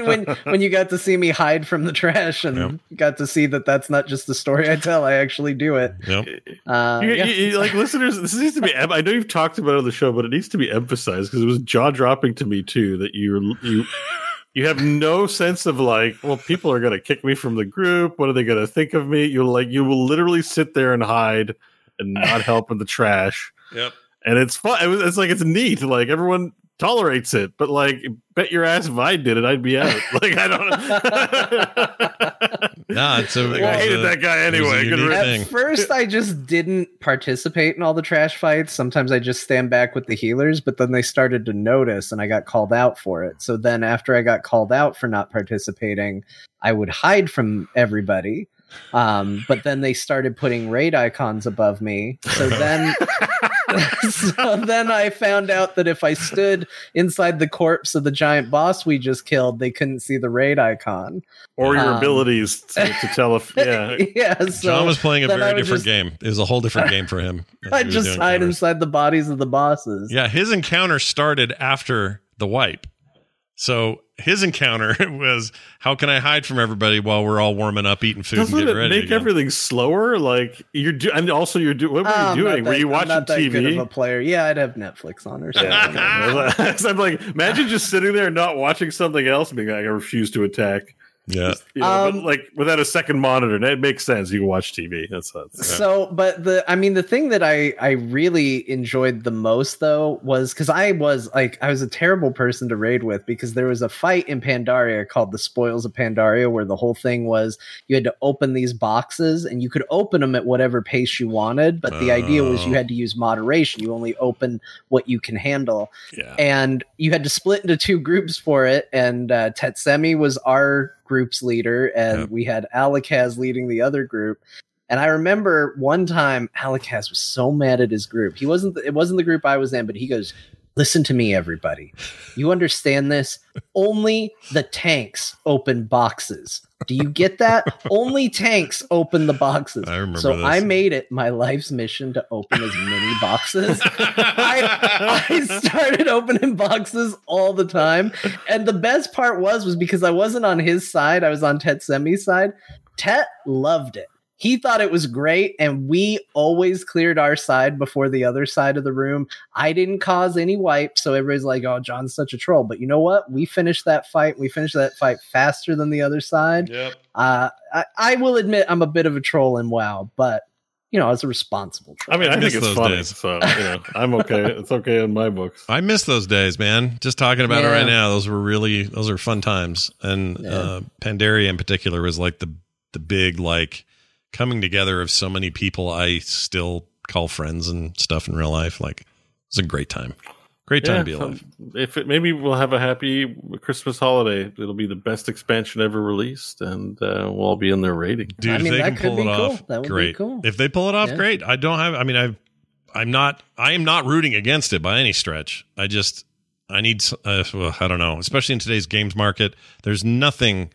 yeah, when when you got to see me hide from the trash and Yep. got to see that that's not just the story I tell, I actually do it. Yep. Uh, You- yeah. you- you- like listeners, this needs to be. I know you've talked about it on the show, but it needs to be emphasized because it was jaw dropping to me too that you you you have no sense of like, well, people are going to kick me from the group. What are they going to think of me? You like you will literally sit there and hide and not help in the trash, Yep. and it's fun. It was, it's like it's neat. Like everyone tolerates it, but like, bet your ass if I did it, I'd be out. Like I don't. Nah, it's a- it I hated a- that guy it was a anyway. Good unique thing. At first, I just didn't participate in all the trash fights. Sometimes I just stand back with the healers, but then they started to notice and I got called out for it. So then, after I got called out for not participating, I would hide from everybody. Um, but then they started putting raid icons above me. So then, so then I found out that if I stood inside the corpse of the giant boss we just killed, they couldn't see the raid icon. or your Um, abilities to, to tell if yeah yeah. So John was playing a very different just- game. It was a whole different game for him. I just hide covers. inside the bodies of the bosses. Yeah, his encounter started after the wipe. So his encounter was how can I hide from everybody while we're all warming up, eating food, doesn't and getting it ready? make again? everything slower like you're do- and also you're doing what were Oh, you I'm doing not were that- you I'm watching not that good of a player. Yeah, I'd have Netflix on or something. yeah. i'm like imagine just sitting there and not watching something else and being like i refuse to attack Yeah, you know, Um, but like without a second monitor that makes sense you can watch tv that's, that's So, but the I mean, the thing that I I really enjoyed the most though was because I was like I was a terrible person to raid with because there was a fight in Pandaria called the Spoils of Pandaria where the whole thing was you had to open these boxes and you could open them at whatever pace you wanted, but the idea was you Oh. had to use moderation. You only open what you can handle. yeah. and you had to split into two groups for it. And uh, Tetsemi was our group's leader, and Yep. we had Alakaz leading the other group. And I remember one time Alakaz was so mad at his group. He wasn't. It wasn't the group I was in, but he goes, Listen to me, everybody. You understand this? Only the tanks open boxes. Do you get that? Only tanks open the boxes. I remember so this. I made it my life's mission to open as many boxes. I, I started opening boxes all the time. And the best part was was because I wasn't on his side, I was on Tetsemi's side. Tet loved it. He thought it was great, and we always cleared our side before the other side of the room. I didn't cause any wipes, so everybody's like, "Oh, John's such a troll." But you know what? We finished that fight. We finished that fight faster than the other side. Yep. Uh, I, I will admit I'm a bit of a troll in WoW, but you know, as a responsible troll. I mean, I, miss think it's those funny, days. so you know, I'm okay. it's okay in my books. I miss those days, man. Just talking about it right now, those were really those are fun times. And Yeah. uh, Pandaria in particular was like the the big like coming together of so many people I still call friends and stuff in real life. Like it's a great time. Great time to be alive. if it, maybe we'll have a happy Christmas holiday. It'll be the best expansion ever released, and uh, we'll all be in there rating. Dude, I if mean, they that can could pull be it cool. off, That would be great. cool. If they pull it off, Yeah. great. I don't have. I mean, I, I'm not. I am not rooting against it by any stretch. I just, I need. Uh, well, I don't know. Especially in today's games market, there's nothing.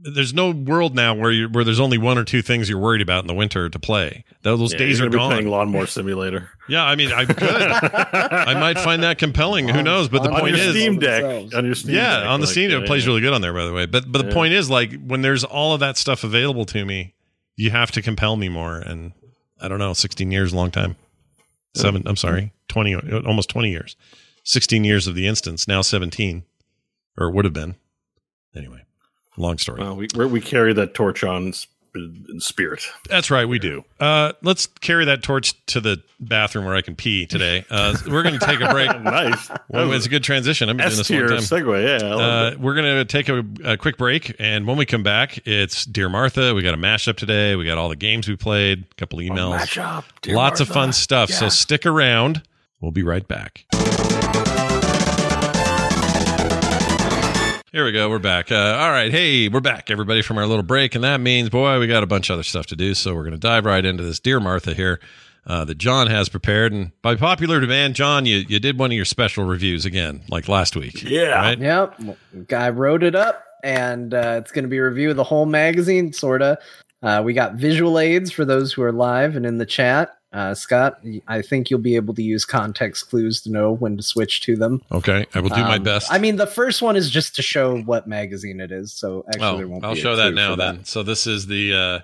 There's no world now where you where there's only one or two things you're worried about in the winter to play. Those Yeah, days you're are be gone. Playing Lawnmower Simulator yeah, I mean, I could. I might find that compelling. Who knows? But the On on point your is, Steam Deck. On your Steam yeah, Deck, on the like, Steam, yeah, it plays yeah. really good on there, by the way. But but the Yeah. point is, like, when there's all of that stuff available to me, you have to compel me more. And I don't know, 16 years, long time. Seven. I'm sorry, 20, almost 20 years. 16 years of the instance, now 17, or would have been. Anyway, long story. Well, we we're, carry that torch on in spirit. That's right, we do. Uh, let's carry that torch to the bathroom where I can pee today. Uh, we're going to take a break. nice. Well, it's a good transition. I've been doing S this a long time. segue. Yeah, Uh, we're gonna take a, a quick break, and when we come back, it's Dear Martha. We got a mashup today. We got all the games we played, a couple emails, Matchup, Dear lots of fun stuff. So stick around. We'll be right back. Here we go. We're back. Uh, all right. Hey, we're back, everybody, from our little break. And that means, boy, we got a bunch of other stuff to do. So we're going to dive right into this Dear Martha here uh, that John has prepared. And by popular demand, John, you, you did one of your special reviews again, like last week. Yeah. Right? Yep, guy wrote it up, and uh, it's going to be a review of the whole magazine, sorta. Uh, we got visual aids for those who are live and in the chat. Uh, Scott, I think you'll be able to use context clues to know when to switch to them. Okay. I will do my Um, best. I mean, the first one is just to show what magazine it is. So actually, there Oh, won't I'll be a show that now for then. So this is the uh,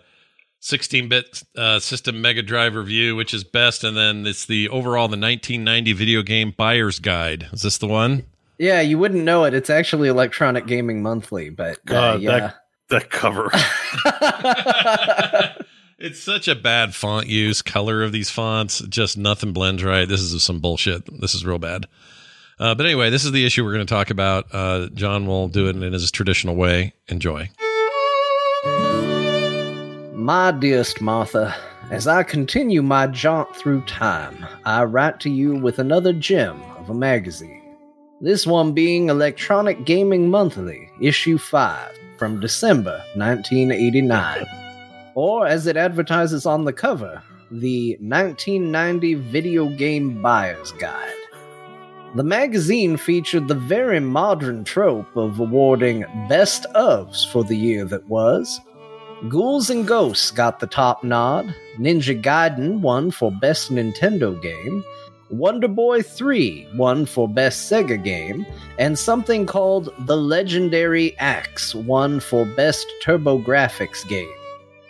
16-bit uh, system Mega Drive review, which is best, and then it's the overall the 1990 video game buyer's guide. Is this the one? Yeah, you wouldn't know it. It's actually Electronic Gaming Monthly, but uh, God, yeah. that that cover. It's such a bad font use, color of these fonts, just nothing blends right. This is some bullshit. This is real bad. Uh, but anyway, this is the issue we're going to talk about. Uh, John will do it in his traditional way. Enjoy. My dearest Martha, as I continue my jaunt through time, I write to you with another gem of a magazine. This one being Electronic Gaming Monthly, issue 5, from December 1989. Or, as it advertises on the cover, the 1990 Video Game Buyer's Guide. The magazine featured the very modern trope of awarding best ofs for the year that was. Ghouls and Ghosts got the top nod. Ninja Gaiden won for Best Nintendo Game. Wonder Boy 3 won for Best Sega Game. And something called The Legendary Axe won for Best TurboGrafx Game.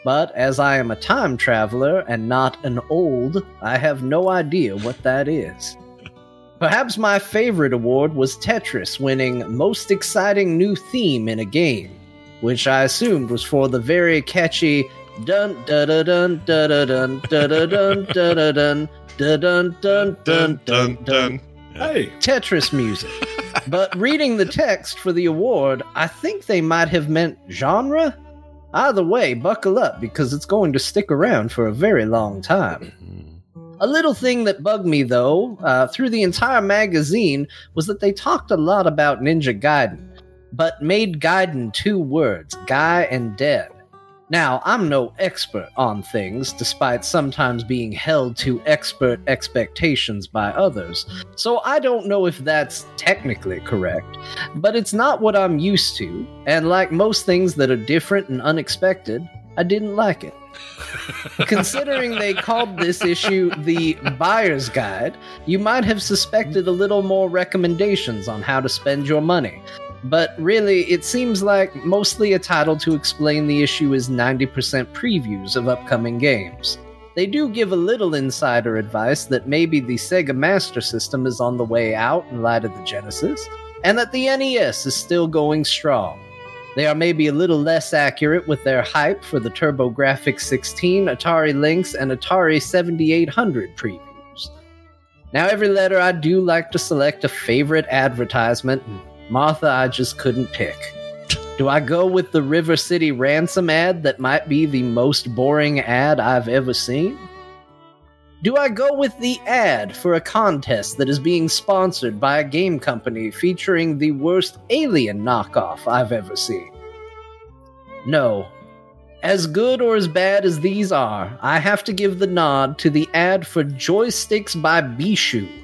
But as I am a time traveler and not an old, I have no idea what that is. Perhaps my favorite award was Tetris winning Most Exciting New Theme in a Game which I assumed was for the very catchy dun dun da dun da da dun da da dun da dun dun dun dun dun hey, Tetris music. But reading the text for the award, I think they might have meant genre. Either way, buckle up because it's going to stick around for a very long time. A little thing that bugged me, though, uh, through the entire magazine was that they talked a lot about Ninja Gaiden, but made Gaiden two words, Guy and Dead. Now, I'm no expert on things, despite sometimes being held to expert expectations by others, so I don't know if that's technically correct, but it's not what I'm used to, and like most things that are different and unexpected, I didn't like it. Considering they called this issue the Buyer's Guide, you might have suspected a little more recommendations on how to spend your money, but really, it seems like mostly a title to explain the issue is 90% previews of upcoming games. They do give a little insider advice that maybe the Sega Master System is on the way out in light of the Genesis, and that the NES is still going strong. They are maybe a little less accurate with their hype for the TurboGrafx 16, Atari Lynx, and Atari 7800 previews. Now, every letter I do like to select a favorite advertisement and Martha, I just couldn't pick. Do I go with the River City Ransom ad that might be the most boring ad I've ever seen? Do I go with the ad for a contest that is being sponsored by a game company featuring the worst alien knockoff I've ever seen? No. As good or as bad as these are, I have to give the nod to the ad for Joysticks by Beeshu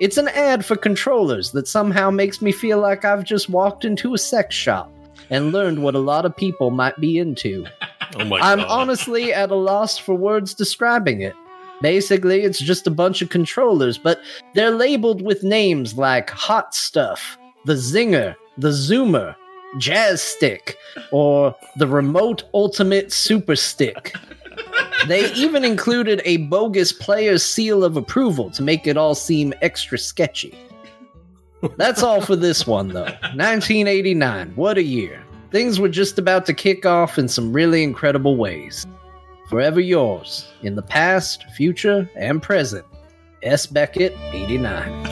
it's an ad for controllers that somehow makes me feel like I've just walked into a sex shop and learned what a lot of people might be into. Oh my I'm God. honestly at a loss for words describing it. Basically, it's just a bunch of controllers, but they're labeled with names like Hot Stuff, the Zinger, the Zoomer, Jazz Stick, or the Remote Ultimate Super Stick. They even included a bogus player's seal of approval to make it all seem extra sketchy. That's all for this one, though. 1989, what a year. Things were just about to kick off in some really incredible ways. Forever yours, in the past, future, and present. S. Beckett, 89.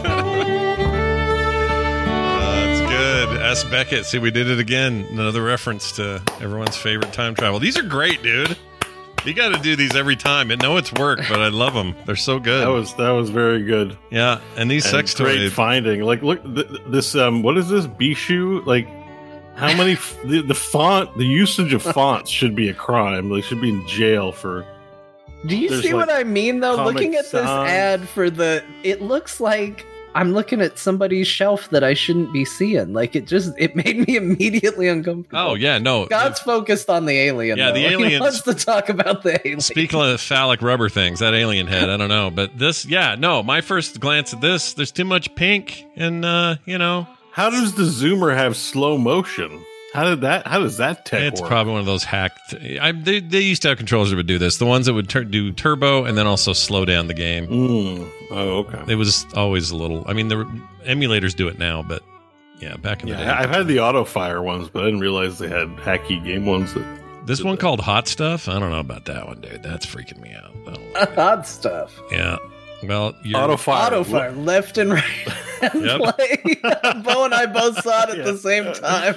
That's good. S. Beckett. See, we did it again. Another reference to everyone's favorite time travel. These are great, dude. You got to do these every time. I know it's work, but I love them. They're so good. That was that was very good. yeah, and these And sex great toys. finding. Like, look, th- this um, what is this Beeshu? Like, how many f- the, the font, the usage of fonts should be a crime. They should be in jail for. Do you There's, see like, what I mean, though? Looking at this ad for the. It looks like. I'm looking at somebody's shelf that I shouldn't be seeing. Like it just it made me immediately uncomfortable. Oh yeah, no. God's focused on the alien. Yeah, though. the alien aliens- wants to talk about the alien. Speaking of phallic rubber things, that alien head, I don't know, but this, yeah, no. My first glance at this, there's too much pink, and uh, you know, How does the zoomer have slow motion? How did that? How does that tech it's work? probably one of those hacked. I, they, they used to have controllers that would do this. The ones that would tur- do turbo and then also slow down the game. Mm. Oh, okay. It was always a little. I mean, the emulators do it now, but yeah, back in the day. I've had the auto fire ones, but I didn't realize they had hacky game ones. That This one called Hot Stuff. I don't know about that one, dude. That's freaking me out. I don't like it. Hot stuff. yeah. Well, you're, auto fire. Auto fire, left and right. Yep. Bo and I both saw it at Yeah. the same time.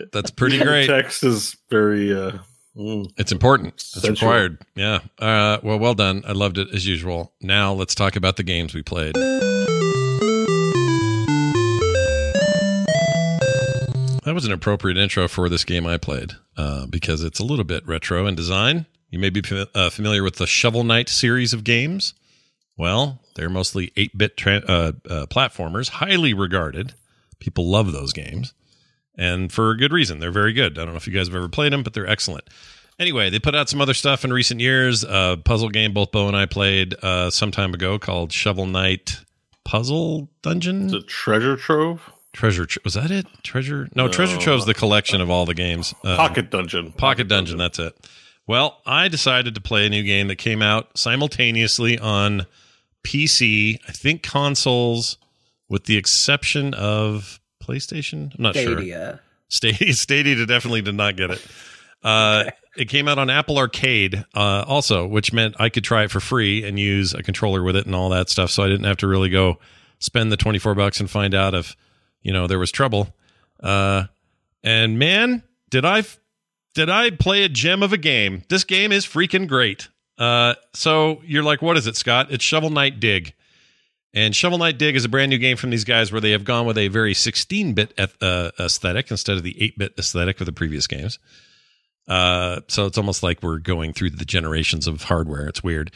that's pretty The great. text is very. Uh, mm. It's important. It's Sensual. required. Yeah. Uh, well, well done. I loved it as usual. Now let's talk about the games we played. That was an appropriate intro for this game I played uh, because it's a little bit retro in design. You may be uh, familiar with the Shovel Knight series of games. Well, they're mostly 8 bit tra- uh, uh, platformers, highly regarded. People love those games. And for a good reason. They're very good. I don't know if you guys have ever played them, but they're excellent. Anyway, they put out some other stuff in recent years. A puzzle game both Bo and I played uh, some time ago called Shovel Knight Puzzle Dungeon. Is it treasure trove? Treasure was that it? Treasure? No, Treasure Trove's the collection of all the games. Uh, Pocket dungeon. Pocket Dungeon. That's it. Well, I decided to play a new game that came out simultaneously on PC. I think consoles, with the exception of PlayStation. I'm not sure. Stadia. Stadia, Stadia definitely did not get it. Uh, It came out on Apple Arcade uh, also, which meant I could try it for free and use a controller with it and all that stuff. So I didn't have to really go spend the 24 bucks and find out if, you know, there was trouble. Uh, and man, did I did I play a gem of a game? This game is freaking great. Uh, so you're like, what is it, Scott? It's Shovel Knight Dig. And Shovel Knight Dig is a brand new game from these guys where they have gone with a very 16 bit uh, aesthetic instead of the 8 bit aesthetic of the previous games. Uh, so it's almost like we're going through the generations of hardware. It's weird.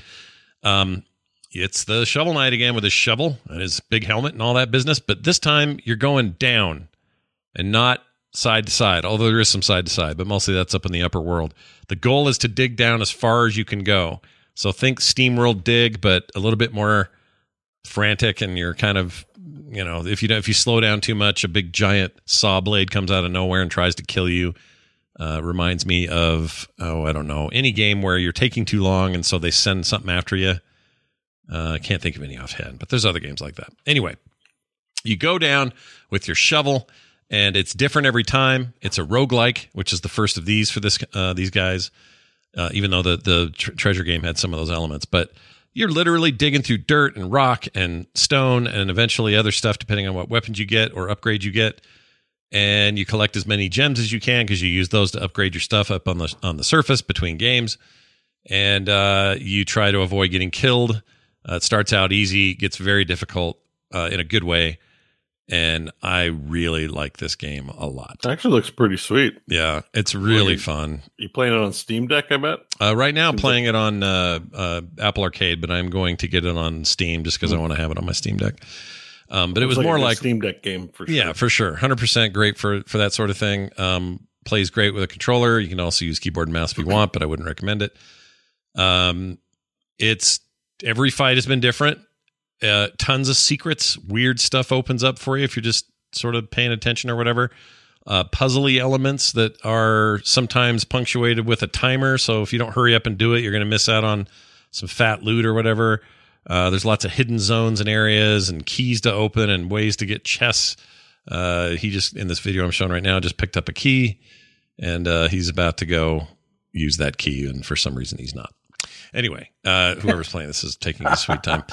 Um, it's the shovel knight again with his shovel and his big helmet and all that business, but this time you're going down and not side to side, although there is some side to side, but mostly that's up in the upper world. The goal is to dig down as far as you can go. So think SteamWorld dig, but a little bit more frantic, and you're kind of, you know, if you don't, if you slow down too much, a big giant saw blade comes out of nowhere and tries to kill you. Uh, reminds me of oh I don't know any game where you're taking too long and so they send something after you. Uh, I can't think of any offhand, but there's other games like that. Anyway, you go down with your shovel and it's different every time. It's a roguelike, which is the first of these for this uh, these guys. Uh, even though the the tr- treasure game had some of those elements, but you're literally digging through dirt and rock and stone and eventually other stuff, depending on what weapons you get or upgrade you get. And you collect as many gems as you can because you use those to upgrade your stuff up on the on the surface between games. And uh, you try to avoid getting killed. Uh, it starts out easy, gets very difficult uh, in a good way and I really like this game a lot. It actually looks pretty sweet. Yeah, it's really you, fun. You playing it on Steam Deck? I bet. Uh, right now, I'm playing it on uh, uh, Apple Arcade, but I'm going to get it on Steam just because mm. I want to have it on my Steam Deck. Um, but it was like more like Steam Deck game for sure. Yeah, for sure, hundred percent great for for that sort of thing. Um, plays great with a controller. You can also use keyboard and mouse if you want, but I wouldn't recommend it. Um, it's every fight has been different uh, tons of secrets, weird stuff opens up for you if you're just sort of paying attention or whatever. Uh, puzzly elements that are sometimes punctuated with a timer. So if you don't hurry up and do it, you're going to miss out on some fat loot or whatever. Uh, there's lots of hidden zones and areas and keys to open and ways to get chests. Uh, he just in this video I'm showing right now just picked up a key and uh, he's about to go use that key, and for some reason he's not. Anyway, uh, whoever's playing this is taking a sweet time.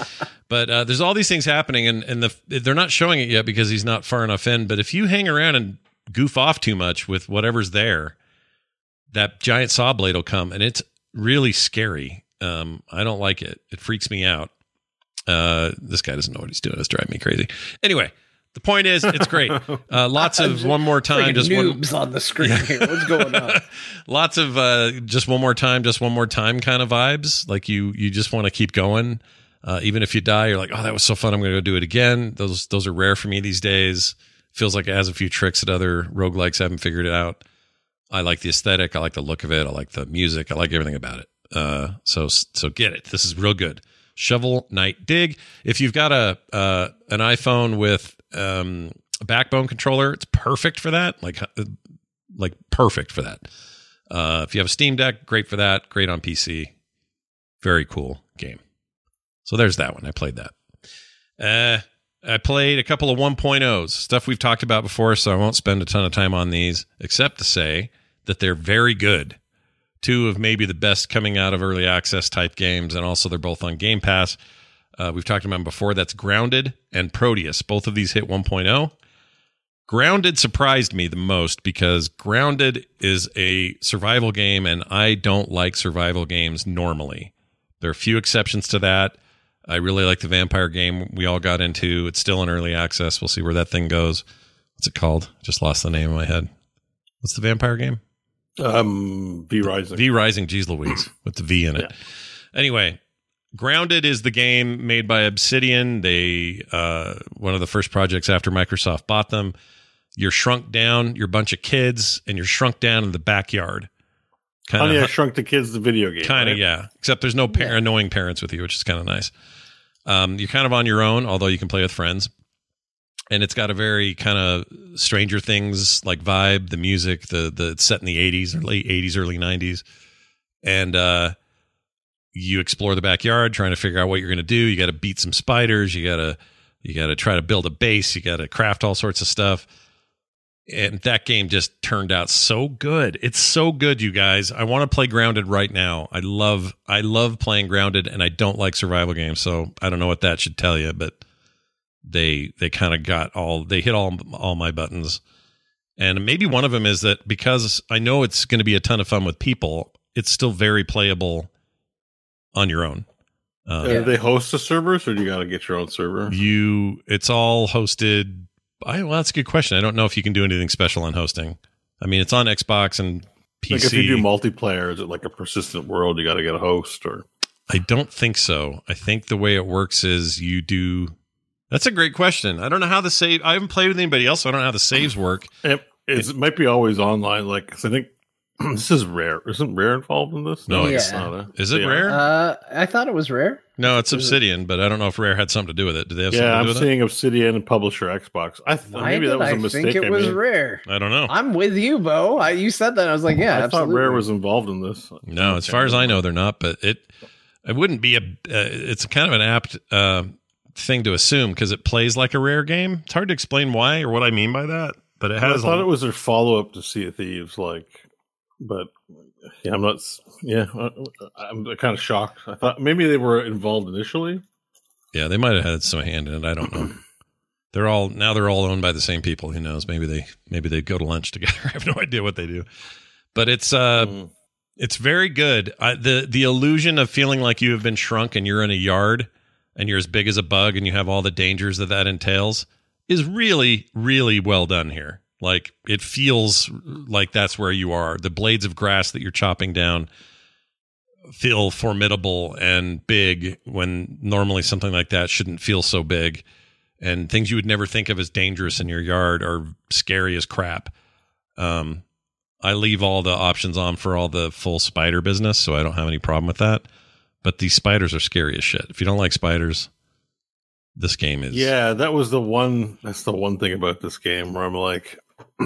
But uh, there's all these things happening, and and the they're not showing it yet because he's not far enough in. But if you hang around and goof off too much with whatever's there, that giant saw blade will come, and it's really scary. Um, I don't like it. It freaks me out. Uh, this guy doesn't know what he's doing. It's driving me crazy. Anyway, the point is, it's great. Uh, lots of one more time, just noobs one, on the screen yeah. here. What's going on? lots of uh, just one more time, just one more time kind of vibes. Like you, you just want to keep going. Uh, even if you die, you're like, oh, that was so fun. I'm going to go do it again. Those those are rare for me these days. Feels like it has a few tricks that other roguelikes haven't figured it out. I like the aesthetic. I like the look of it. I like the music. I like everything about it. Uh, so so get it. This is real good. Shovel Knight Dig. If you've got a uh, an iPhone with um, backbone controller. It's perfect for that. Like, uh, like perfect for that. Uh, if you have a Steam Deck, great for that. Great on PC. Very cool game. So there's that one. I played that. Uh, I played a couple of 1.0s, stuff we've talked about before, so I won't spend a ton of time on these, except to say that they're very good. Two of maybe the best coming out of early access type games, and also they're both on Game Pass. Uh, we've talked about them before. That's Grounded and Prodeus. Both of these hit 1.0. Grounded surprised me the most because Grounded is a survival game, and I don't like survival games normally. There are a few exceptions to that. I really like the vampire game we all got into. It's still in early access. We'll see where that thing goes. What's it called? Just lost the name in my head. What's the vampire game? Um, V Rising. V Rising. Geez Louise, with the V in it. Yeah. Anyway, Grounded is the game made by Obsidian. They uh, one of the first projects after Microsoft bought them. You're shrunk down. You're a bunch of kids, and you're shrunk down in the backyard. Kind of. Honey, I Shrunk the Kids, the video game. Kind of, right? yeah. Except there's no par- yeah. annoying parents with you, which is kind of nice. Um, you're kind of on your own, although you can play with friends. And it's got a very kind of Stranger Things like vibe. The music, the the it's set in the 80s or late 80s, early 90s, and uh, you explore the backyard trying to figure out what you're going to do. You got to beat some spiders. You got to you got to try to build a base. You got to craft all sorts of stuff. And that game just turned out so good. It's so good, you guys. I want to play Grounded right now. I love I love playing Grounded and I don't like survival games. So I don't know what that should tell you, but they they kind of got all they hit all all my buttons. And maybe one of them is that because I know it's going to be a ton of fun with people, it's still very playable on your own. Uh, Do they host the servers, or do you got to get your own server? You, it's all hosted. I, well, that's a good question. I don't know if you can do anything special on hosting. I mean, it's on Xbox and PC. Like if you do multiplayer, is it like a persistent world? You got to get a host, or I don't think so. I think the way it works is you do. That's a great question. I don't know how the save. I haven't played with anybody else, so I don't know how the saves work. it, it's, it might be always online. Like 'cause I think this is rare. Isn't rare involved in this? No, it's not. A, Is it yeah. rare? Uh, I thought it was rare. no, it's is it- Obsidian, but I don't know if Rare had something to do with it. Did they have Yeah, something I'm to do with seeing Obsidian and publisher Xbox. I th- Why maybe that was I a mistake. think it I was made. rare? I don't know. I'm with you, Beau. I, you said that. I was like, yeah, I absolutely. thought Rare was involved in this. No, as far as I know, they're not. But it it wouldn't be a. Uh, it's kind of an apt uh, thing to assume because it plays like a rare game. It's hard to explain why or what I mean by that. But it has. I thought a- it was their follow up to Sea of Thieves, like, but yeah, I'm not. Yeah, I- I'm kind of shocked. I thought maybe they were involved initially. Yeah, they might have had some hand in it. I don't know. They're all now. They're all owned by the same people. Who knows? Maybe they maybe they go to lunch together. I have no idea what they do. But it's uh, Mm. it's very good. I, the the illusion of feeling like you have been shrunk and you're in a yard and you're as big as a bug and you have all the dangers that that entails is really really well done here. Like it feels like that's where you are. The blades of grass that you're chopping down feel formidable and big when normally something like that shouldn't feel so big. And things you would never think of as dangerous in your yard are scary as crap. Um, I leave all the options on for all the full spider business, so I don't have any problem with that. But these spiders are scary as shit. If you don't like spiders, this game is Yeah, that was the one. That's the one thing about this game where I'm like,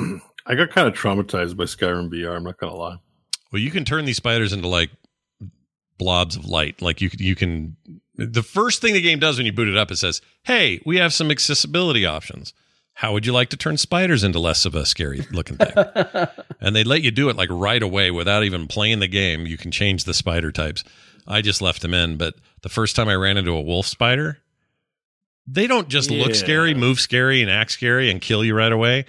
I got kind of traumatized by Skyrim VR. I'm not gonna lie. Well, you can turn these spiders into like blobs of light. Like you you can. The first thing the game does when you boot it up, it says, "Hey, we have some accessibility options. How would you like to turn spiders into less of a scary looking thing?" and they let you do it like right away without even playing the game. You can change the spider types. I just left them in, but the first time I ran into a wolf spider, they don't just look scary, move scary, and act scary and kill you right away.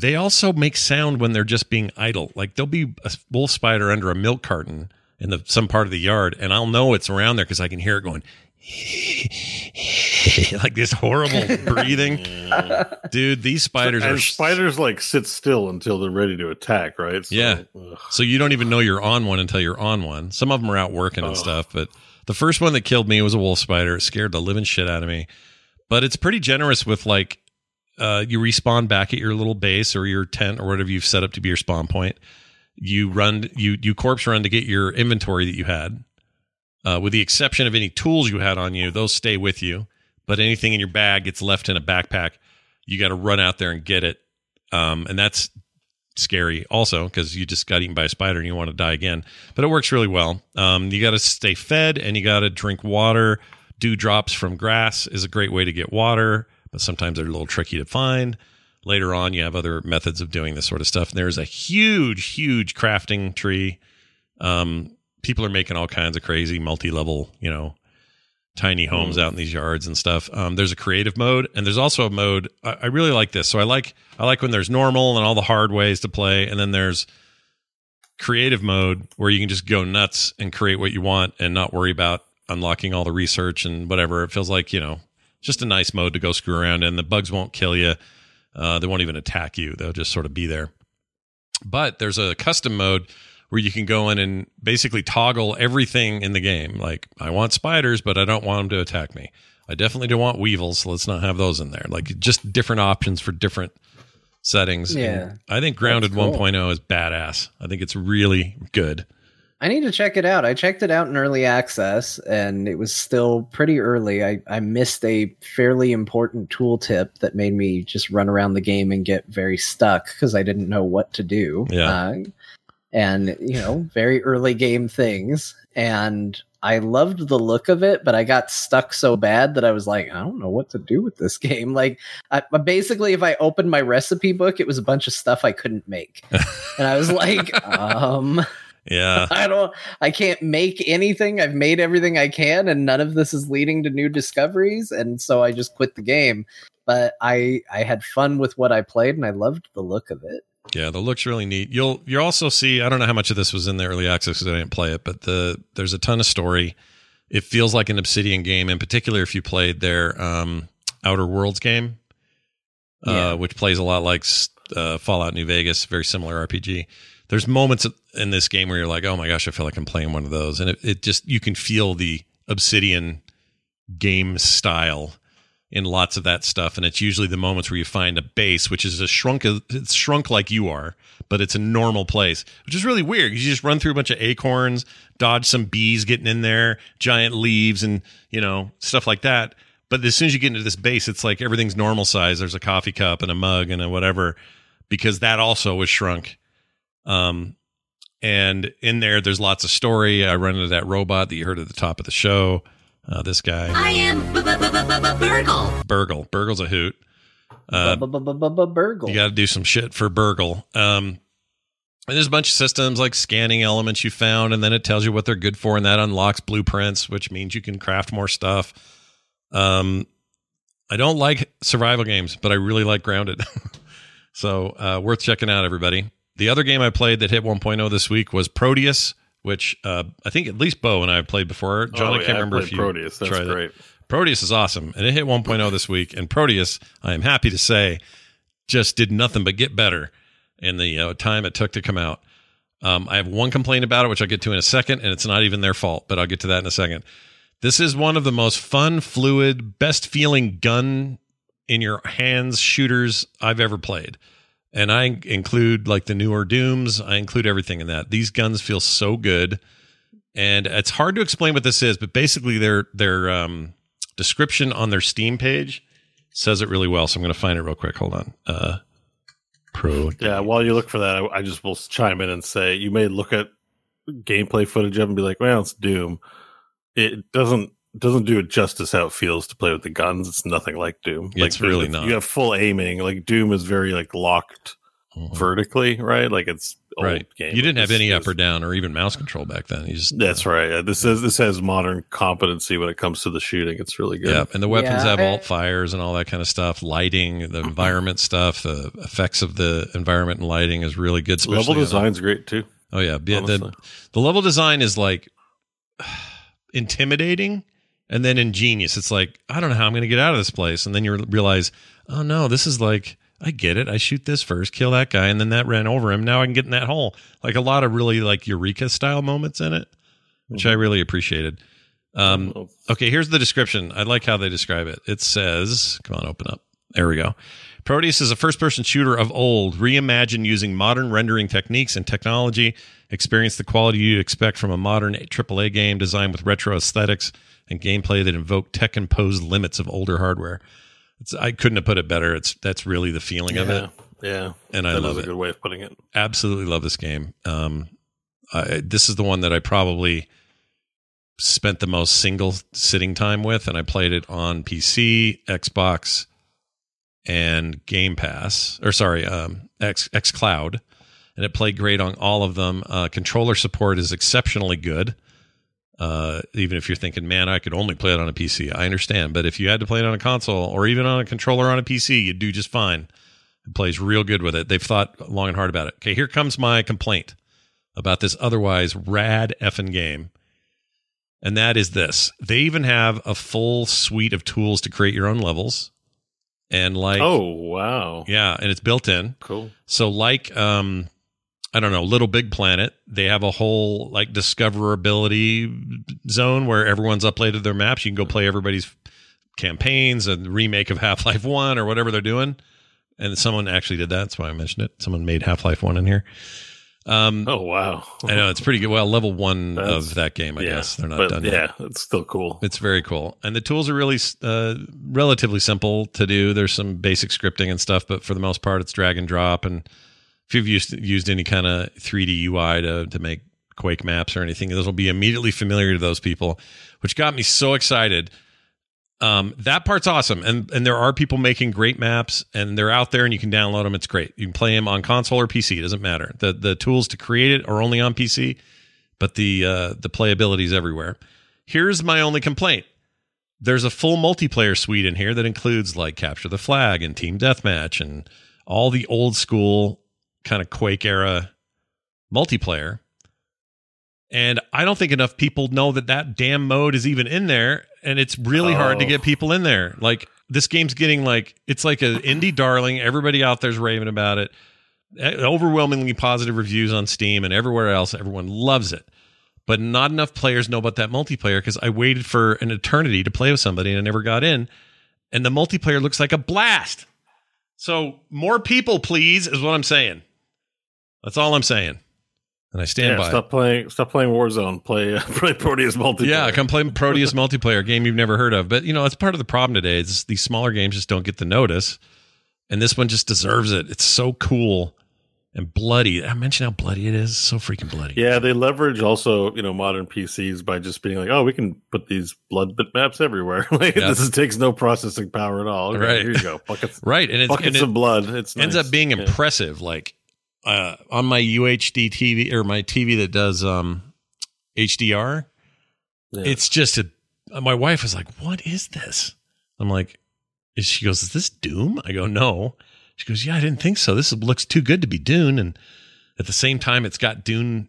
They also make sound when they're just being idle. Like there'll be a wolf spider under a milk carton in the some part of the yard, and I'll know it's around there because I can hear it going like this horrible breathing. Dude, these spiders and are spiders like sit still until they're ready to attack, right? So, Yeah. ugh. So you don't even know you're on one until you're on one. Some of them are out working and Oh. stuff, but the first one that killed me was a wolf spider. It scared the living shit out of me. But it's pretty generous with like uh, you respawn back at your little base or your tent or whatever you've set up to be your spawn point. You run you you corpse run to get your inventory that you had. Uh, with the exception of any tools you had on you, those stay with you. But anything in your bag gets left in a backpack. You got to run out there and get it. Um, and that's scary also because you just got eaten by a spider and you want to die again. But it works really well. Um, you got to stay fed and you got to drink water. Dew drops from grass is a great way to get water, but sometimes they're a little tricky to find. Later on, you have other methods of doing this sort of stuff. And there's a huge, huge crafting tree. Um, people are making all kinds of crazy multi-level, you know, tiny homes out in these yards and stuff. Um, there's a creative mode, and there's also a mode. I, I really like this. So I like I like when there's normal and all the hard ways to play, and then there's creative mode where you can just go nuts and create what you want and not worry about unlocking all the research and whatever. It feels like you know just a nice mode to go screw around in. The bugs won't kill you. Uh, they won't even attack you. They'll just sort of be there. But there's a custom mode where you can go in and basically toggle everything in the game. Like, I want spiders, but I don't want them to attack me. I definitely don't want weevils, so let's not have those in there. Like, just different options for different settings. Yeah. And I think Grounded cool. 1.0 is badass. I think it's really good. I need to check it out. I checked it out in early access and it was still pretty early. I, I missed a fairly important tooltip that made me just run around the game and get very stuck because I didn't know what to do. Yeah. Uh, and, you know, very early game things. And I loved the look of it, but I got stuck so bad that I was like, I don't know what to do with this game. Like, I, basically, if I opened my recipe book, it was a bunch of stuff I couldn't make. and I was like, um. Yeah. I don't I can't make anything. I've made everything I can and none of this is leading to new discoveries and so I just quit the game. But I I had fun with what I played and I loved the look of it. Yeah, the looks really neat. You'll you'll also see. I don't know how much of this was in the early access because I didn't play it, but the there's a ton of story. It feels like an Obsidian game, in particular if you played their um, Outer Worlds game, Yeah. uh, which plays a lot like uh, Fallout New Vegas, very similar RPG. There's moments in this game where you're like, oh my gosh, I feel like I'm playing one of those, and it, it just you can feel the Obsidian game style in lots of that stuff. And it's usually the moments where you find a base which is a shrunk it's shrunk like you are but it's a normal place which is really weird. You just run through a bunch of acorns dodge some bees getting in there giant leaves and you know stuff like that. But as soon as you get into this base it's like everything's normal size. There's a coffee cup and a mug and a whatever because that also was shrunk um and in there there's lots of story i run into that robot that you heard at the top of the show uh, this guy I am Burgle. Burgle. Burgle's a hoot. Uh, Burgle. you got to do some shit for Burgle. Um, and there's a bunch of systems like scanning elements you found, and then it tells you what they're good for, and that unlocks blueprints, which means you can craft more stuff. Um, I don't like survival games, but I really like Grounded. so uh, worth checking out, everybody. The other game I played that hit 1.0 this week was Prodeus, which uh, I think at least Beau and I have played before. Jon, Oh, I can't remember if you Prodeus. That's tried it. great. Prodeus is awesome, and it hit 1.0 this week. And Prodeus, I am happy to say, just did nothing but get better in the uh, time it took to come out. Um, I have one complaint about it, which I'll get to in a second, and it's not even their fault, but I'll get to that in a second. This is one of the most fun, fluid, best feeling gun in your hands shooters I've ever played. And I include like the newer Dooms, I include everything in that. These guns feel so good. And it's hard to explain what this is, but basically their their um, description on their Steam page says it really well. So I'm going to find it real quick. Hold on. Uh, Pro. Yeah, while you look for that, I, I just will chime in and say you may look at gameplay footage of and be like, "Well, it's Doom." It doesn't doesn't do it justice how it feels to play with the guns. It's nothing like Doom. Yeah, it's like, really not. You have full aiming. Like Doom is very like locked Mhm. vertically, right? Like it's old Right. game. You didn't have any up or down or even mouse control back then. You just That's right. Yeah, this is this has modern competency when it comes to the shooting. It's really good. Yeah, and the weapons Yeah. have alt fires and all that kind of stuff. Lighting, the environment stuff, the effects of the environment and lighting is really good. Level design's great too. Oh yeah, yeah. The the level design is like intimidating and then ingenious. It's like I don't know how I'm going to get out of this place, and then you realize, oh no, this is like I get it. I shoot this first, kill that guy, and then that ran over him. Now I can get in that hole. Like a lot of really like eureka style moments in it, which I really appreciated. Um, Okay, here's the description. I like how they describe it. It says, come on, open up. There we go. Prodeus is a first person shooter of old, reimagined using modern rendering techniques and technology. Experience the quality you'd expect from a modern AAA game designed with retro aesthetics and gameplay that invoke tech imposed limits of older hardware. It's, I couldn't have put it better. It's that's really the feeling of it, yeah, yeah, and I love it good way of putting it. absolutely love this game. Um, I, this is the one that I probably spent the most single sitting time with, and I played it on PC, Xbox, and Game Pass, or sorry, um, X X Cloud, and it played great on all of them. Uh, controller support is exceptionally good. Uh, even if you're thinking, man, I could only play it on a PC, I understand. But if you had to play it on a console or even on a controller on a PC, you'd do just fine. It plays real good with it. They've thought long and hard about it. Okay, here comes my complaint about this otherwise rad effing game. And that is this. They even have a full suite of tools to create your own levels. And like oh wow, yeah, and it's built in. cool. So like um I don't know, Little Big Planet, they have a whole like discoverability zone where everyone's uploaded their maps. You can go play everybody's campaigns, a remake of Half-Life 1 or whatever they're doing. And someone actually did that. That's why I mentioned it. Someone made Half-Life 1 in here. Um Oh wow, I know it's pretty good. Well, level 1 That's- of that game, I yeah, guess. They're not but done yet. Yeah, it's still cool. It's very cool. And the tools are really uh, relatively simple to do. There's some basic scripting and stuff, but for the most part, it's drag and drop. And if you've used used any kind of 3D UI to, to make Quake maps or anything, those will be immediately familiar to those people, which got me so excited. Um, that part's awesome. And, and there are people making great maps and they're out there and you can download them. It's great. You can play them on console or PC. It doesn't matter. The, the tools to create it are only on PC, but the, uh, the playability is everywhere. Here's my only complaint. There's a full multiplayer suite in here that includes like Capture the Flag and Team Deathmatch and all the old school kind of Quake era multiplayer. And I don't think enough people know that that damn mode is even in there. And it's really hard to Oh. get people in there. Like, this game's getting like it's like an indie darling. Everybody out there's raving about it. Overwhelmingly positive reviews on Steam and everywhere else. Everyone loves it. But not enough players know about that multiplayer because I waited for an eternity to play with somebody and I never got in. And the multiplayer looks like a blast. So more people, please, is what I'm saying. That's all I'm saying. And I stand Yeah, by it. stop playing. Stop playing Warzone. Play uh, play Prodeus multiplayer. Yeah, come play Prodeus multiplayer game you've never heard of. But you know, that's part of the problem today. Is these smaller games just don't get the notice, and this one just deserves it. It's so cool and bloody. I mentioned how bloody it is. So freaking bloody. Yeah, they leverage also, you know, modern PCs by just being like, oh, we can put these blood bitmaps everywhere. like Yeah. this is, takes no processing power at all. Okay, Right. Here you go. Buckets, Right, and it's buckets and it of blood. It's ends nice. up being Yeah. impressive. Like uh, on my UHD TV or my TV that does um, HDR, Yeah. it's just a. My wife was like, "What is this?" I'm like, she goes, "Is this Doom?" I go, "No." She goes, "Yeah, I didn't think so. This looks too good to be Dune." And at the same time, it's got Dune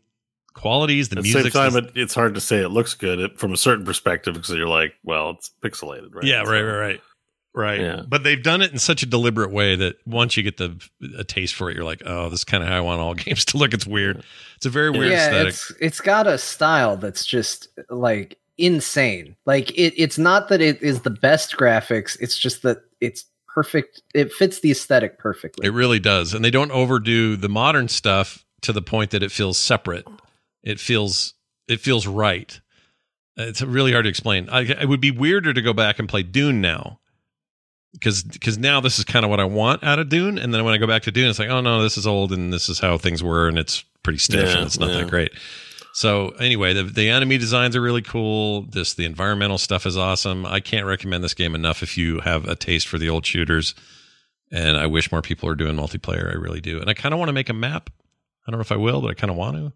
qualities. The At the music, same time, it, it's hard to say it looks good it, from a certain perspective because you're like, well, it's pixelated, right? yeah, So- right, right, right, right. Yeah. But they've done it in such a deliberate way that once you get the a taste for it, you're like, "Oh, this is kind of how I want all games to look." It's weird. It's a very weird yeah, aesthetic. it's it's got a style that's just like insane. Like it, it's not that it is the best graphics. It's just that it's perfect. It fits the aesthetic perfectly. It really does. And they don't overdo the modern stuff to the point that it feels separate. It feels it feels right. It's really hard to explain. I, it would be weirder to go back and play Dune now. Because because now this is kind of what I want out of Dune, and then when I go back to Dune, it's like, oh no, this is old, and this is how things were, and it's pretty stiff, Yeah, and it's not yeah. that great. So anyway, the the enemy designs are really cool. This the environmental stuff is awesome. I can't recommend this game enough if you have a taste for the old shooters. And I wish more people are doing multiplayer. I really do. And I kind of want to make a map. I don't know if I will, but I kind of want to.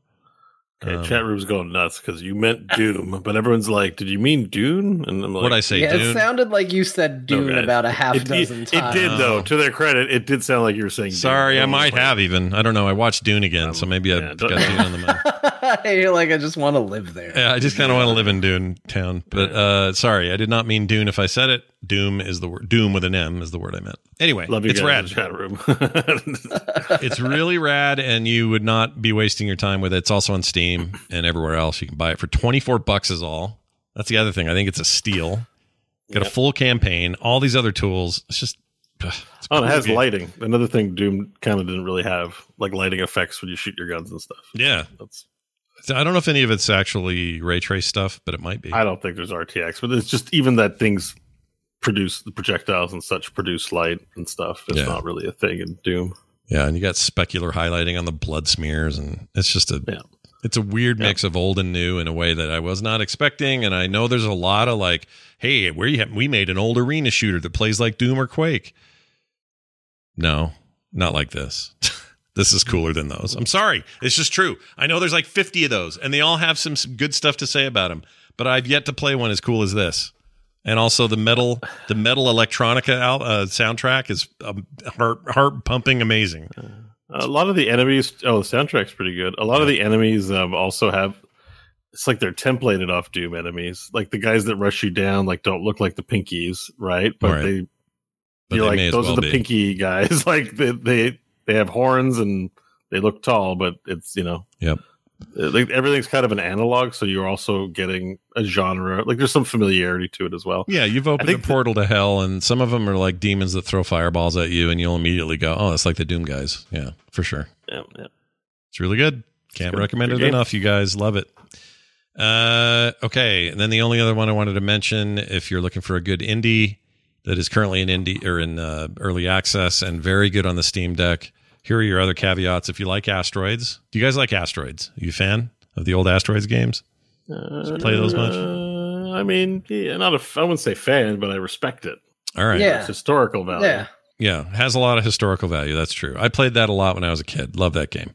Okay, Um, chat room's going nuts because you meant Doom, but everyone's like, "Did you mean Dune?" And I'm like, What I say, yeah, it sounded like you said Dune Okay. about a half it, dozen it, times. It did though. Oh. To their credit, it did sound like you were saying. Dune. Sorry, I might have even. I don't know. I watched Dune again, Um, so maybe yeah, I've got Dune on the mind. You're like, I just want to live there. Yeah, I just kind of want to live in Dune Town. But uh, sorry, I did not mean Dune. If I said it, Doom is the word. Doom with an M is the word I meant. Anyway, Love you it's rad. chat room. it's really rad, and you would not be wasting your time with it. It's also on Steam and everywhere else. You can buy it for twenty four bucks is all. That's the other thing. I think it's a steal. Got a full campaign, all these other tools. It's just. it's oh, cool it has game. lighting. Another thing Doom kind of didn't really have, like lighting effects when you shoot your guns and stuff. Yeah, That's. I don't know if any of it's actually ray trace stuff, but it might be. I don't think there's RTX, but it's just even that things produce the projectiles and such produce light and stuff. It's Yeah. not really a thing in Doom. Yeah, and you got specular highlighting on the blood smears, and it's just a Yeah. It's a weird mix of old and new in a way that I was not expecting. And I know there's a lot of like, hey, we have, we made an old arena shooter that plays like Doom or Quake. No, not like this. this is cooler than those. I'm sorry, it's just true. I know there's like 50 of those, and they all have some, some good stuff to say about them. But I've yet to play one as cool as this. And also the metal, the metal electronica al- uh, soundtrack is um, heart heart pumping amazing. A lot of the enemies. Oh, the soundtrack's pretty good. A lot of the enemies um, also have. It's like they're templated off Doom enemies. Like the guys that rush you down, like don't look like the pinkies, right? But Right. they, But you're they like those well are the be. pinky guys. like they, they they have horns and they look tall, but it's you know. Yep. Like everything's kind of an analog, so you're also getting a genre. Like there's some familiarity to it as well. Yeah, you've opened a portal to hell, and some of them are like demons that throw fireballs at you, and you'll immediately go, "Oh, it's like the Doom guys." Yeah, for sure. Yeah, yeah. It's really good. Can't good. recommend Good it game. enough. You guys love it. Uh, okay, and then the only other one I wanted to mention, if you're looking for a good indie that is currently in indie or in uh, early access and very good on the Steam Deck, here are your other caveats. If you like asteroids, do you guys like asteroids? Are you a fan of the old asteroids games? play those much? Uh, I mean, yeah, not a. f- I wouldn't say fan, but I respect it. All right. Yeah. It's historical value. Yeah. Yeah, has a lot of historical value. That's true. I played that a lot when I was a kid. Love that game.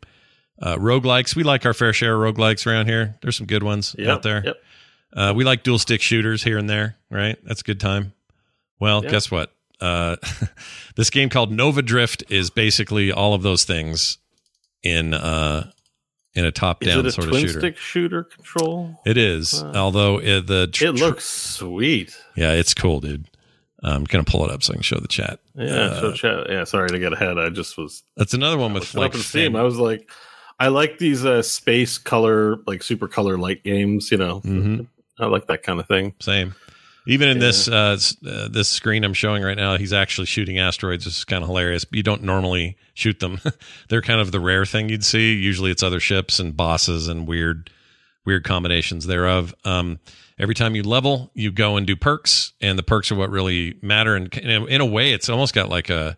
Uh, roguelikes, we like our fair share of roguelikes around here. There's some good ones Yep, out there. Yep. Uh, we like dual stick shooters here and there, right? That's a good time. Well, Yeah. guess what? Uh, this game called Nova Drift is basically all of those things in uh, in a top down it a sort of shooter. stick shooter control? It is, Wow. although uh, the tr- It looks sweet. yeah, it's cool, dude. I'm gonna pull it up so I can show the chat. Yeah, Uh, so chat, yeah. Sorry to get ahead. I just was That's another one with like Steam. I was like, I like these uh, space color, like super color light games. You know, Mhm. I like that kind of thing. Same. Even in Yeah. this uh, uh, this screen I'm showing right now, he's actually shooting asteroids. This is kind of hilarious. You don't normally shoot them. They're kind of the rare thing you'd see. Usually it's other ships and bosses and weird weird combinations thereof. Um, every time you level, you go and do perks, and the perks are what really matter. And in a, way, it's almost got like a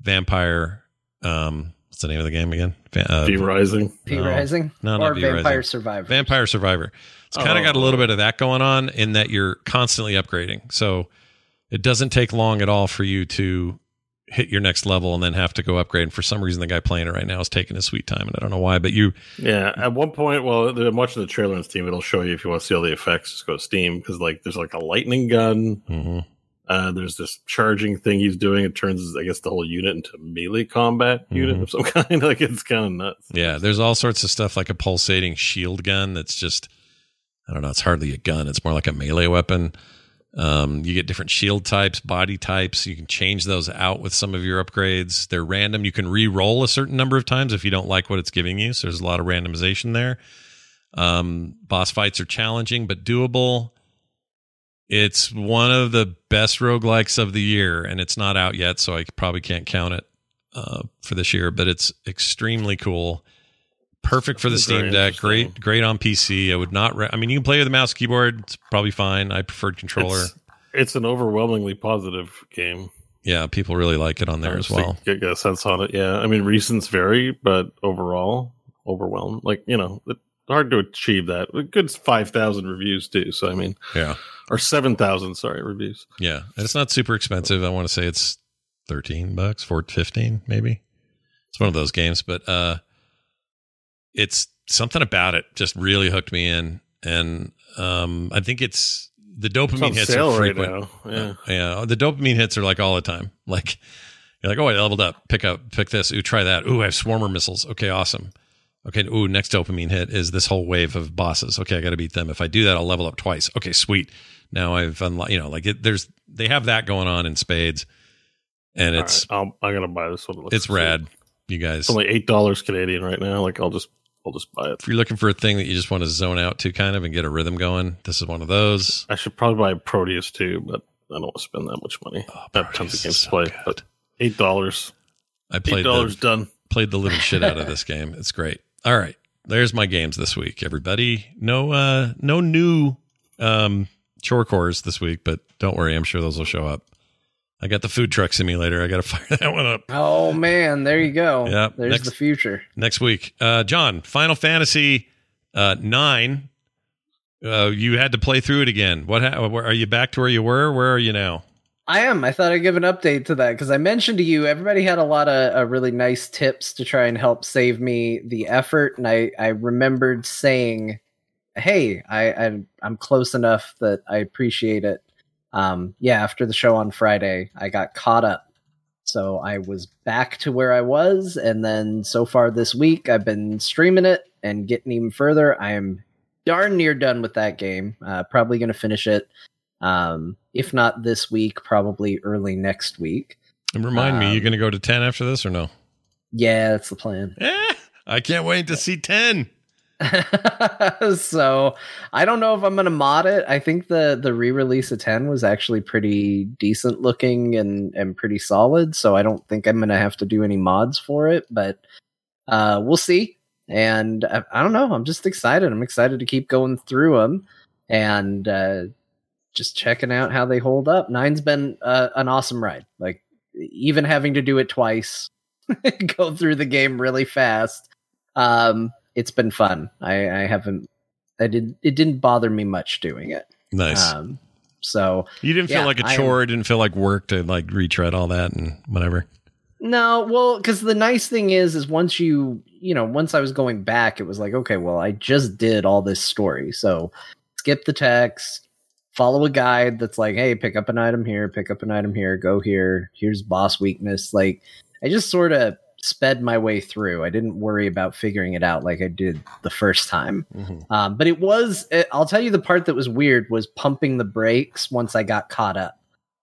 vampire. Um, what's the name of the game again? Va- Uh, V Rising. P No. Rising No, not or V Vampire Rising. Survivor. Vampire Survivor. It's kind of got a little bit of that going on in that you're constantly upgrading. So it doesn't take long at all for you to hit your next level and then have to go upgrade. And for some reason, the guy playing it right now is taking his sweet time, and I don't know why. But you, Yeah, at one point, well, I'm watching the trailer on Steam. It'll show you if you want to see all the effects. Just go to Steam because like there's like a lightning gun. Mhm. Uh, there's this charging thing he's doing. It turns, I guess, the whole unit into melee combat unit Mhm. of some kind. like it's kind of nuts. yeah, there's all sorts of stuff like a pulsating shield gun that's just, I don't know, it's hardly a gun. It's more like a melee weapon. Um, you get different shield types, body types. You can change those out with some of your upgrades. They're random. You can re-roll a certain number of times if you don't like what it's giving you. So there's a lot of randomization there. Um, boss fights are challenging but doable. It's one of the best roguelikes of the year, and it's not out yet, so I probably can't count it uh, for this year. But it's extremely cool. Perfect for the Steam Deck. Great, great on PC. I would not. Re- I mean, you can play with a mouse keyboard. It's probably fine. I preferred controller. It's, it's an overwhelmingly positive game. yeah, people really like it on there Uh, as well. Get, get a sense on it. Yeah, I mean, reasons vary, but overall, overwhelmed. Like you know, it's hard to achieve that. A good five thousand reviews too. So I mean, Yeah, or seven thousand, sorry, reviews. yeah, and it's not super expensive. I want to say it's thirteen bucks, four fifteen, maybe. It's one of those games, but uh, it's something about it just really hooked me in, and um, I think it's the dopamine on hits sale are right frequent. now. Yeah. Yeah, the dopamine hits are like all the time. Like you're like, oh, I leveled up. Pick up, pick this. Ooh, try that. Ooh, I have swarmer missiles. Okay, awesome. Okay, ooh, next dopamine hit is this whole wave of bosses. Okay, I got to beat them. If I do that, I'll level up twice. Okay, sweet. Now I've unlocked. You know, like it, there's they have that going on in spades, and All it's right, I'm gonna buy this one. It's rad. You guys, It's only eight dollars Canadian right now. Like I'll just I'll just buy it. if you're looking for a thing that you just want to zone out to, kind of, and get a rhythm going, this is one of those. I should probably buy Prodeus too, but I don't want to spend that much money. Oh, I have tons of games so to play. good. But eight dollars, I eight played the, dollars done. played the living shit out of this game. It's great. All right. There's my games this week, everybody. No uh no new um chore cores this week, but don't worry, I'm sure those will show up. I got the food truck simulator. I got to fire that one up Oh man, there you go. Yep, There's next- the future. next week. Uh Jon, Final Fantasy uh 9 uh you had to play through it again. What ha- are you back to where you were? Where are you now? I am. I thought I'd give an update to that because I mentioned to you everybody had a lot of uh, really nice tips to try and help save me the effort, and I I remembered saying, "Hey, I, I I'm close enough that I appreciate it." Um, yeah, after the show on Friday, I got caught up, so I was back to where I was, and then so far this week, I've been streaming it and getting even further. I am darn near done with that game. Uh, probably going to finish it um, if not this week, probably early next week. And remind me, you Um, going to go to 10 after this or no? Yeah, that's the plan. Eh, I can't wait to see 10. so I don't know if I'm gonna mod it. I think the the re-release of 10 was actually pretty decent looking and and pretty solid. So I don't think I'm gonna have to do any mods for it, but uh, we'll see. And I, I don't know. I'm just excited. I'm excited to keep going through them and uh, just checking out how they hold up. Nine's been uh, an awesome ride. Like even having to do it twice, go through the game really fast. Um, it's been fun. I, I haven't. I did. It didn't bother me much doing it. Nice. Um, so You didn't feel Yeah, like a chore. It didn't feel like work to like retread all that and whatever. no, well, because the nice thing is, is once you, you know, once I was going back, it was like, okay, well, I just did all this story, so skip the text, follow a guide that's like, hey, pick up an item here, pick up an item here, go here. Here's boss weakness. Like, I just sort of sped my way through. I didn't worry about figuring it out like I did the first time. Um, but it was, it, I'll tell you, the part that was weird was pumping the brakes once I got caught up.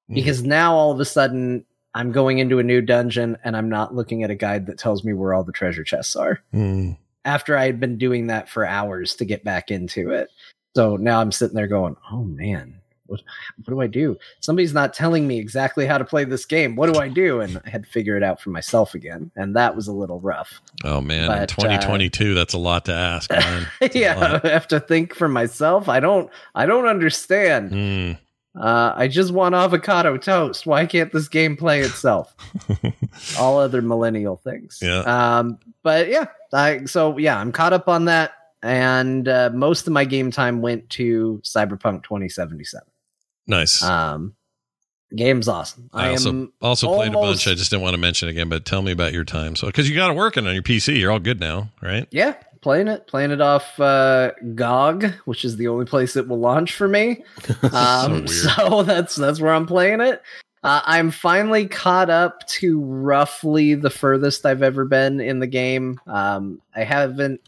Mm. because now all of a sudden I'm going into a new dungeon and I'm not looking at a guide that tells me where all the treasure chests are. Mm. After I had been doing that for hours to get back into it. So now I'm sitting there going, "Oh man, what what do I do? Somebody's not telling me exactly how to play this game. What do I do?" And I had to figure it out for myself again, and that was a little rough. Oh man, But, uh, 2022, that's a lot to ask, man. That's yeah. I have to think for myself. I don't I don't understand. Mm. Uh, I just want avocado toast. Why can't this game play itself? All other millennial things. Yeah. Um, but yeah, I so yeah, I'm caught up on that, and uh, most of my game time went to Cyberpunk 2077. Nice. Um, game's awesome. I I, also am also played a bunch. I just didn't want to mention again, but tell me about your time. So, because you got it working on your PC, you're all good now, right? yeah playing it, playing it off uh, GOG, which is the only place it will launch for me. Um, weird. so, that's that's where I'm playing it. Uh, I'm finally caught up to roughly the furthest I've ever been in the game. Um, I haven't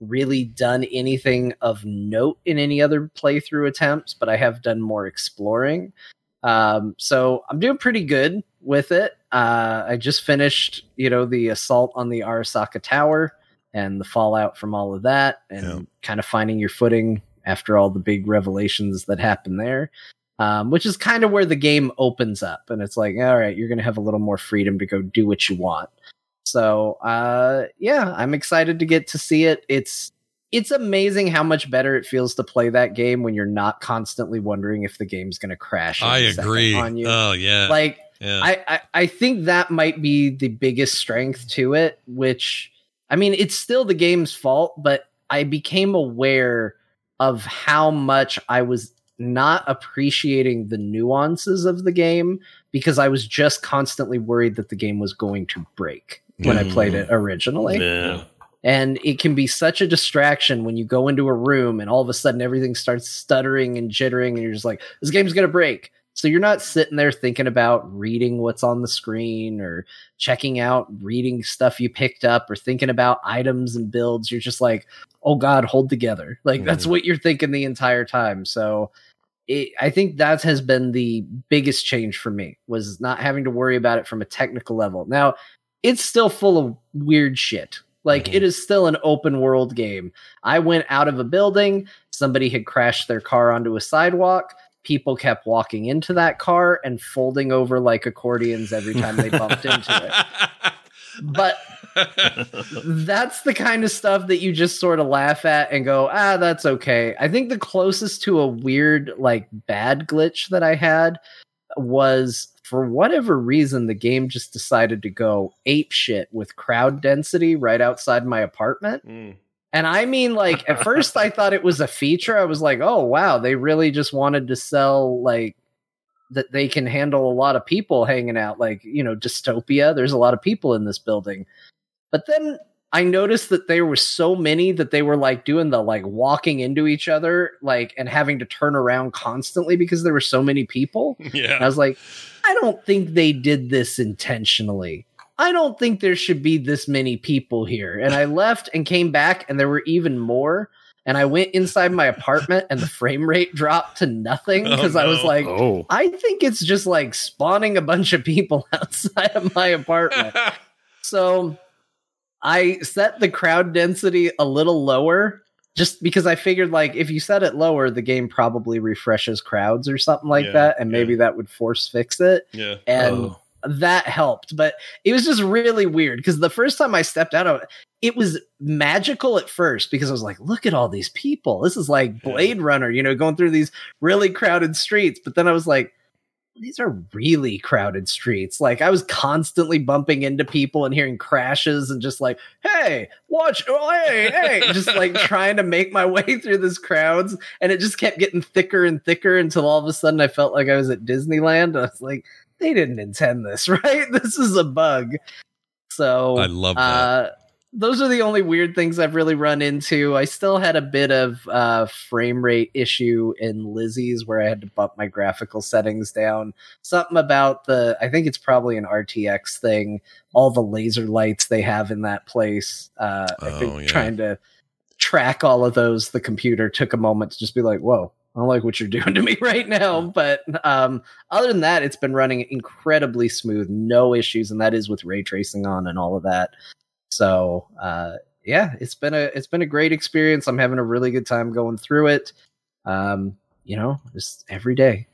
really done anything of note in any other playthrough attempts, but I have done more exploring. Um, so I'm doing pretty good with it. Uh, I just finished, you know, the assault on the Arasaka Tower and the fallout from all of that, and Yeah. kind of finding your footing after all the big revelations that happen there. Um, which is kind of where the game opens up, and it's like, all right, you're going to have a little more freedom to go do what you want. So, uh, yeah, I'm excited to get to see it. It's it's amazing how much better it feels to play that game when you're not constantly wondering if the game's going to crash. I agree. on you. Oh yeah, like yeah. I, I I think that might be the biggest strength to it, which I mean, it's still the game's fault, but I became aware of how much I was not appreciating the nuances of the game because I was just constantly worried that the game was going to break when I played mm. it originally. yeah. And it can be such a distraction when you go into a room and all of a sudden everything starts stuttering and jittering, and you're just like, this game's going to break. So you're not sitting there thinking about reading what's on the screen or checking out reading stuff you picked up or thinking about items and builds. You're just like, oh God, hold together. Like that's mm-hmm. what you're thinking the entire time. So it, I think that has been the biggest change for me was not having to worry about it from a technical level. Now it's still full of weird shit. Like Mhm. it is still an open world game. I went out of a building, somebody had crashed their car onto a sidewalk. People kept walking into that car and folding over like accordions every time they bumped into it. But that's the kind of stuff that you just sort of laugh at and go, ah, that's okay. I think the closest to a weird, like, bad glitch that I had was for whatever reason, the game just decided to go ape shit with crowd density right outside my apartment. Mm. And I mean, like, at first I thought it was a feature. I was like, oh, wow, they really just wanted to sell, like, that they can handle a lot of people hanging out, like, you know, dystopia. There's a lot of people in this building. But then I noticed that there were so many that they were like doing the like walking into each other, like, and having to turn around constantly because there were so many people. And I was like, I don't think they did this intentionally. I don't think there should be this many people here. And I left and came back, and there were even more. And I went inside my apartment, and the frame rate dropped to nothing Oh, because I was like, Oh, I think it's just like spawning a bunch of people outside of my apartment. So I set the crowd density a little lower just because I figured like if you set it lower, the game probably refreshes crowds or something like Yeah, that, and yeah. maybe that would force fix it. yeah. And Oh. that helped. But it was just really weird because the first time I stepped out of it, it was magical at first because I was like, look at all these people. This is like Yeah. Blade Runner, you know, going through these really crowded streets. But then I was like, these are really crowded streets. Like I was constantly bumping into people and hearing crashes and just like, hey, watch, oh, hey, hey, just like trying to make my way through this crowds. And it just kept getting thicker and thicker until all of a sudden I felt like I was at Disneyland. I was like, they didn't intend this, right? This is a bug. So I love that. uh, those are the only weird things I've really run into. I still had a bit of uh, frame rate issue in Lizzie's where I had to bump my graphical settings down. Something about the, I think it's probably an RTX thing. All the laser lights they have in that place. Uh, I Oh, think yeah. trying to track all of those, the computer took a moment to just be like, whoa, I don't like what you're doing to me right now. But um, other than that, it's been running incredibly smooth, no issues, and that is with ray tracing on and all of that. So uh, yeah, it's been a it's been a great experience. I'm having a really good time going through it. Um, you know, just every day.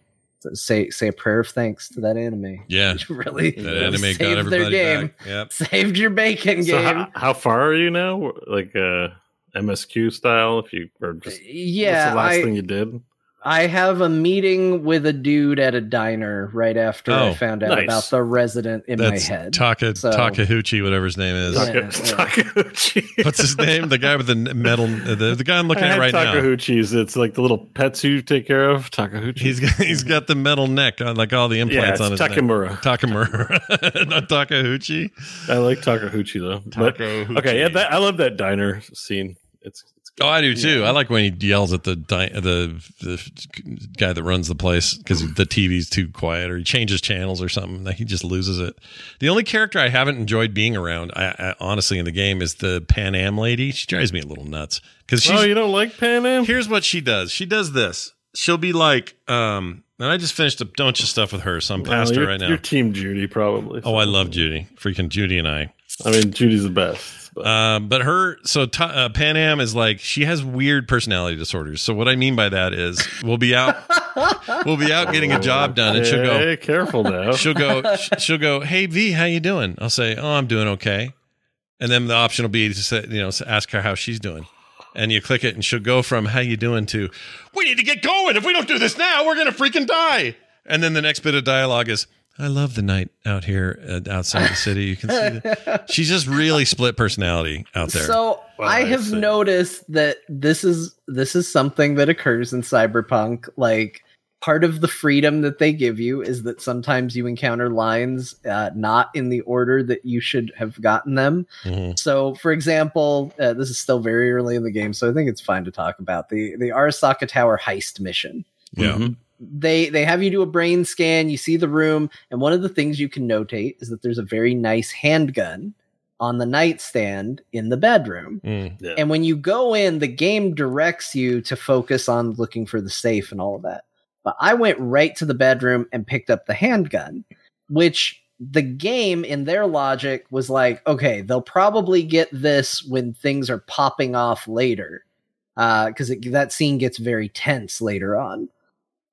Say say a prayer of thanks to that anime. Yeah, really. That anime saved got their game. back. Yep. Saved your bacon So game. how, how far are you now? Like uh, MSQ style? If you or just yeah, what's the last I, thing you did? I have a meeting with a dude at a diner right after I Oh, found out nice. about the resident in That's my head. Taka So- Takahouchi, whatever his name is. Yeah. Taka- What's his name? The guy with the metal. Uh, the, the guy I'm looking I at had right now. Takahouchi's. It's like the little pets you take care of. Takahuchi. He's got, he's got the metal neck, on, like all the yeah, implants it's on his neck. Takamura. Takamura, not Takahuchi. I like Takahuchi though. But, okay, yeah, that, I love that diner scene. It's, it's Oh, I do too. I like when he yells at the the the guy that runs the place because the TV's too quiet, or he changes channels or something. Like he just loses it. The only character I haven't enjoyed being around, I, I, honestly, in the game is the Panam lady. She drives me a little nuts because oh, you don't like Panam? here's what she does. She does this. She'll be like, um, and I just finished a bunch of stuff with her, so I'm past Well, her right now. You're Team Judy, probably. Oh, I love Judy. Freaking Judy and I. I mean, Judy's the best. But Uh, but her, so Ta uh, Panam is like she has weird personality disorders. So what I mean by that is we'll be out, we'll be out getting a job done, and she'll go, Hey, careful now. she'll go, she'll go, hey V, how you doing? I'll say, oh, I'm doing okay, and then the option will be to say, you know, ask her how she's doing, and you click it, and she'll go from how you doing to we need to get going. If we don't do this now, we're gonna freaking die. And then the next bit of dialogue is. I love the night out here uh, outside the city. You can see the, she's just really split personality out there. So Well, I I have see. noticed that this is this is something that occurs in cyberpunk. Like part of the freedom that they give you is that sometimes you encounter lines uh, not in the order that you should have gotten them. Mhm. So, for example, uh, this is still very early in the game, so I think it's fine to talk about the the Arasaka Tower heist mission Yeah. Mhm. They they have you do a brain scan you see the room and one of the things you can notate is that there's a very nice handgun on the nightstand in the bedroom Mm. Yeah. and when you go in the game directs you to focus on looking for the safe and all of that but i went right to the bedroom and picked up the handgun which the game in their logic was like okay they'll probably get this when things are popping off later because that scene gets very tense later on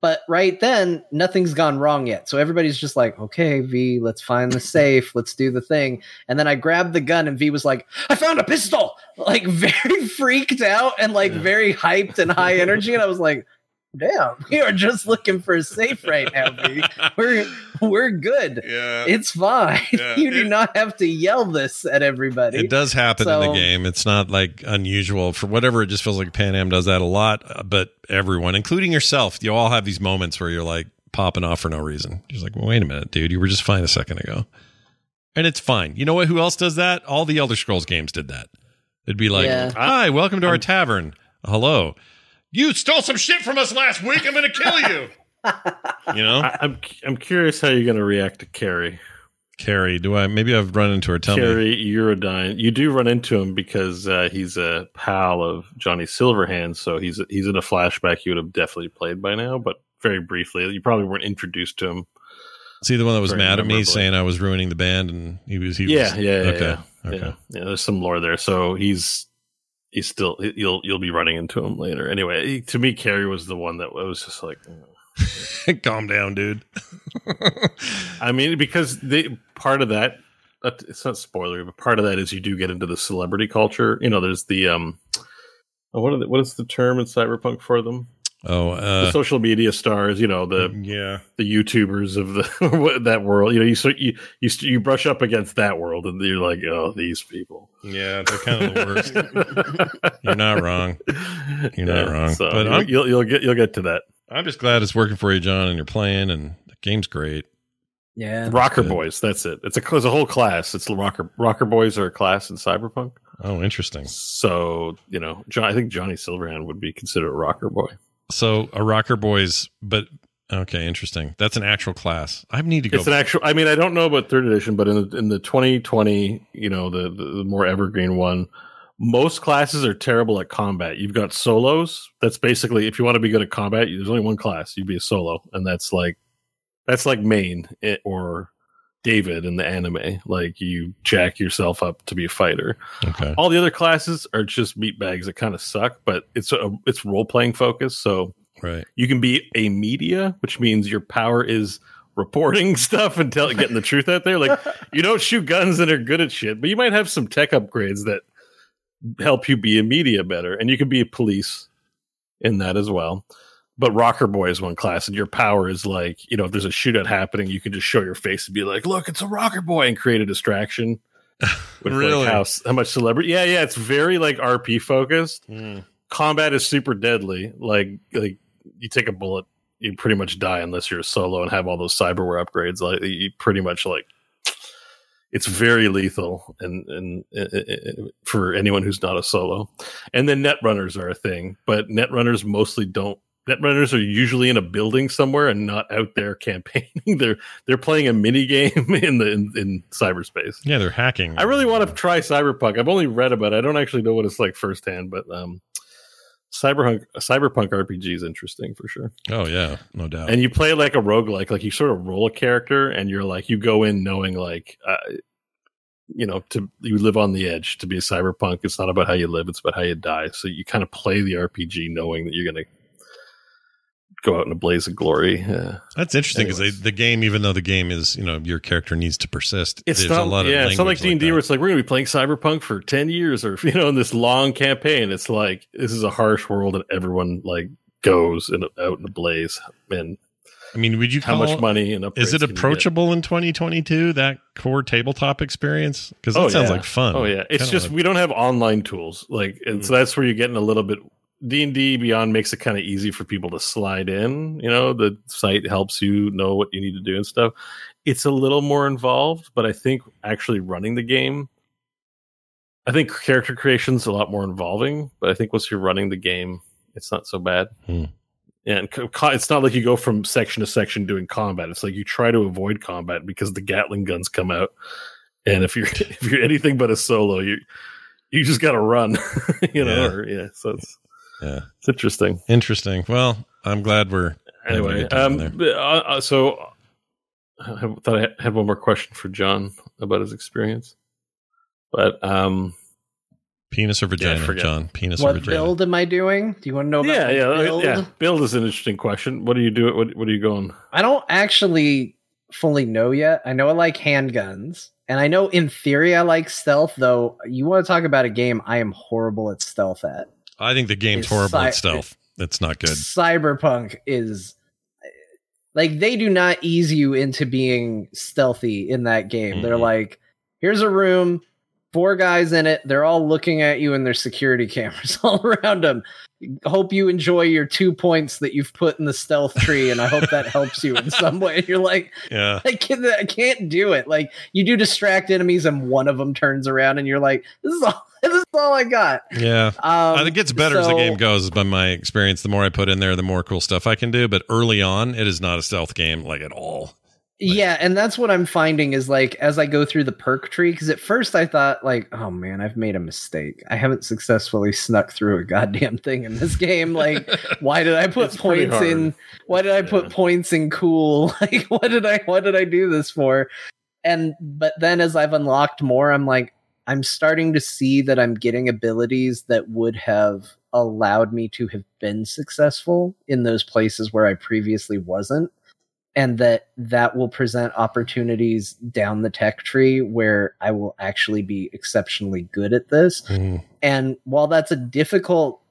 but right then, nothing's gone wrong yet. So everybody's just like, okay, V, let's find the safe. Let's do the thing. And then I grabbed the gun, and V was like, I found a pistol. Like, very freaked out and like very hyped and high energy. And I was like, damn, we are just looking for a safe right now, V. We're, we're good. Yeah. It's fine. Yeah, you do it- not have to yell this at everybody. It does happen in the game. It's not like unusual for whatever. It just feels like Panam does that a lot. uh, But everyone, including yourself, you all have these moments where you're like popping off for no reason. You're just like, well, wait a minute, dude. You were just fine a second ago, and it's fine. You know what? Who else does that? All the Elder Scrolls games did that. It'd be like, Yeah. "Hi, welcome to our tavern. Hello, you stole some shit from us last week. I'm going to kill you." you know, I, I'm I'm curious how you're going to react to Kerry. Kerry. Do I? Maybe I've run into her. Tell me. Kerry Eurodyne. You do run into him because uh, he's a pal of Johnny Silverhand, so he's he's in a flashback you would have definitely played by now, but very briefly. You probably weren't introduced to him. See the one that was mad at me saying I was ruining the band, and he was. He Yeah, was, yeah, yeah, Okay. yeah. Okay. Yeah, yeah, there's some lore there. So he's he's still you'll you'll be running into him later. Anyway, he- to me, Kerry was the one that was just like. Calm down, dude. I mean, because they part of that. uh, It's not spoiler, but part of that is you do get into the celebrity culture. You know, there's the um, oh, what are the, what is the term in cyberpunk for them? Oh, the uh, social media stars, you know, the yeah. the YouTubers of the that world. You know, you so you you you brush up against that world, and you're like, oh, these people. Yeah, they're kind of the worst. You're not wrong. You're not wrong. So But you'll, I'm- you'll you'll get you'll get to that. I'm just glad it's working for you, Jon, and you're playing, and the game's great. yeah. Rocker good. boys, that's it. It's a it's a whole class. It's the rocker rocker boys are a class in cyberpunk. Oh, interesting. So you know, Jon, I think Johnny Silverhand would be considered a rocker boy. So a rocker boys, but okay, interesting. That's an actual class. I need to go. It's an actual. I mean, I don't know about third edition, but in the, in the 2020, you know, the, the the more evergreen one, most classes are terrible at combat. You've got solos. That's basically if you want to be good at combat, there's only one class. You'd be a solo, and that's like that's like main eh, or David in the anime. Like you jack yourself up to be a fighter. Okay. All the other classes are just meat bags that kind of suck, but it's a it's role playing focus. So Right. you can be a media, which means your power is reporting stuff and tell, getting the truth out there. Like you don't shoot guns and are good at shit, but you might have some tech upgrades that help you be a media better, and you can be a police in that as well. But Rocker Boy is one class, and your power is like you know if there's a shootout happening, you can just show your face and be like, "Look, it's a Rocker Boy," and create a distraction. With like, Really? how, how much celebrity? Yeah, yeah. It's very like RP focused Mm. combat is super deadly. Like like you take a bullet, you pretty much die unless you're solo and have all those cyberware upgrades. Like you pretty much like it's very lethal and and uh, uh, for anyone who's not a solo. And then net runners are a thing, but net runners mostly don't. Net runners are usually in a building somewhere and not out there campaigning. they're they're playing a mini game in the in, in cyberspace. Yeah, they're hacking. I really want to try Cyberpunk. I've only read about it. I don't actually know what it's like firsthand, but um, Cyberpunk Cyberpunk RPG is interesting for sure. Oh yeah, no doubt. And you play like a roguelike, like you sort of roll a character and you're like you go in knowing like uh, you know, to you live on the edge to be a cyberpunk. It's not about how you live, it's about how you die. So you kind of play the RPG knowing that you're gonna go out in a blaze of glory. Uh, That's interesting because the game, even though the game is, you know, your character needs to persist. It's there's not, a lot of yeah, it's not like D and D where it's like we're going to be playing Cyberpunk for ten years, or you know, in this long campaign. It's like this is a harsh world, and everyone like goes in, out in a blaze. And I mean, would you how call much money and Is it can you get? approachable in 2022? That core tabletop experience because that Oh, sounds yeah. like fun. Oh yeah, it's Kinda just like- we don't have online tools, like, and so that's where you're getting a little bit. D and D Beyond makes it kind of easy for people to slide in. You know, the site helps you know what you need to do and stuff. It's a little more involved, but I think actually running the game, I think character creation's a lot more involving. But I think once you're running the game, it's not so bad. Hmm. And co- it's not like you go from section to section doing combat. It's like you try to avoid combat because the Gatling guns come out, and if you're if you're anything but a solo, you you just got to run. you know, Yeah. or, yeah. So it's yeah, it's interesting. interesting. Well, I'm glad we're Anyway, um, uh, uh, so I thought I had one more question for Jon about his experience, but um, penis or vagina, forget. Jon? Penis or What vagina? build am I doing? Do you want to know about yeah, yeah, build? yeah. Build is an interesting question. What are you doing? What, what are you going? I don't actually fully know yet. I know I like handguns, and I know in theory I like stealth. Though you want to talk about a game I am horrible at stealth at. I think the game's horrible at cy- stealth. It's not good. Cyberpunk is like they do not ease you into being stealthy in that game. They're Mhm. like, here's a room, four guys in it. They're all looking at you and there's security cameras all around them. Hope you enjoy your two points that you've put in the stealth tree, and I hope that helps you in some way. You're like, Yeah, I can't, I can't do it. Like you do distract enemies, and one of them turns around, and you're like, this is all. This is all I got. yeah. Um, I think it gets better as the game goes. By my experience, the more I put in there, the more cool stuff I can do. But early on, it is not a stealth game like at all. Yeah, and that's what I'm finding is like as I go through the perk tree, because at first I thought like, oh man, I've made a mistake. I haven't successfully snuck through a goddamn thing in this game. Like, why did I put points in? Why did I put points in cool? Like, what did I what did I do this for? And but then as I've unlocked more, I'm like, I'm starting to see that I'm getting abilities that would have allowed me to have been successful in those places where I previously wasn't and that that will present opportunities down the tech tree where I will actually be exceptionally good at this. Mm. And while that's a difficult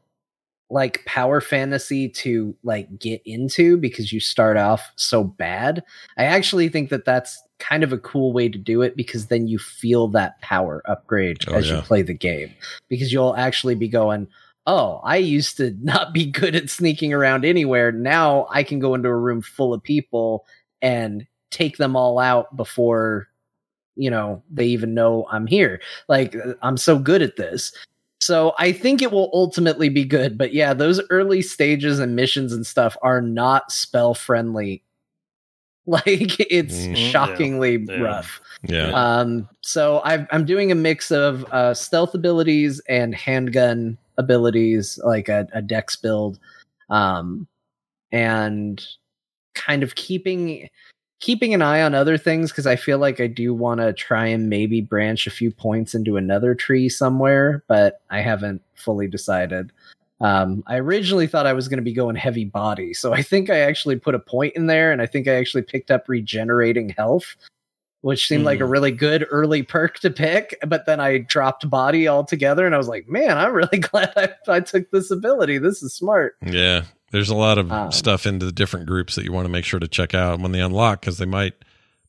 like power fantasy to like get into because you start off so bad, I actually think that that's kind of a cool way to do it because then you feel that power upgrade Oh, as yeah. you play the game because you'll actually be going oh, I used to not be good at sneaking around anywhere. Now I can go into a room full of people and take them all out before, you know, they even know I'm here. Like, I'm so good at this. So I think it will ultimately be good. But yeah, those early stages and missions and stuff are not spell friendly Like it's Mm. shockingly Yeah. rough. Yeah. Um, so I've, I'm doing a mix of uh, stealth abilities and handgun abilities, like a, a dex build, um, and kind of keeping keeping an eye on other things because I feel like I do want to try and maybe branch a few points into another tree somewhere, but I haven't fully decided. Um, I originally thought I was going to be going heavy body, so I think I actually put a point in there, and I think I actually picked up regenerating health, which seemed like a really good early perk to pick. But then I dropped body altogether, and I was like, man, I'm really glad I, I took this ability. This is smart. Yeah. There's a lot of Um, stuff into the different groups that you want to make sure to check out when they unlock because they might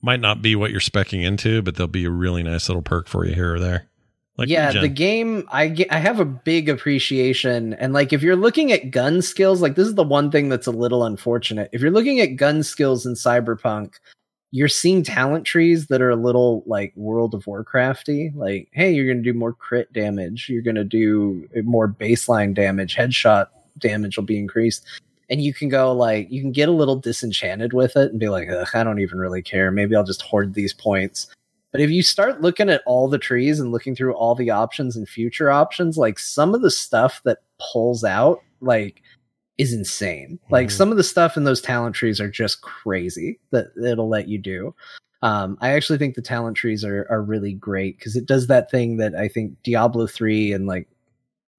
might not be what you're specking into, but they'll be a really nice little perk for you here or there. Like yeah, the game I get, I have a big appreciation and like if you're looking at gun skills, like this is the one thing that's a little unfortunate. If you're looking at gun skills in Cyberpunk, you're seeing talent trees that are a little like World of Warcrafty. Like, hey, you're going to do more crit damage, you're going to do eh, more baseline damage, headshot damage will be increased. And you can go like you can get a little disenchanted with it and be like, I don't even really care. Maybe I'll just hoard these points. But if you start looking at all the trees and looking through all the options and future options, like some of the stuff that pulls out, like is insane. Like Mhm. some of the stuff in those talent trees are just crazy that it'll let you do. Um, I actually think the talent trees are are really great because it does that thing that I think Diablo three and like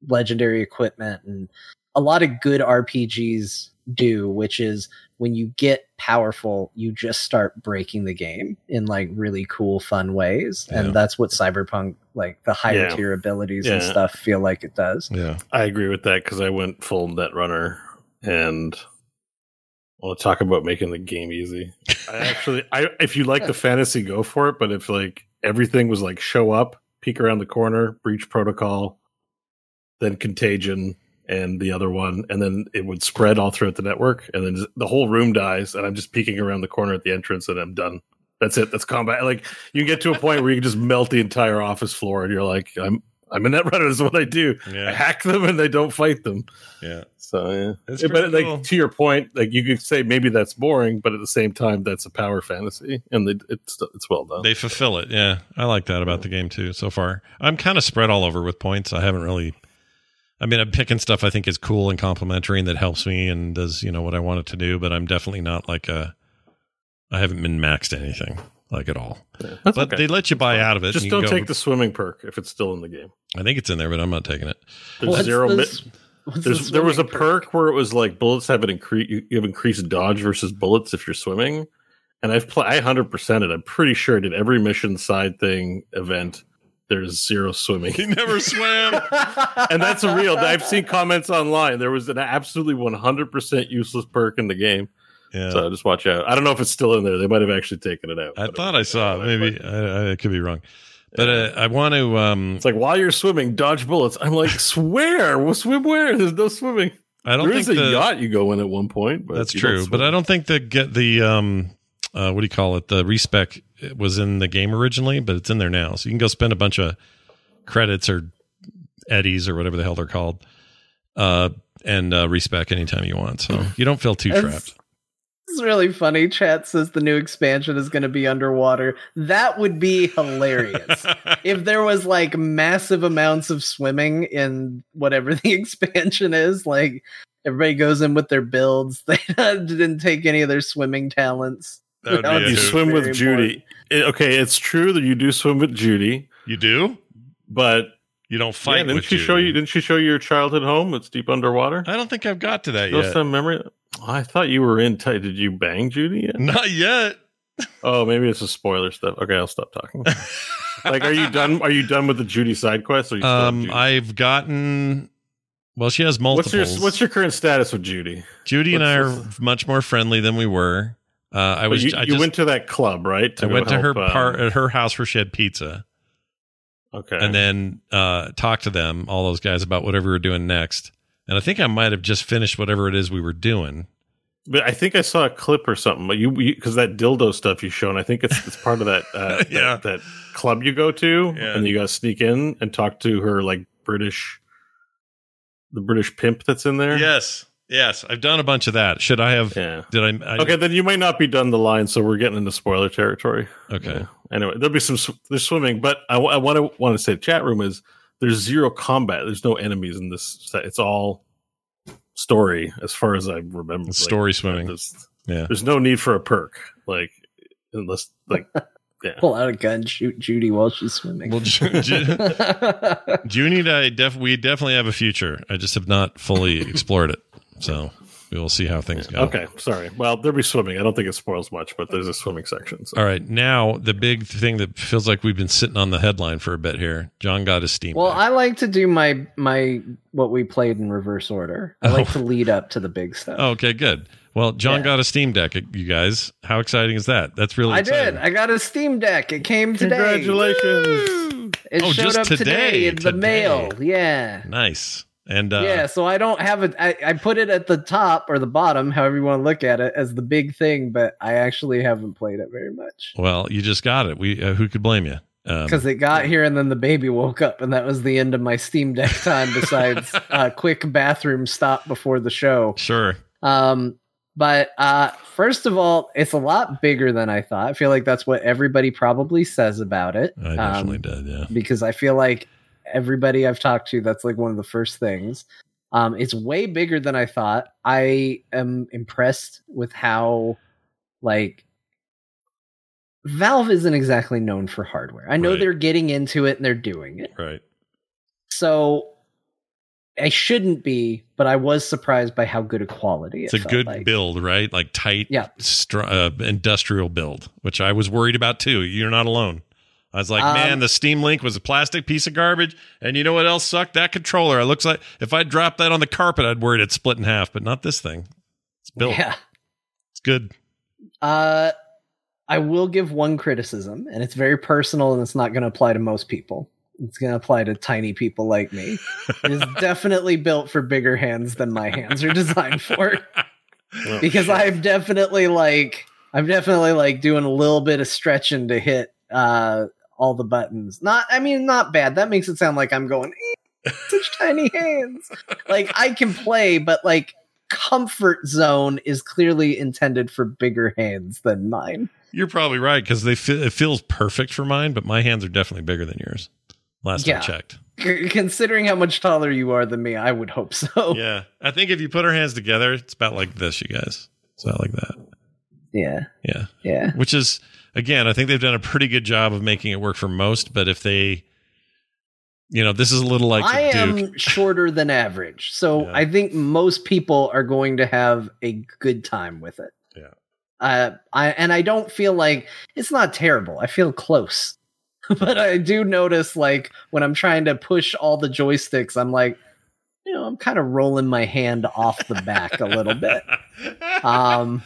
legendary equipment and a lot of good RPGs do, which is when you get powerful, you just start breaking the game in like really cool, fun ways. Yeah. And that's what Cyberpunk, like the higher Yeah. tier abilities and stuff, feel like it does. yeah. I agree with that because I went full net runner and I want to talk about making the game easy. I actually, I if you like the fantasy, go for it. But if like everything was like show up, peek around the corner, breach protocol, then contagion, and the other one, and then it would spread all throughout the network, and then the whole room dies, and I'm just peeking around the corner at the entrance, and I'm done. That's it. That's combat. Like you get to a point where you can just melt the entire office floor, and you're like, I'm I'm a net runner. This is what I do. I hack them, and they don't fight them. Yeah. So yeah, That's but pretty like cool. to your point, like you could say maybe that's boring, but at the same time, that's a power fantasy, and they, it's it's well done. They fulfill it. Yeah. I like that about the game too so far. I'm kind of spread all over with points. I haven't really I mean, I'm picking stuff I think is cool and complimentary and that helps me and does, you know, what I want it to do, but I'm definitely not like a I haven't been maxed anything like at all. Yeah, that's but okay. they let you buy out of it. Just don't go- take the swimming perk if it's still in the game. I think it's in there, but I'm not taking it. There's What's zero. the mi- s- the there was a swimming perk where it was like bullets have an increase. You have increased dodge versus bullets if you're swimming. And I've played. I hundred percent it. I'm pretty sure I did every mission side thing event. There's zero swimming. He never swam. and that's a real. I've seen comments online. There was an absolutely 100% useless perk in the game. Yeah. So just watch out. I don't know if it's still in there. They might have actually taken it out. I thought I saw it. Maybe I, I could be wrong. But uh, I want to um It's like while you're swimming, dodge bullets. I'm like, swear, we'll swim where? There's no swimming. I don't There think is a the, yacht you go in at one point. But That's true, but. I don't think the get the um uh what do you call it? The respec was in the game originally, but it's in there now. So you can go spend a bunch of credits or eddies or whatever the hell they're called. Uh and uh respec anytime you want. So you don't feel too trapped. It's really funny. Chat says the new expansion is going to be underwater. That would be hilarious. if there was like massive amounts of swimming in whatever the expansion is, like everybody goes in with their builds. They didn't take any of their swimming talents. That would That would be you a be hoot. swim with Judy. It- okay, it's true that you do swim with Judy, You do? but You don't yeah, fight didn't with she show you? Didn't she show you your childhood home that's deep underwater? I don't think I've got to that Ghost yet. of memory. I thought you were in. Tight. Did you bang Judy yet? Not yet. Oh, maybe it's a spoiler stuff. Okay, I'll stop talking. like, are you done? Are you done with the Judy side quest? Or you Um I've gotten well, she has multiple. what's your What's your current status with Judy? Judy and I what's are much more friendly than we were. Uh, I was. you, I you just, went to that club, right? I went to her help, um, part at her house where she had pizza, Okay, and then uh, talked to them, all those guys, about whatever we were doing next. And I think I might have just finished whatever it is we were doing. But I think I saw a clip or something. But you because that dildo stuff you shown, I think it's it's part of that uh, Yeah. that, that club you go to, Yeah. and you got to sneak in and talk to her like British, the British pimp that's in there. Yes. Yes, I've done a bunch of that. Should I have? Yeah. Did I? I Okay, then you might not be done the line, so we're getting into spoiler territory. Okay. Yeah. Anyway, there'll be some there's swimming, but I want to want to say chat room is there's zero combat. There's no enemies in this set. It's all story, as far as I remember. It's story swimming. There's, Yeah. there's no need for a perk, like unless like yeah. Pull out a gun, shoot Judy while she's swimming. Well, Ju- Ju- Junie and I def- we definitely have a future. I just have not fully explored it. So we will see how things go. Okay, sorry. Well, there'll be swimming. I don't think it spoils much, but there's a swimming section. So. All right. Now the big thing that feels like we've been sitting on the headline for a bit here. Jon got his Steam. well, Deck. I like to do my my what we played in reverse order. I like Oh. to lead up to the big stuff. Oh, okay, good. Well, Jon Yeah. got a Steam Deck. You guys, how exciting is that? That's really I exciting. did. I got a Steam Deck. It came today. Congratulations! It Oh, showed just up today, today, in the mail. Yeah. Nice. And uh, yeah, so I don't have it. I, put it at the top or the bottom, however you want to look at it, as the big thing, but I actually haven't played it very much well, you just got it. We uh, who could blame you? Um, because it got here and then the baby woke up, and that was the end of my Steam Deck time. Besides a quick bathroom stop before the show. sure. Um, but uh, first of all, it's a lot bigger than I thought. I feel like that's what everybody probably says about it. I definitely Um, did. Yeah. because I feel like everybody I've talked to, that's like one of the first things. Um, it's way bigger than I thought. I am impressed with how, like, Valve isn't exactly known for hardware. I know Right. they're getting into it and they're doing it. Right. So I shouldn't be, but I was surprised by how good a quality It's it a good like. build, right? Like tight, Yeah. str- uh, industrial build, which I was worried about too. You're not alone. I was like, Um, man, the Steam Link was a plastic piece of garbage, and you know what else sucked? That controller. It looks like if I dropped that on the carpet, I'd worried it'd split in half, but not this thing. It's built. Yeah. It's good. Uh, I will give one criticism, and it's very personal, and it's not going to apply to most people. It's going to apply to tiny people like me. It is definitely built for bigger hands than my hands are designed for. Because shit. I'm definitely like, I'm definitely like doing a little bit of stretching to hit uh all the buttons. Not, I mean, not bad. That makes it sound like I'm going "Eh, such tiny hands. Like I can play, but like comfort zone is clearly intended for bigger hands than mine. You're probably right because they fe- it feels perfect for mine, but my hands are definitely bigger than yours. Last I checked. C- considering how much taller you are than me, I would hope so. Yeah, I think if you put our hands together, it's about like this, you guys. It's about like that. Yeah. Yeah. Yeah. which is again i think they've done a pretty good job of making it work for most but if they you know this is a little like I duke am shorter than average. So Yeah. I think most people are going to have a good time with it. Yeah. Uh, I and I don't feel like it's not terrible. I feel close. but I do notice like when I'm trying to push all the joysticks, I'm like, you know, I'm kind of rolling my hand off the back a little bit. Um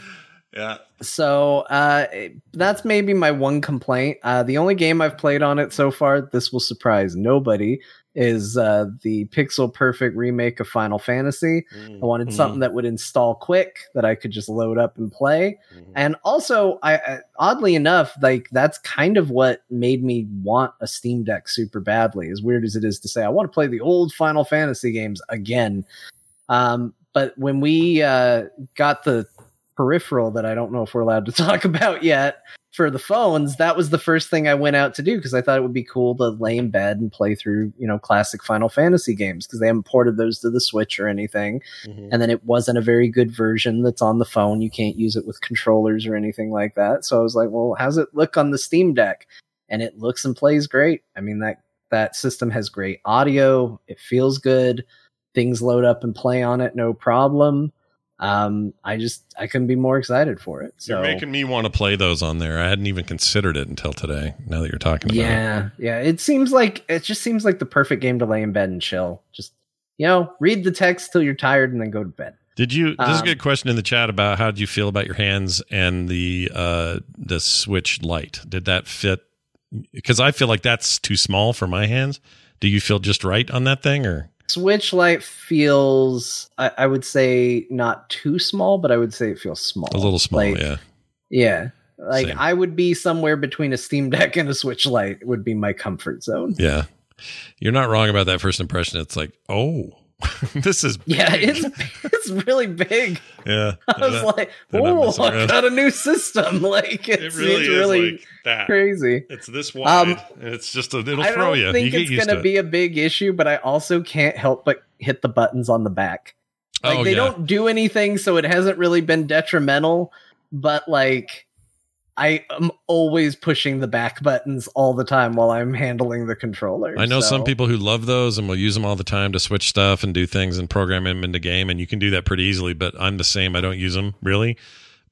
yeah so uh, that's maybe my one complaint. Uh, the only game I've played on it so far, this will surprise nobody, is uh, the Pixel Perfect remake of Final Fantasy. I wanted something that would install quick, that I could just load up and play. And also, I, I oddly enough, like that's kind of what made me want a Steam Deck super badly. As weird as it is to say, I want to play the old Final Fantasy games again. Um, but when we uh, got the peripheral that I don't know if we're allowed to talk about yet for the phones, that was the first thing I went out to do because I thought it would be cool to lay in bed and play through, you know, classic Final Fantasy games because they haven't ported those to the Switch or anything. Mhm. And then it wasn't a very good version that's on the phone. You can't use it with controllers or anything like that. So I was like, well, how's it look on the Steam Deck? And it looks and plays great. I mean, that that system has great audio. It feels good. Things load up and play on it, no problem. Um, I just I couldn't be more excited for it. So you're making me want to play those on there i hadn't even considered it until today now that you're talking about it yeah, yeah. It seems like it just seems like the perfect game to lay in bed and chill. Just you know, read the text till you're tired and then go to bed. did you there's a Um, good question in the chat about how did you feel about your hands and the uh the Switch Lite did that fit because i feel like that's too small for my hands do you feel just right on that thing or Switch Lite feels, I, I would say, not too small, but I would say it feels small. a little small Like, yeah Yeah. Like Same. I would be somewhere between a Steam Deck and a Switch Lite would be my comfort zone. Yeah. You're not wrong about that first impression. It's like, oh, this is Yeah, it's it's really big. yeah. I was They're like, not "Oh, I got a new system!" Like it it's really it's is really like that. crazy. It's this wide. Um, it's just a, it'll I throw don't you. think you it's gonna to be it. a big issue, but I also can't help but hit the buttons on the back. Like oh they yeah. don't do anything, so it hasn't really been detrimental. But like, I am always pushing the back buttons all the time while I'm handling the controller. I know some people who love those and will use them all the time to switch stuff and do things and program them into game, and you can do that pretty easily. But I'm the same; I don't use them really,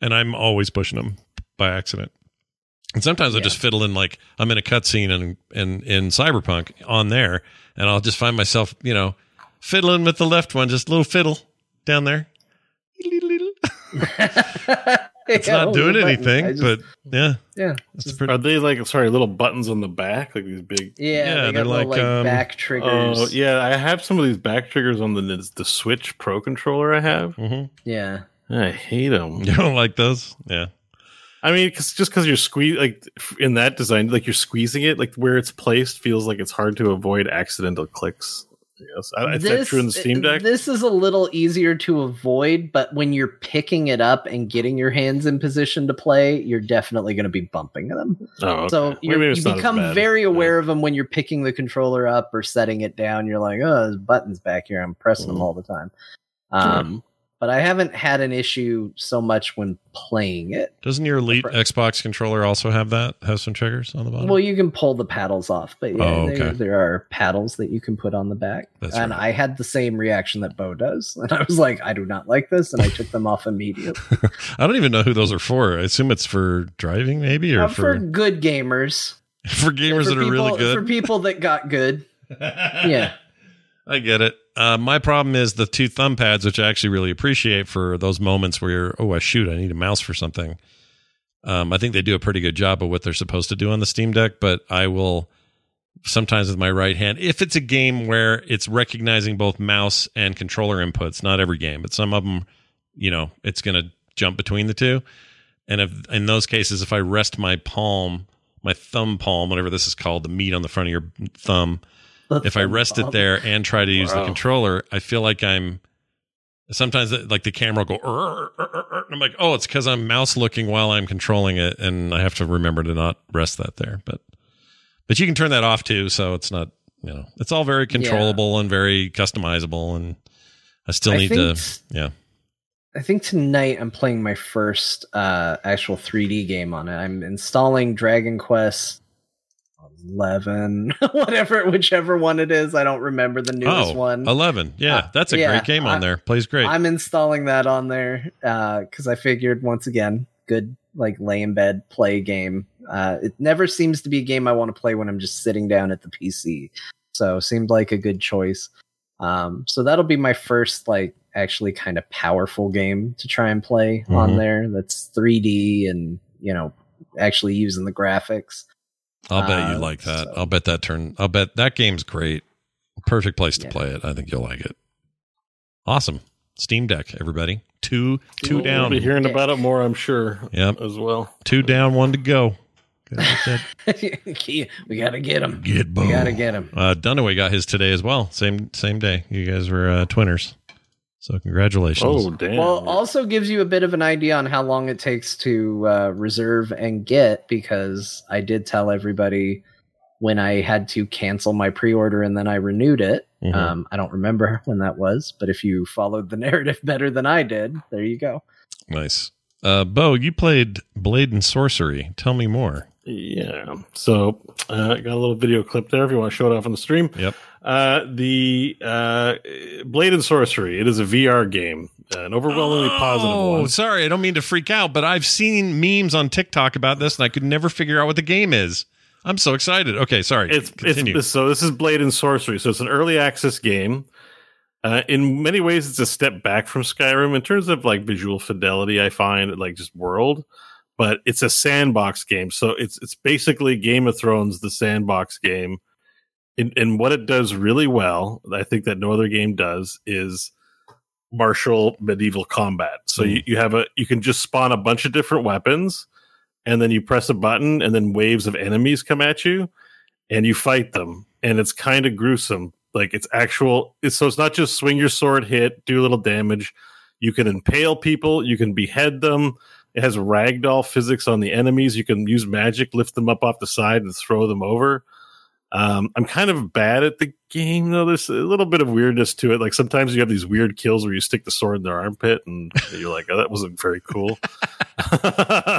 and I'm always pushing them by accident. And sometimes I Yeah. just fiddle in like I'm in a cutscene and in in Cyberpunk on there, and I'll just find myself, you know, fiddling with the left one, just a little fiddle down there. It's Yeah, not doing the anything, just- but yeah, yeah, it's just- pretty. Are they like sorry, little buttons on the back, like these big? yeah, Yeah, they they're got little, like, like, um, back triggers. Oh yeah, I have some of these back triggers on the the Switch Pro controller. I have. Mhm. yeah. I hate them. You don't like those? Yeah. I mean, cause, just because you're squeeze like in that design, like you're squeezing it, like where it's placed feels like it's hard to avoid accidental clicks. Yes, I, is that true in the Steam Deck? This is a little easier to avoid, but when you're picking it up and getting your hands in position to play, you're definitely going to be bumping them. oh, okay. So you're, you it's not as become very Yeah. aware of them when you're picking the controller up or setting it down. You're like, oh, there's buttons back here. I'm pressing them Mhm. all the time. Um, But I haven't had an issue so much when playing it. Doesn't your Elite. Xbox controller also have that? Have some triggers on the bottom? Well, you can pull the paddles off, but yeah, Oh, there, okay. there are paddles that you can put on the back. That's and right. I had the same reaction that Beau does. And I was like, I do not like this. And I took them off immediately. I don't even know who those are for. I assume it's for driving, maybe, or Uh, for for good gamers. for gamers for that are really good. For people that got good. Yeah. I get it. Uh, my problem is the two thumb pads, which I actually really appreciate for those moments where you're, oh, I shoot, I need a mouse for something. Um, I think they do a pretty good job of what they're supposed to do on the Steam Deck, but I will sometimes with my right hand, if it's a game where it's recognizing both mouse and controller inputs, not every game, but some of them, you know, it's going to jump between the two. And if in those cases, if I rest my palm, my thumb palm, whatever this is called, the meat on the front of your thumb, if I rest it there and try to use the controller, I feel like I'm sometimes uh, like the camera will go, and I'm like, oh, it's because I'm mouse looking while I'm controlling it, and I have to remember to not rest that there. But but you can turn that off too, so it's not you know it's all very controllable and very customizable, and I still I need think to yeah. I think tonight I'm playing my first uh, actual 3D game on it. I'm installing Dragon Quest 11, whatever, whichever one it is. I don't remember the newest oh, one. 11. Yeah, Uh, that's a yeah, great game on I- there. Plays great. I'm installing that on there because I figured once again, good like lay in bed play game. Uh, it never seems to be a game I want to play when I'm just sitting down at the PC. So seemed like a good choice. Um, so that'll be my first like actually kind of powerful game to try and play Mhm. on there. That's 3D and you know actually using the graphics. I'll bet you uh, like that. so- I'll bet that turn. I'll bet that game's great. Perfect place to Yeah. play it. I think you'll like it. Awesome. Steam Deck, everybody. Two two We'll down. be hearing about it more, I'm sure. Yep. as well. Two down, one to go. We gotta get him. Get Get We gotta get him. Uh, Dunaway got his today as well. Same same day. You guys were uh, twinners. So congratulations. Oh damn! Well, also gives you a bit of an idea on how long it takes to uh, reserve and get because I did tell everybody when I had to cancel my pre-order and then I renewed it. Mhm. Um, I don't remember when that was, but if you followed the narrative better than I did, there you go. Nice. Uh, Beau, you played Blade and Sorcery. Tell me more. Yeah. So uh, got a little video clip there if you want to show it off on the stream. Yep. Uh, the uh, Blade and Sorcery. It is a VR game, an overwhelmingly positive Oh, one. sorry, I don't mean to freak out, but I've seen memes on TikTok about this, and I could never figure out what the game is. I'm so excited. Okay, sorry. It's, Continue. it's so this is Blade and Sorcery. So it's an early access game. Uh, in many ways, it's a step back from Skyrim in terms of like visual fidelity. I find like just world, but it's a sandbox game. So it's it's basically Game of Thrones, the sandbox game. And, and what it does really well, I think that no other game does, is martial medieval combat. So you, hmm. you have a you can just spawn a bunch of different weapons, and then you press a button, and then waves of enemies come at you, and you fight them, and it's kind of gruesome. Like it's actual. It's so it's not just swing your sword, hit, do a little damage. You can impale people. You can behead them. It has ragdoll physics on the enemies. You can use magic, lift them up off the side, and throw them over. Um, I'm kind of bad at the game though. There's a little bit of weirdness to it. Like sometimes you have these weird kills where you stick the sword in their armpit, and you're like, "Oh, that wasn't very cool."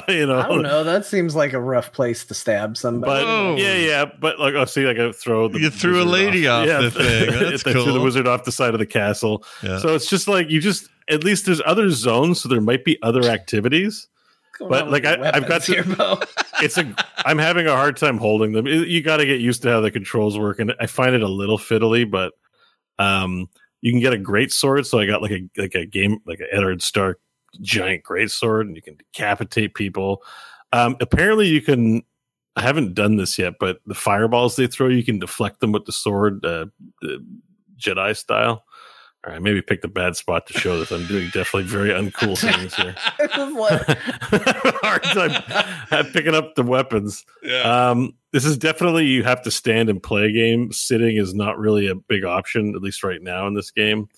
you know, I don't know. That seems like a rough place to stab somebody. But Whoa. yeah, yeah. But like, I oh, see, like I throw the You threw a lady off the thing. That's I threw the wizard off the side of the castle. Yeah. So it's just like you just at least there's other zones, so there might be other activities. But, like, I- I've got weapons to- It's a I'm having a hard time holding them. It- you got to get used to how the controls work, and I find it a little fiddly. But um, you can get a great sword. So I got like a like a game like an Eddard Stark giant great sword, and you can decapitate people. Um, apparently, you can. I haven't done this yet, but the fireballs they throw, you can deflect them with the sword, uh, the Jedi style. All right, maybe picked a bad spot to show this. I'm doing definitely very uncool things here. What? Hard time picking up the weapons. yeah. Um, this is definitely you have to stand and play a game. Sitting is not really a big option, at least right now in this game.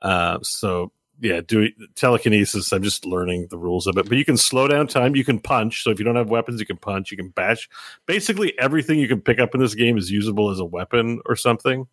Uh, so yeah, do telekinesis. I'm just learning the rules of it, but you can slow down time. You can punch. So if you don't have weapons, you can punch. You can bash. Basically, everything you can pick up in this game is usable as a weapon or something.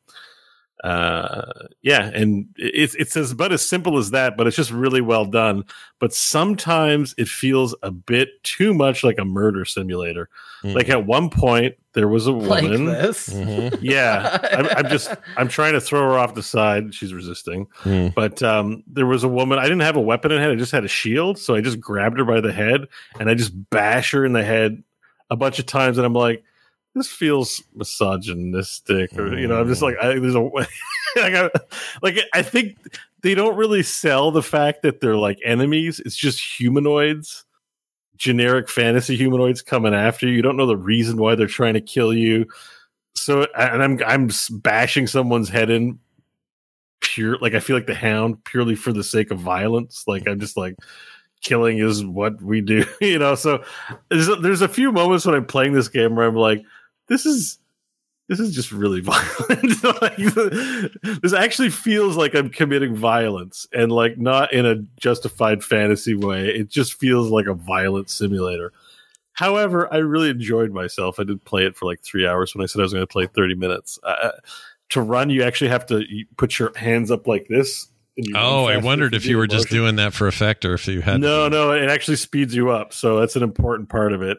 Uh, yeah, and it's it's as about as simple as that, but it's just really well done. But sometimes it feels a bit too much like a murder simulator. Mm. Like at one point, there was a like woman. this? Mhm. Yeah, I'm, I'm just I'm trying to throw her off the side. She's resisting, Mm. but um, there was a woman. I didn't have a weapon in hand. I just had a shield, so I just grabbed her by the head and I just bash her in the head a bunch of times. And I'm like, this feels misogynistic, or you know, I'm just like, I, there's a like, I, like I think they don't really sell the fact that they're like enemies. It's just humanoids generic fantasy humanoids coming after you. You don't know the reason why they're trying to kill you. So, and I'm I'm bashing someone's head in pure. Like I feel like the Hound purely for the sake of violence. Like I'm just like killing is what we do, you know. So there's a, there's a few moments when I'm playing this game where I'm like, this is this is just really violent. like, this actually feels like I'm committing violence and like not in a justified fantasy way. It just feels like a violent simulator. However, I really enjoyed myself. I did play it for like three hours when I said I was going to play 30 minutes. Uh, to run, you actually have to put your hands up like this. and you run Oh, I wondered if you were just doing that for effect or if you had. No, no, it actually speeds you up. So that's an important part of it.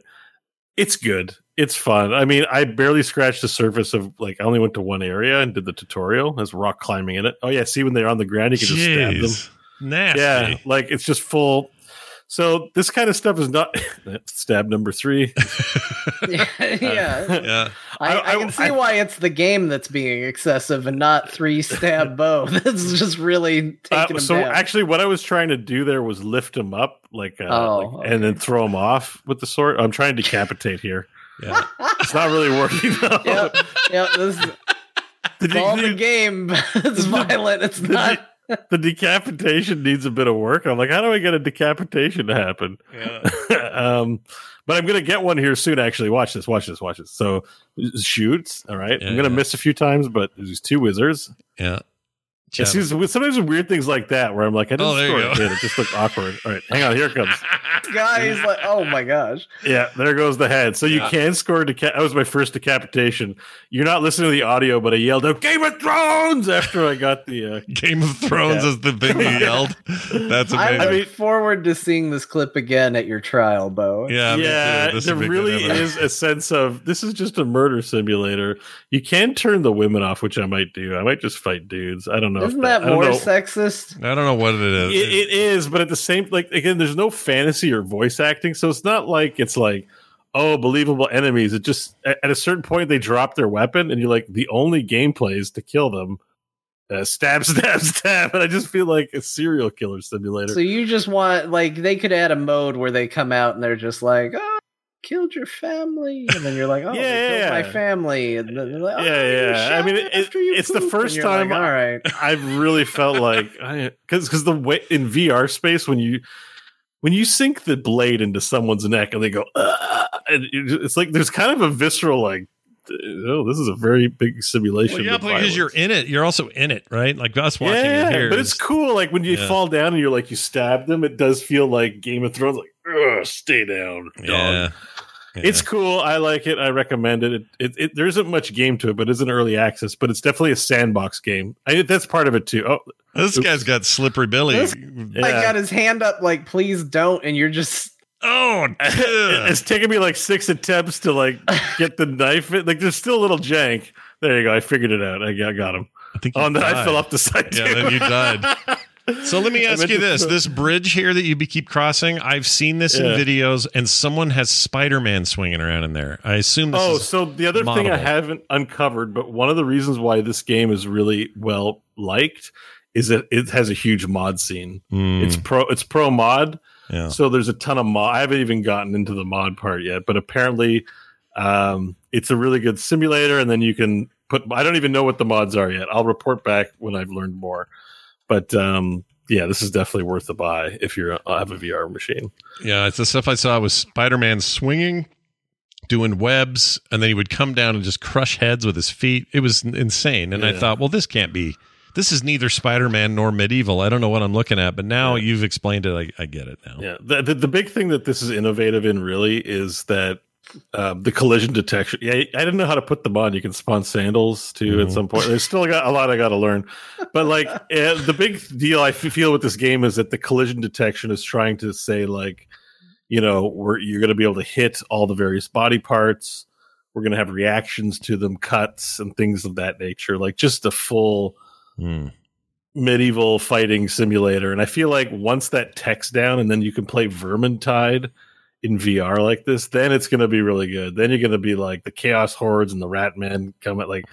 It's good. It's fun. I mean, I barely scratched the surface of like I only went to one area and did the tutorial. There's rock climbing in it. Oh yeah, see when they're on the ground, you can just stab them. Jeez. Nasty. Yeah, like it's just full. So this kind of stuff is not stab number three. yeah, yeah. Yeah. I, I- I, can I- see why it's the game that's being excessive and not three stab bow. That's just really Uh, taking them so down. actually, what I was trying to do there was lift him up, like, uh, Oh, like- and then throw him off with the sword. I'm trying to decapitate here. Yeah. It's not really working. Though. yep, yep. This is Did you- the you- game. it's violent. It's not. the decapitation needs a bit of work. I'm like, how do I get a decapitation to happen? um, but I'm gonna get one here soon. Actually, watch this, watch this, watch this. So shoots. All right, Yeah, I'm gonna yeah. miss a few times, but there's two wizards. Yeah. It's these- sometimes weird things like that where I'm like, I didn't Oh, score a hit. It just looked awkward. All right, hang on, here it comes. Guys, like, oh my gosh. Yeah, there goes the head. So you Yeah. can score a deca- That was my first decapitation. You're not listening to the audio, but I yelled out "Game of Thrones" after I got the. Uh, Game of Thrones Yeah. is the thing you yelled. That's I amazing. look mean- forward to seeing this clip again at your trial, Beau. yeah. yeah, This there would be good really is a sense of this is just a murder simulator. You can turn the women off, which I might do. I might just fight dudes. I don't know. If Isn't that I don't more know. sexist? I don't know what it is. It, it is, but at the same like again, there's no fantasy or voice acting, so it's not like it's like oh believable enemies. It just at, at a certain point they drop their weapon, and you're like the only gameplay is to kill them. Uh, stab, stab, stab, and I just feel like a serial killer simulator. So you just want like they could add a mode where they come out and they're just like, oh, killed your family, and then you're like, oh, they Yeah, killed my family, and then they're like, oh, Yeah, yeah. I mean, it it- after it's the first and you're like, time- All right, I've really felt like because because the way in VR space when you when you sink the blade into someone's neck and they go "Ugh," and it's like there's kind of a visceral like oh, this is a very big simulation. Well, yeah, of because you're in it. You're also in it, right? Like us watching yeah, it here. but it's is- cool. Like when you Yeah. fall down and you're like you stab them, it does feel like Game of Thrones. Like, Ugh, stay down, dog. Yeah. It's cool. I like it. I recommend it. It, it, it. There isn't much game to it, but it's an early access. But it's definitely a sandbox game. I, that's part of it too. Oh, This guy's got slippery Billy. This- I got his hand up like, please don't, and you're just oh, it's taken me like six attempts to like get the knife. In. Like there's still a little jank. There you go. I figured it out. I got, got him. I think Oh, you and then I died. fell off the side. Yeah, too. then you died. So let me ask you this: this bridge here that you keep crossing, I've seen this Yeah. in videos, and someone has Spider-Man swinging around in there. I assume this Oh, is so the other thing I haven't uncovered, but one of the reasons why this game is really well liked is that it has a huge mod scene. Hmm, It's pro. It's pro mod. yeah. So there's a ton of mod. I haven't even gotten into the mod part yet, but apparently, um, it's a really good simulator. And then you can put. I don't even know what the mods are yet. I'll report back when I've learned more. But um, yeah, this is definitely worth a buy if you have a VR machine. Yeah, it's the stuff I saw was Spider-Man swinging, doing webs, and then he would come down and just crush heads with his feet. It was insane. And I thought, well, this can't be. This is neither Spider-Man nor medieval. I don't know what I'm looking at, but now Yeah. you've explained it. I, I get it now. Yeah, the, the the big thing that this is innovative in really is that um, the collision detection. Yeah, I didn't know how to put them on. You can spawn sandals too at Mhm. some point. There's still got a lot I got to learn, but like uh, the big deal I feel with this game is that the collision detection is trying to say like, you know, we're you're going to be able to hit all the various body parts. We're going to have reactions to them, cuts and things of that nature. Like just a full Hmm. medieval fighting simulator. And I feel like once that tech's down and then you can play Vermintide in VR like this, then it's going to be really good. Then you're going to be like the Chaos Hordes and the Rat Men come at like,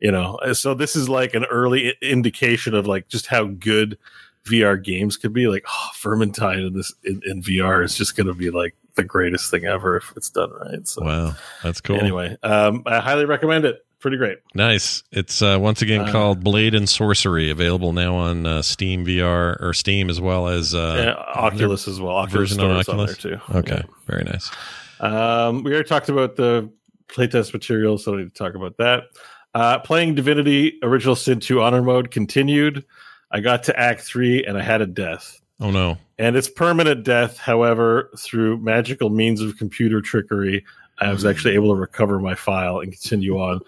you know. So this is like an early indication of like just how good VR games could be. Like, oh, Vermintide in this in, in VR is just going to be like the greatest thing ever if it's done right. So Wow, that's cool. anyway, um, I highly recommend it. Pretty great. Nice. It's uh, once again Uh, called Blade and Sorcery, available now on uh, Steam VR or Steam as well as uh, Oculus as well. Oculus version on Oculus? there too. Okay, very nice. Um, we already talked about the playtest material, so I need to talk about that. Uh, playing Divinity Original Sin 2 Honor Mode continued. I got to Act 3 and I had a death. Oh no. And it's permanent death. However, through magical means of computer trickery, I was actually able to recover my file and continue on.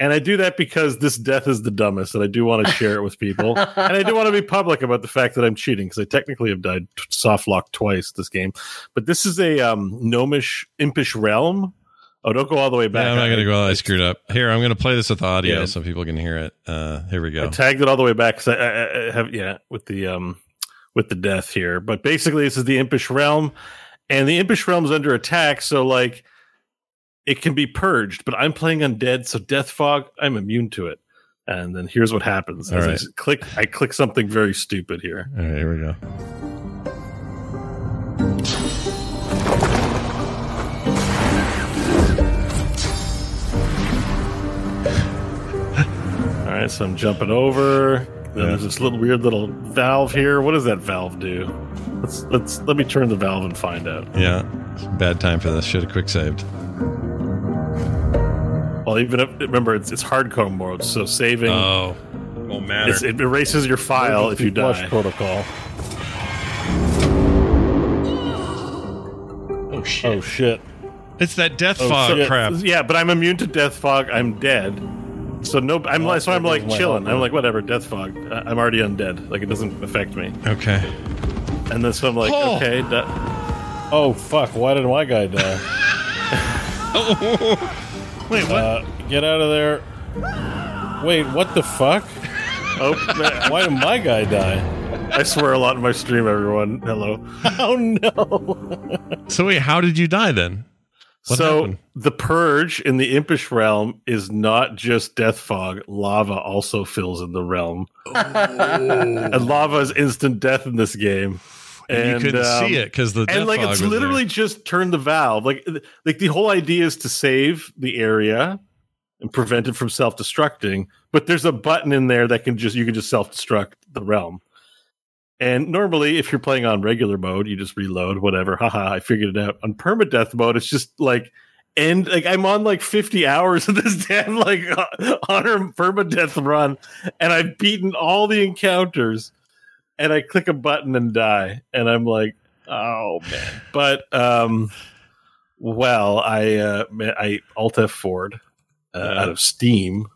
And I do that because this death is the dumbest, and I do want to share it with people. and I do want to be public about the fact that I'm cheating because I technically have died t- soft lock twice this game. But this is a um, gnomish, impish realm. Oh, don't go all the way back. Yeah, I'm not going to go. I I, screwed up. Here, I'm going to play this with audio Yeah. so people can hear it. Uh, here we I go. tagged it all the way back because I, I, I have yeah with the um with the death here. But basically, this is the impish realm, and the impish realm is under attack. So like, it can be purged. But I'm playing undead, so death fog. I'm immune to it. And then here's what happens. All I click, I click something very stupid here. All right, here we go. All right, so I'm jumping over. Then Yeah. there's this little weird little valve here. What does that valve do? Let's let's let me turn the valve and find out. Yeah, bad time for this. Should have quick saved. Well, even if remember it's it's hardcore mode, so saving Oh, won't matter. it's, it erases your file if you Flush die. protocol. oh shit! Oh shit! It's that death Oh, fog shit. crap. Yeah, but I'm immune to death fog. I'm dead. So no, I'm Oh, like, so I'm like chilling. I'm like whatever, death fog. I- I'm already undead. Like it doesn't affect me. Okay. And then so I'm like, Oh. okay, da- Oh fuck! Why did my guy die? Wait, what? uh, get out of there! Wait, what the fuck? oh, man, Why did my guy die? I swear a lot in my stream. Everyone, hello. Oh no! so wait, how did you die then? What so happened? the purge in the impish realm is not just death fog. Lava also fills in the realm, and lava is instant death in this game. And, you couldn't um, see it because the and like it's was there. literally just turn the valve. Like like the whole idea is to save the area and prevent it from self-destructing but there's a button in there that can just you can just self-destruct the realm. And normally if you're playing on regular mode you just reload whatever haha i figured it out. On permadeath mode it's just like and like I'm on like 50 hours of this damn like honor permadeath run, and I've beaten all the encounters, and I click a button and die, and I'm like, oh man. But um, well, I uh, I Alt F4'd uh, Yeah. out of Steam.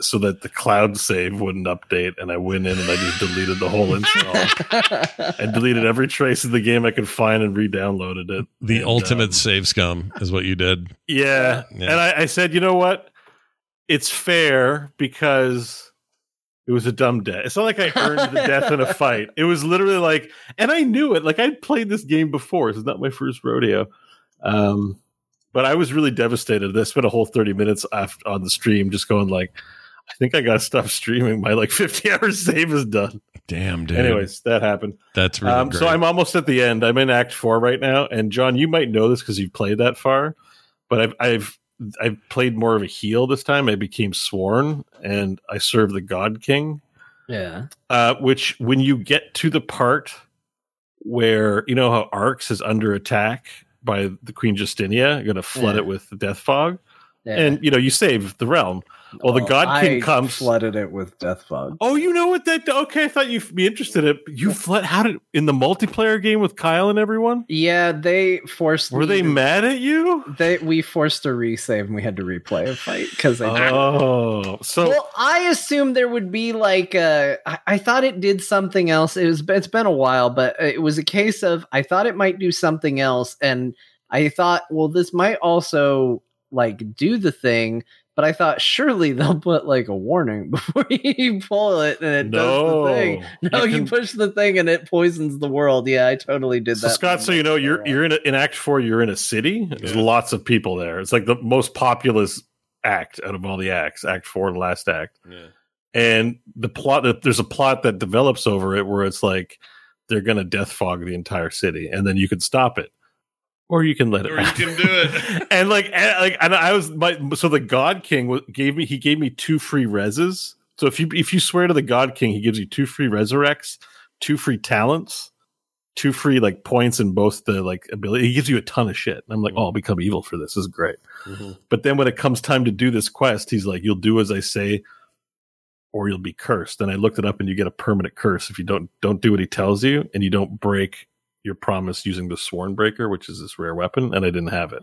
So that the cloud save wouldn't update, and I went in and I just deleted the whole install. I deleted every trace of the game I could find and re-downloaded it. The And, ultimate um, save scum is what you did. yeah. Yeah. And I, I said, you know what? It's fair because it was a dumb death. It's not like I earned the death in a fight. It was literally like, and I knew it. Like I'd played this game before. This is not my first rodeo. Um, but I was really devastated. I spent a whole 30 minutes after, on the stream just going like, I think I got to stop streaming. My like 50 hours save is done. Damn, dude. Anyways, that happened. that's really Um, great. so I'm almost at the end. I'm in Act Four right now, and Jon, you might know this because you've played that far, but I've I've I've played more of a heel this time. I became sworn, and I serve the God King. yeah. Uh, which when you get to the part where you know how Arx is under attack by the Queen Justinia, you're going to flood Yeah. it with the Death Fog, yeah. and you know you save the realm. Well, the Oh, God King I comes. flooded it with death fog. Oh, you know what that? Okay, I thought you'd be interested in. You fled. How did in the multiplayer game with Kyle and everyone? Yeah, they forced. Were they to- mad at you? They we forced a resave and we had to replay a fight because I. Oh, so well, I assumed there would be like a. I, I thought it did something else. It was. It's been a while, but it was a case of I thought it might do something else, and I thought, well, this might also like do the thing. But I thought surely they'll put like a warning before you pull it and it does the thing. No, you, can- push the thing and it poisons the world. Yeah, I totally did So that. Scott, so you know, you're you're in a, in Act Four. You're in a city. There's Yeah. lots of people there. It's like the most populous act out of all the acts. Act Four and last act. Yeah. And the plot that there's a plot that develops over it where it's like they're gonna death fog the entire city, and then you can stop it, or you can let it. Or you can do it. and like, and like, and I was my so the God King gave me he gave me two free reses. So if you if you swear to the God King, he gives you two free resurrects, two free talents, two free like points in both the like ability. He gives you a ton of shit. And I'm like, oh, I'll become evil for this. This is great. Mhm. But then when it comes time to do this quest, he's like, you'll do as I say, or you'll be cursed. And I looked it up, and you get a permanent curse if you don't don't do what he tells you, and you don't break your promise using the Sworn Breaker, which is this rare weapon. And I didn't have it.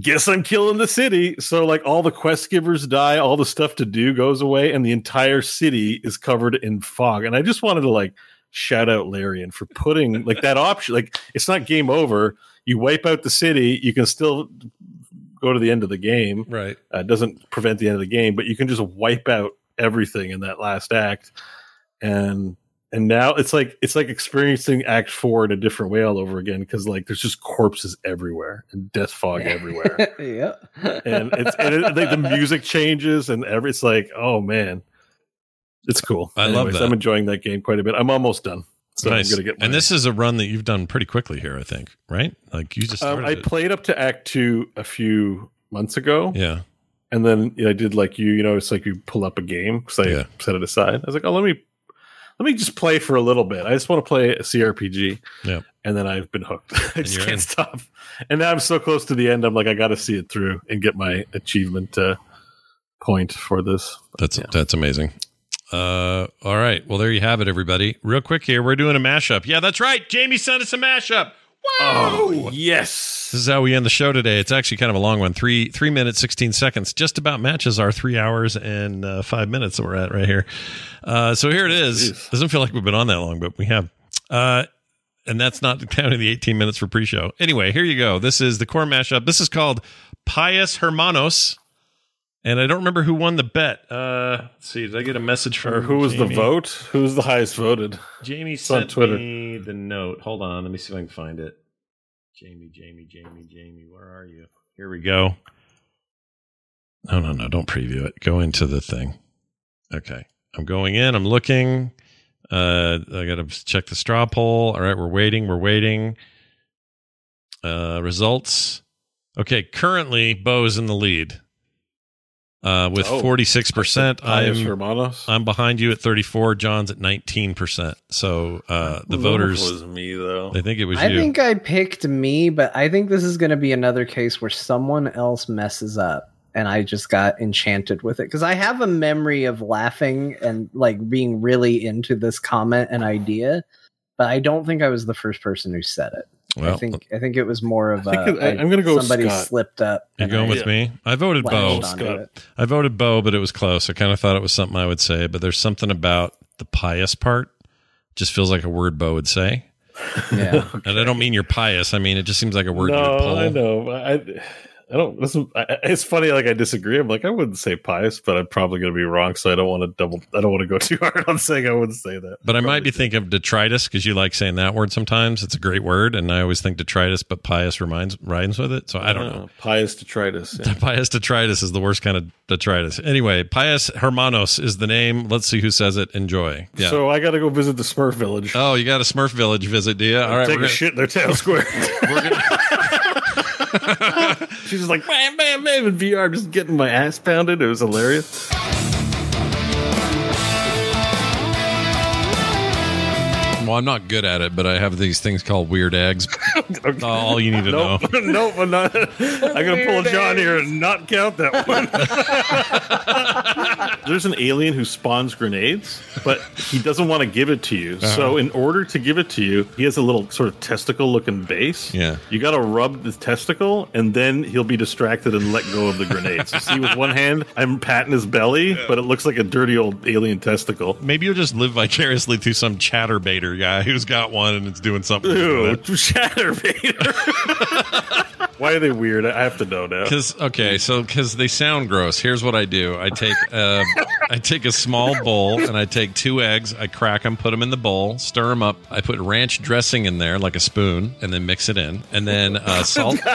Guess I'm killing the city. So like all the quest givers die, all the stuff to do goes away, and the entire city is covered in fog. And I just wanted to like shout out Larian for putting like that option. Like it's not game over. You wipe out the city, you can still go to the end of the game Right. uh, doesn't prevent the end of the game, but you can just wipe out everything in that last act, and and now it's like it's like experiencing Act Four in a different way all over again because like there's just corpses everywhere and death fog everywhere, yeah. and it's and it, like the music changes and every it's like oh man, it's cool. I love that. I'm enjoying that game quite a bit. I'm almost done, so nice. I'm gonna get. and this is a run that you've done pretty quickly here, I think. Right? Like you just Um, I it. played up to Act Two a few months ago. Yeah. And then you know, I did like you, you know, it's like you pull up a game because I Yeah. set it aside. I was like, oh, let me let me just play for a little bit. I just want to play a CRPG. Yeah. And then I've been hooked. I just can't in. stop. And now I'm so close to the end. I'm like, I got to see it through and get my achievement uh, point for this. That's Yeah. that's amazing. Uh, all right. Well, there you have it, everybody. Real quick here, we're doing a mashup. Yeah, that's right. Jamie sent us a mashup. Oh yes. This is how we end the show today. It's actually kind of a long one three three minutes sixteen seconds. Just about matches our three hours and uh, five minutes that we're at right here. Uh, so here it is. Jeez. Doesn't feel like we've been on that long, but we have. Uh, and that's not counting the 18 minutes for pre-show. Anyway, here you go. This is the core mashup. This is called Pius Hermanos. And I don't remember who won the bet. Uh, let's see. Did I get a message from Or who was the Jamie? vote? Who's the highest voted? Jamie sent Twitter. me the note. Hold on, let me see if I can find it. Jamie, Jamie, Jamie, Jamie, where are you? Here we go. No, no, no, don't preview it. Go into the thing. Okay. I'm going in, I'm looking. Uh I gotta check the straw poll. All right, we're waiting, we're waiting. Uh results. Okay, currently Beau's in the lead. Uh, with forty six percent. I'm Hermanos. I'm behind you at thirty four. Jon's at nineteen percent. So uh, the voters was me though. they think it was I you. think I picked me, but I think this is going to be another case where someone else messes up and I just got enchanted with it because I have a memory of laughing and like being really into this comment and idea, but I don't think I was the first person who said it. Well, I think uh, I think it was more of I think a, it- I- I'm gonna go with somebody Scott. slipped up. you're going I with Yeah. me. I voted Beau. Scott. I voted Beau, but it was close. I kind of thought it was something I would say, but there's something about the pious part. Just feels like a word Beau would say. Yeah. And I don't mean you're pious. I mean it just seems like a word you would no, pull. I know. I, I don't. This is, I, it's funny. Like I disagree. I'm like I wouldn't say pious, but I'm probably going to be wrong. So I don't want to double. I don't want to go too hard on saying I wouldn't say that. But I might be thinking of detritus because you like saying that word sometimes. It's a great word, and I always think detritus, but pious reminds rhymes with it. So I don't Uh, know. Pious detritus. Yeah. Pious detritus is the worst kind of detritus. Anyway, Pious Hermanos is the name. Let's see who says it. Enjoy. Yeah. So I got to go visit the Smurf village. oh, you got a Smurf Village visit, do you? All right. take a gonna- shit in their town square. She's just like bam, bam, bam in VR, just getting my ass pounded. It was hilarious. Well, I'm not good at it, but I have these things called weird eggs. All you need to know. Nope, nope, I'm not. I'm gonna pull a Jon here and not count that one. There's an alien who spawns grenades, but he doesn't want to give it to you. Uh-huh. So, in order to give it to you, he has a little sort of testicle-looking base. Yeah. you got to rub the testicle, and then he'll be distracted and let go of the grenades. You see, with one hand, I'm patting his belly, but it looks like a dirty old alien testicle. Maybe you'll just live vicariously through some chatterbaiter guy who's got one and it's doing something. Ew, Chatterbaiter. Why are they weird? I have to know now. Because okay, so because they sound gross. Here's what I do: I take uh, I take a small bowl and I take two eggs. I crack them, put them in the bowl, stir them up. I put ranch dressing in there like a spoon, and then mix it in, and then uh, salt. salt.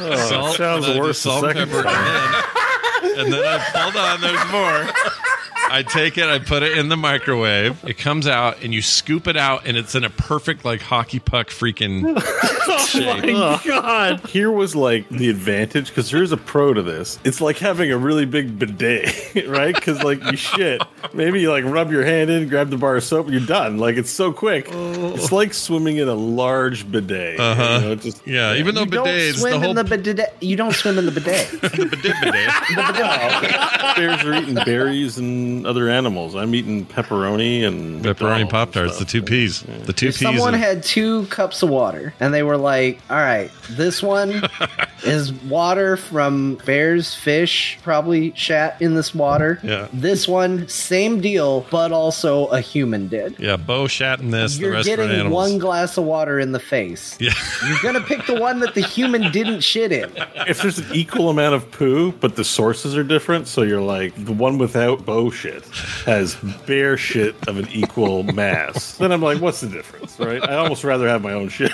Oh, sounds and then I worse Salt and pepper, and then, and then I hold on. There's more. I take it, I put it in the microwave. It comes out, and you scoop it out, and it's in a perfect like hockey puck freaking shape. Oh my god! Here was like the advantage because here's a pro to this. It's like having a really big bidet, right? Because like you shit, maybe you like rub your hand in, grab the bar of soap, and you're done. Like it's so quick. It's like swimming in a large bidet. Uh-huh. You know, it just Yeah, even though You don't bidets, the whole in the bidet. You don't swim in the bidet. the bidet bidet. bears are eating berries and other animals. I'm eating pepperoni and Pepperoni Pop Tarts, the two peas. P's, the two if P's. someone of- had two cups of water and they were like, "All right, this one is water from bears, fish, probably shat in this water. Yeah. This one, same deal, but also a human did. yeah, Beau shat in this. the You're rest getting animals. one glass of water in the face. Yeah. You're gonna pick the one that the human didn't shit in. If there's an equal amount of poo, but the sources are different, so you're like the one without Beau shit has bear shit of an equal mass. Then I'm like, what's the difference, right? I almost rather have my own shit.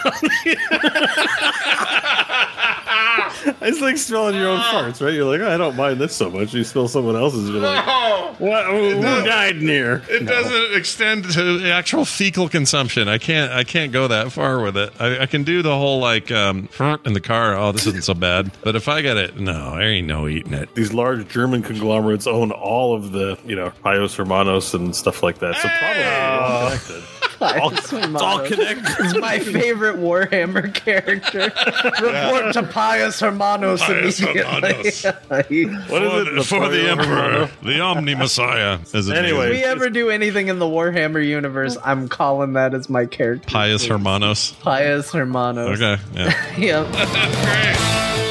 it's like smelling your own farts, right? You're like, oh, I don't mind this so much. You smell someone else's, you're like, what? Who, died here? It No. doesn't extend to actual fecal consumption. I can't. I can't go that far with it. I, I can do the whole like um in the car. Oh, this isn't so bad. But if I get it, no, there ain't no eating it. These large German conglomerates own all of the, you know, Pius Hermanos and stuff like that. So probably they're all connected. all, it's all connected. It's my favorite Warhammer character. Report to Pius Hermanos Pius immediately. What is it? for the emperor, the Omni Messiah. Is Anyway. if we ever do anything in the Warhammer universe, I'm calling that as my character. Pius Hermanos. Pius Hermanos. Okay, yeah. Yep.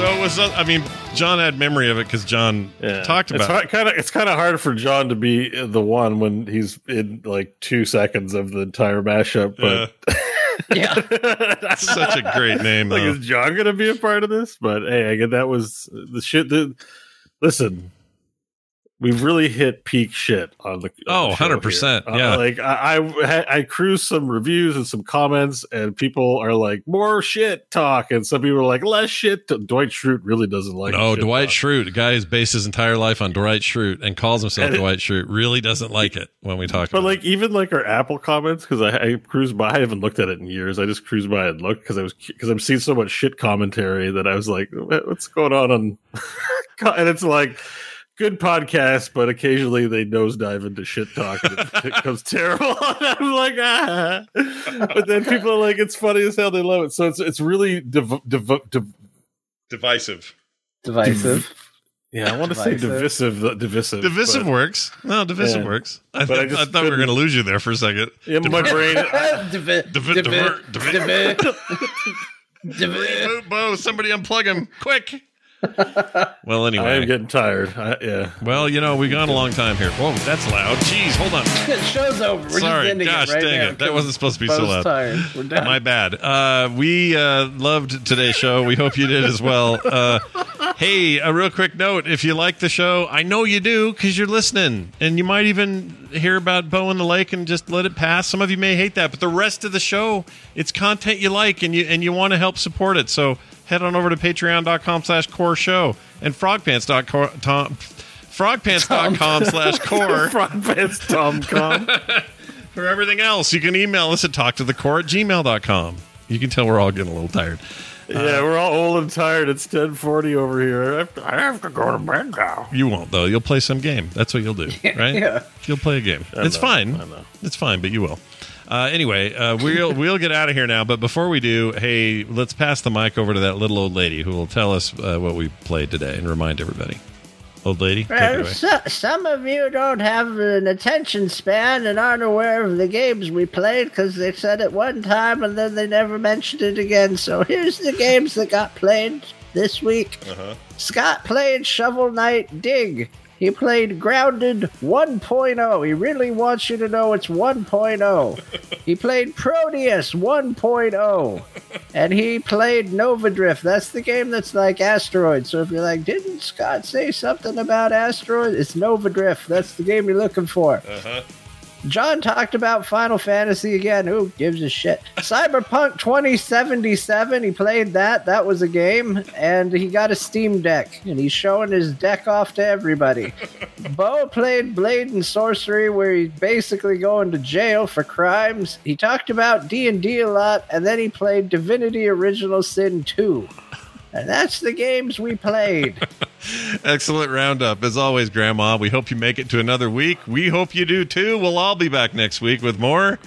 So it was. uh, I mean, Jon had memory of it because Jon Yeah. talked it's about. hard, kind of it's kind of hard for Jon to be the one when he's in like two seconds of the entire mashup. But Yeah. it. Such a great name, like, though. is Jon going to be a part of this? But hey, I get that was the shit. That listen, we've really hit peak shit on the. on Oh, the 100%, here. Uh, yeah. like I, I, I cruised some reviews and some comments, and people are like, more shit talk, and some people are like, less shit. t-" Dwight Schrute really doesn't like. no, shit Dwight talk. Schrute, a guy who's based his entire life on Dwight Schrute and calls himself And it- Dwight Schrute, really doesn't like it when we talk But about like even like our Apple comments, because I, I cruised by, I haven't looked at it in years. I just cruised by and looked because I was because I'm seeing so much shit commentary that I was like, what's going on on? and it's like good podcast, but occasionally they nosedive into shit talk and it becomes terrible. And I'm like, ah. But then people are like, it's funny as hell. They love it. So it's it's really div- div- div- Divisive. Divisive. yeah. I want to say Divisive. divisive, divisive, Divisive but- works. No, divisive Yeah. works. I, But I I, just I thought we were going to lose you there for a second. In my brain, Divi- Divi- divi- divi- divi- divi- Beau, somebody unplug him quick. well, anyway, I am getting tired. I, yeah. well, you know, we've gone a long time here. Whoa, that's loud. Jeez, hold on. Show's over. We're Sorry. just ending Gosh, it right dang now it. That wasn't supposed to be so loud. tired. We're done. My bad. Uh, we uh, loved today's show. We hope you did as well. Uh, hey, a real quick note: if you like the show, I know you do because you're listening, and you might even hear about Beau in the Lake and just let it pass. Some of you may hate that, but the rest of the show, it's content you like, and you and you want to help support it. So head on over to Patreon.com/slash Core Show and Frogpants.com. Frogpants.com slash core frogpants.com pants Tom Com. for everything else. You can email us at talktothecore at gmail.com. You can tell we're all getting a little tired. Yeah, uh, we're all old and tired. It's ten forty over here. I have, to, I have to go to bed now. You won't though. You'll play some game. That's what you'll do, right? Yeah. You'll play a game. it's know, fine. I know. It's fine, but you will. Uh, anyway, uh, we'll we'll get out of here now. But before we do, hey, let's pass the mic over to that little old lady who will tell us uh, what we played today and remind everybody. Old lady, take it Well, away. so, some of you don't have an attention span and aren't aware of the games we played because they said it one time and then they never mentioned it again. So here's the games that got played this week. Scott played Shovel Knight Dig. He played Grounded 1.0. He really wants you to know it's 1.0. he played Prodeus 1.0. And he played Nova Drift. That's the game that's like asteroids. So if you're like, didn't Scott say something about asteroids? It's Nova Drift. That's the game you're looking for. Uh-huh. Jon talked about Final Fantasy again. Who gives a shit? Cyberpunk 2077. He played that. That was a game. And he got a Steam Deck. And he's showing his deck off to everybody. Beau played Blade and Sorcery, where he's basically going to jail for crimes. He talked about D&D a lot. And then he played Divinity Original Sin 2. And that's the games we played. Excellent roundup. As always, Grandma, we hope you make it to another week. We hope you do too. We'll all be back next week with more.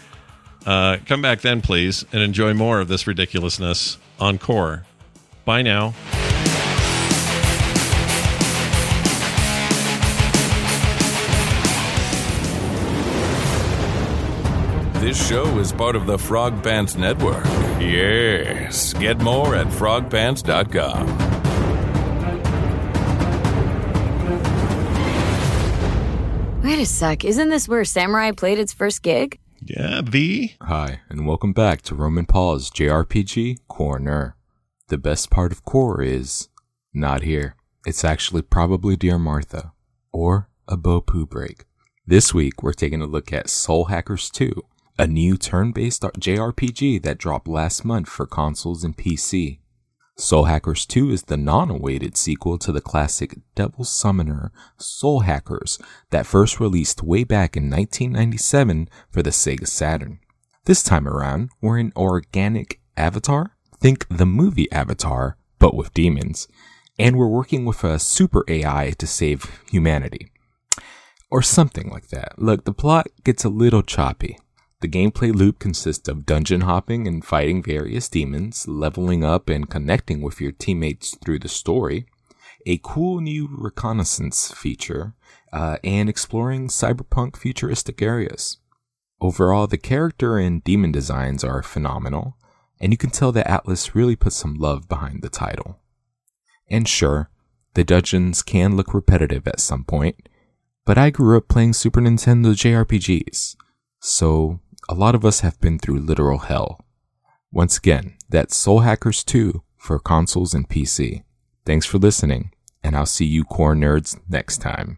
Uh, come back then, please, and enjoy more of this ridiculousness on Core. Bye now. This show is part of the Frog Pants Network. Yes. Get more at frogpants.com. Wait a sec, isn't this where Samurai played its first gig? Yeah, the. Hi, and welcome back to Roman Paul's JRPG Corner. The best part of Core is not here. It's actually probably Dear Martha or a Beau Poo break. This week, we're taking a look at Soul Hackers 2, a new turn based JRPG that dropped last month for consoles and PC. Soul Hackers 2 is the non awaited sequel to the classic Devil Summoner Soul Hackers that first released way back in 1997 for the Sega Saturn. This time around, we're an organic Avatar. Think the movie Avatar, but with demons. And we're working with a super AI to save humanity. Or something like that. Look, the plot gets a little choppy. The gameplay loop consists of dungeon hopping and fighting various demons, leveling up and connecting with your teammates through the story, a cool new reconnaissance feature, uh, and exploring cyberpunk futuristic areas. Overall, the character and demon designs are phenomenal, and you can tell that Atlus really put some love behind the title. And sure, the dungeons can look repetitive at some point, but I grew up playing Super Nintendo JRPGs, so a lot of us have been through literal hell. Once again, that's Soul Hackers 2 for consoles and PC. Thanks for listening, and I'll see you core nerds next time.